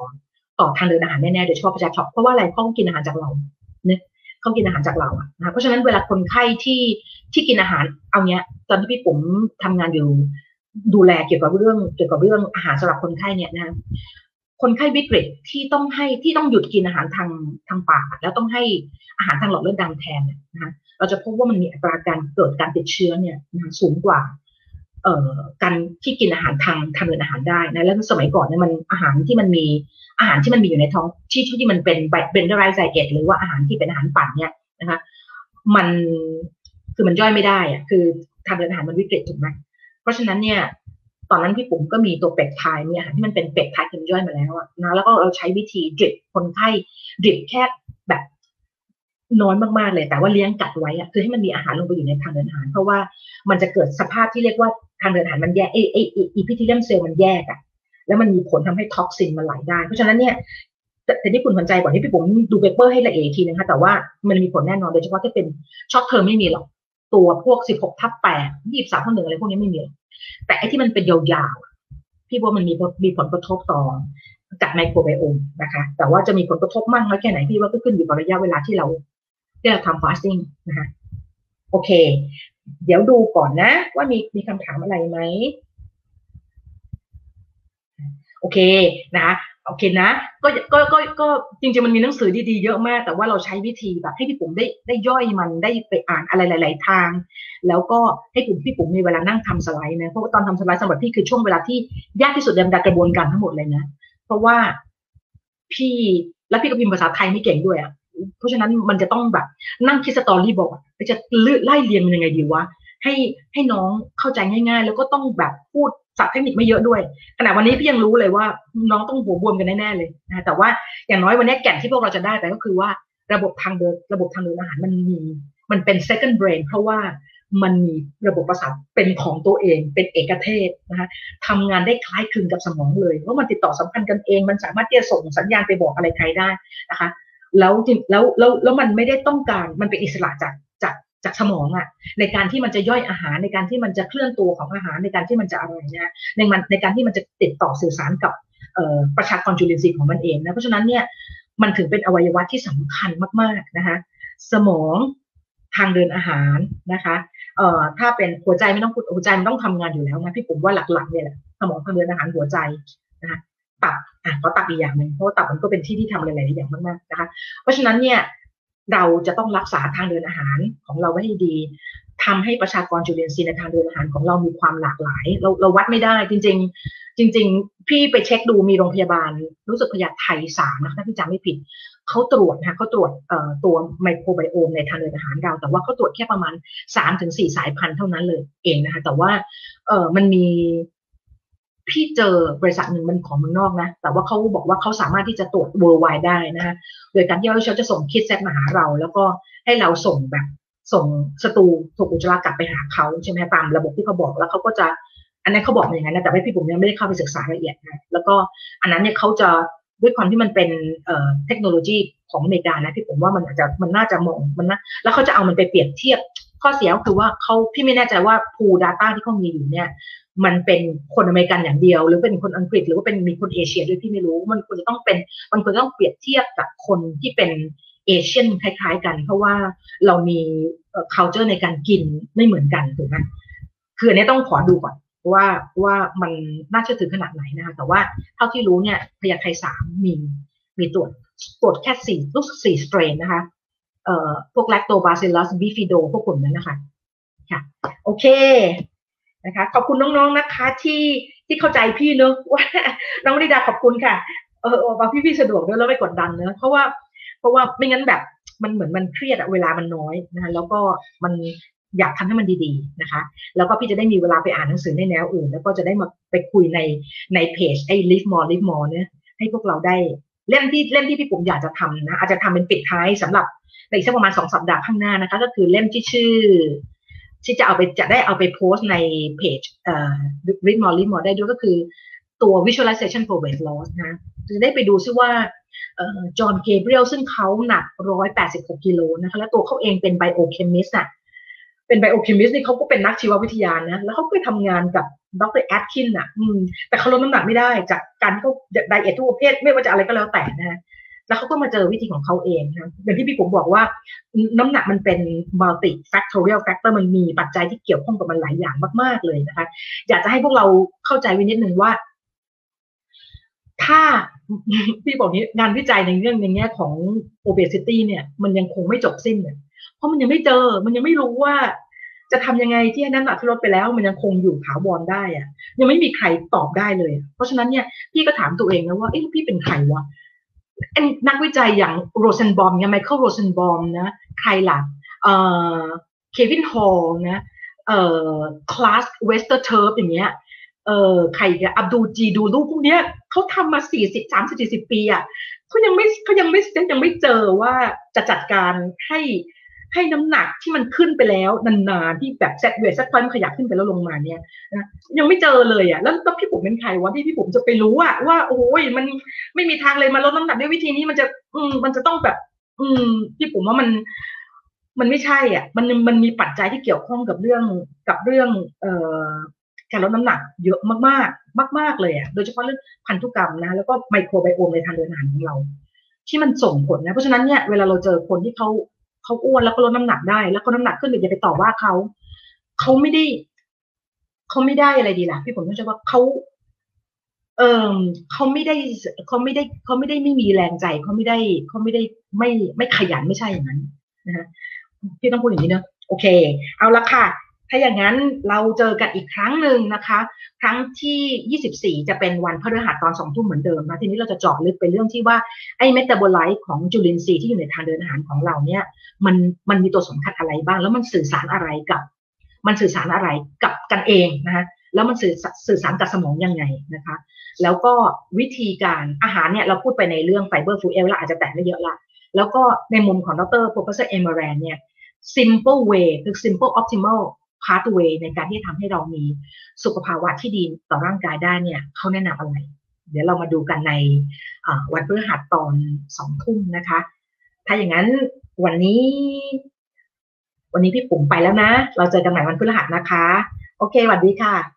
ต่อทางเดินอาหารแน่ๆโดยเฉพาะประชากรเพราะว่าอะไรเขากินอาหารจากเราเนี่ยเขากินอาหารจากเราอะนะเพราะฉะนั้นเวลาคนไข้ที่ที่กินอาหารเอาเนี้ยตอนที่พี่ปุ๋มทำงานอยู่ ดูแลเกี่ยวกับเรื่องเกี่ยวกับเรื่องอาหารสำหรับคนไข้เนี่ยนะคนไข้วิกฤตที่ต้องให้ที่ต้องหยุดกินอาหารทางทางปากแล้วต้องให้อาหารทางหลอดเลือดดำแทนนะคะเราจะพบว่ามันมีอัตราการเกิดการติดเชื้อเนี่ยนะสูงกว่าเอ่อการที่กินอาหารทางทางเดินอาหารได้นะแล้วสมัยก่อนเนี่ยมันอาหารที่มันมีอาหารที่มันมีอยู่ในท้องที่ที่มันเป็นเบนเดอไรไซเอทหรือว่าอาหารที่เป็นอาหารปั่นเนี่ยนะคะมันคือมันย่อยไม่ได้อะคือทางเดินอาหารมันวิกฤตถูกไหม เพราะฉะนั้นเนี่ย ตอนนั้นพี่ปุ๋มก็มีตัวเป็ดไทยมีอาหารที่มันเป็นเป็ดไทยกินย่อยมาแล้วนะแล้วก็เราใช้วิธี drip คนไข้ drip แค่แบบน้อยมากๆเลย แต่ว่าเลี้ยง gut ไว้อะคือให้มันมีอาหารลงไปอยู่ในทางเดินอาหาร เพราะว่ามันจะเกิดสภาพที่เรียกว่าทางเดินอาหารมันแยกเอเอ epithelium cell มันแยกอะแล้วมันมีผลทำให้ toxin มันไหลได้ เพราะฉะนั้นเนี่ยแต่ที่คุณสนใจก่อนที่พี่ปุ๋มดู paper ให้ละเอียดทีนึงค่ะแต่ว่ามันมีผลแน่นอนโดยเฉพาะที่เป็น short term ไม่มีหรอก ตัวพวก16ทับ8 23ทับหนึ่งอะไรพวกนี้ไม่มี แต่ไอ้ที่มันเป็นยาวๆ พี่ว่ามันมีมีผลกระทบต่อกับ microbiome นะคะ แต่ว่าจะมีผลกระทบมากน้อยแค่ไหนพี่ว่าก็ขึ้นอยู่กับระยะเวลาที่เราที่เราทำ fasting นะคะโอเค เดี๋ยวดูก่อนนะ ว่ามีมีคำถามอะไรไหมโอเคนะคะ โอเคนะก็ก็ก็ก็จริงๆมันมีหนังสือดีๆเยอะมาก แต่ว่าเราใช้วิธีแบบให้พี่ปุ๋มได้ได้ย่อยมันได้ไปอ่านอะไรหลาย ๆ ทาง แล้วก็ให้กลุ่มพี่ปุ๋มมีเวลานั่งทำสไลด์นะเพราะว่าตอนทำสไลด์สำหรับพี่คือช่วงเวลาที่ยากที่สุดในกระบวนการทั้งหมดเลยนะ เพราะว่าพี่แล้วพี่ก็พิมพ์ภาษาไทยไม่เก่งด้วยอะเพราะฉะนั้นมันจะต้องแบบนั่งคิดสตอรี่บอกจะไล่เรียงมันยังไงดีวะให้ให้น้องเข้าใจง่าย ๆ แล้วก็ต้องแบบพูด ศัพท์เทคนิคไม่เยอะด้วยขณะวันนี้พี่ยังรู้เลยว่าน้องต้องหัวบวมกันแน่ๆเลยนะแต่ว่าอย่างน้อยวันนี้แก่นที่พวกเราจะได้ไปก็คือว่าระบบทางเดินระบบทางเดินอาหารมันมี มันเป็น second brain เพราะว่ามันมีระบบประสาทเป็นของตัวเอง เป็นเอกเทศนะคะทำงานได้คล้ายคลึงกับสมองเลยว่ามันติดต่อสัมพันธ์กันเอง มันสามารถที่จะส่งสัญญาณไปบอกอะไรใครได้นะคะ แล้วแล้วแล้วแล้วมันไม่ได้ต้องการมันเป็นอิสระจาก จากสมองอะในการที่มันจะย่อยอาหารในการที่มันจะเคลื่อนตัวของอาหารในการที่มันจะอะไรนะในมันในการที่มันจะติดต่อสื่อสารกับประชากรจุลินทรีย์ของมันเองนะเพราะฉะนั้นเนี่ยมันถึงเป็นอวัยวะที่สำคัญมากๆนะคะสมองทางเดินอาหารนะคะเอ่อถ้าเป็นหัวใจไม่ต้องพูดหัวใจมันต้องทำงานอยู่แล้วนะพี่ผมว่าหลักๆเนี่ยแหละสมองทางเดินอาหารหัวใจนะคะตับอะก็ตับอีกอย่างหนึ่งเพราะตับมันก็เป็นที่ที่ทำอะไรหลายอย่างมากๆนะคะเพราะฉะนั้นเนี่ย เราจะต้องรักษาทางเดินอาหารของเราไว้ให้ดีทำให้ประชากรจุลินทรีย์ในทางเดินอาหารของเรามีความหลากหลาย เราเราวัดไม่ได้จริง ๆ จริง ๆ พี่ไปเช็คดูมีโรงพยาบาล รู้สึกพยาไทยสามนะถ้าพี่จำไม่ผิดเขาตรวจนะเขาตรวจตัวไมโครไบโอมในทางเดินอาหารเรา แต่ว่าเขาตรวจแค่ประมาณสามถึงสี่สายพันธุ์เท่านั้นเลยเองนะคะแต่ว่ามันมี พี่เจอบริษัทหนึ่งมันของเมืองนอกนะ แต่ว่าเขาบอกว่าเขาสามารถที่จะตรวจ worldwide ได้นะคะโดยการที่เขาจะส่งคิดเซตมาหาเรา แล้วก็ให้เราส่งแบบส่งสตูถูกอุจจาระกลับไปหาเขาใช่ไหมตามระบบที่เขาบอกแล้วเขาก็จะ อันนั้นเขาบอกอย่างนั้นนะแต่ว่าพี่ผมยังไม่ได้เข้าไปศึกษาละเอียดนะแล้วก็อันนั้นเนี่ยเขาจะด้วยความที่มันเป็นเทคโนโลยีของอเมริกานะพี่ผมว่ามันอาจจะมันน่าจะมองมันนะแล้วเขาจะเอามันไปเปรียบเทียบ ข้อเสียก็คือว่าเขาพี่ไม่แน่ใจว่าพูดาต้าที่เขามีอยู่เนี่ย มันเป็นคนอเมริกันอย่างเดียว หรือเป็นคนอังกฤษหรือว่าเป็นมีคนเอเชียด้วยที่ไม่รู้ มันควรจะต้องเป็นมันควรต้องเปรียบเทียบกับคนที่เป็นเอเชียนคล้าย ๆ กัน เพราะว่าเรามี culture ในการกินไม่เหมือนกันถูกไหมคืออันนี้ต้องขอดูก่อนว่าว่ามันน่าเชื่อถือขนาดไหนนะคะแต่ว่าเท่าที่รู้เนี่ยพยาธิสามมีมีตรวจตรวจแค่สี่ลูกสี่สเตรนนะคะ พวกแลคโตบาซิลัสบิฟิโดพวกกลุ่มนั้นนะคะค่ะ โอเคนะคะ ขอบคุณน้องๆนะคะ ที่ที่เข้าใจพี่เนอะว่าน้องวริดาขอบคุณค่ะเออบางพี่พี่สะดวกด้วยแล้วไม่กดดันเนอะเพราะว่าเพราะว่าไม่งั้นแบบมันเหมือนมันเครียดอะเวลามันน้อยนะคะแล้วก็มันอยากทำให้มันดีๆนะคะ แล้วก็พี่จะได้มีเวลาไปอ่านหนังสือในแนวอื่น แล้วก็จะได้มาไปคุยในในเพจไอ้ live more live more เนี่ยให้พวกเราได้ เล่มที่เล่มที่พี่ผมอยากจะทำนะอาจจะทำเป็นปิดท้ายสำหรับในสักประมาณสองสัปดาห์ข้างหน้านะคะ ก็คือเล่มที่ชื่อ ที่จะเอาไปจะได้เอาไปโพสต์ในเพจเอ่อ live more live more ได้ด้วยก็คือตัว visualization for weight loss นะจะได้ไปดูซิว่าจอห์นเกเบรียลซึ่งเขาหนัก 186กิโลนะคะ และตัวเขาเองเป็น biochemist อะเป็น biochemist นี่เขาก็เป็นนักชีววิทยานะ แล้วเขาไปทำงานกับ ดรแอดคินอะ อืม แต่เขาลดน้ำหนักไม่ได้จากการเขา diet ทุกประเภทไม่ว่าจะอะไรก็แล้วแต่นะแล้วเขาก็มาเจอวิธีของเขาเองนะอย่างที่พี่ผมบอกว่า น้ำหนักมันเป็น multi factorial factor มันมีปัจจัยที่เกี่ยวข้องกับมันหลายอย่างมาก ๆเลยนะคะ อยากจะให้พวกเราเข้าใจไว้นิดนึงว่า ถ้าพี่บอกนี้งานวิจัยในเรื่องในแง่ของ obesity เนี่ย มันยังคงไม่จบสิ้นเนี่ยเพราะมันยังไม่เจอ มันยังไม่รู้ว่า จะทำยังไงที่ให้น้ำหนักที่ลดไปแล้วมันยังคงอยู่ถาวรได้อะยังไม่มีใครตอบได้เลย เพราะฉะนั้นเนี่ยพี่ก็ถามตัวเองนะว่าเอ๊ะพี่เป็นใครวะนักวิจัยอย่างโรเซนบอมเนี่ยไมเคิลโรเซนบอมนะใครหล่ะเอ่อเควินฮอลนะเอ่อคลาสเวสเตอร์เทิร์ฟอย่างเงี้ยเอ่อใครอะอับดูจีดูรูปพวกเนี้ยเขาทำมาสี่สิบสามสิบสี่สิบปีอะเขายังไม่เขายังไม่ยังไม่เจอว่าจะจัดการให้ ให้น้ำหนักที่มันขึ้นไปแล้วนานๆที่แบบ set weight set point มันขยับขึ้นไปแล้วลงมาเนี่ยนะยังไม่เจอเลยอะแล้วพี่ผมเป็นใครวะที่พี่ผมจะไปรู้อะว่าโอ้ยมันไม่มีทางเลยมาลดน้ำหนักด้วยวิธีนี้มันจะ อืมมันจะต้องแบบ อืมพี่ผมว่ามันมันไม่ใช่อะ มันมันมีปัจจัยที่เกี่ยวข้องกับเรื่องกับเรื่อง เอ่อการลดน้ำหนักเยอะมากๆ มาก ๆ เลยอะ โดยเฉพาะเรื่องพันธุกรรมนะ แล้วก็ไมโครไบโอมในทางเดินอาหารของเรา ที่มันส่งผลนะ เพราะฉะนั้นเนี่ย เวลาเราเจอคนที่เขา เขาอ้วนแล้วก็ลดน้ำหนักได้ แล้วก็น้ำหนักขึ้นอย่าไปต่อว่าเขาเขาไม่ได้เขาไม่ได้อะไรดีล่ะพี่ผมต้องใช้ว่าเขาเออเขาไม่ได้เขาไม่ได้เขาไม่ได้ไม่มีแรงใจเขาไม่ได้เขาไม่ได้ไม่ไม่ขยันไม่ใช่อย่างนั้นนะฮะพี่ต้องพูดอย่างนี้เนอะโอเค เอาละค่ะ ถ้าอย่างนั้นเราเจอกันอีกครั้งหนึ่งนะคะ ครั้งที่ 24 จะเป็นวันพฤหัสตอนสองทุ่มเหมือนเดิมนะทีนี้เราจะเจาะลึกไปเรื่องที่ว่าไอ้เมตาบอลไลต์ของจุลินทรีย์ที่อยู่ในทางเดินอาหารของเราเนี่ยมันมันมีตัวสำคัญอะไรบ้าง แล้วมันสื่อสารอะไรกับ มันสื่อสารอะไรกับกันเองนะคะแล้วมันสื่อสื่อสารกับสมองยังไงนะคะ แล้วก็วิธีการอาหารเนี่ยเราพูดไปในเรื่อง Fiber Fueled แล้วอาจจะแตะไม่เยอะละแล้วก็ในมุมของดร professor เอมเรนเนี่ย simple way คือ simple optimal pathway ในการที่ทำให้เรามีสุขภาวะที่ดีต่อร่างกายได้เนี่ยเขาแนะนำอะไร เดี๋ยวเรามาดูกันในวันพฤหัสตอนสองทุ่มนะคะ ถ้าอย่างนั้นวันนี้ วันนี้พี่ปุ๋มไปแล้วนะ เราเจอกันใหม่วันพฤหัสนะคะ โอเคสวัสดีค่ะ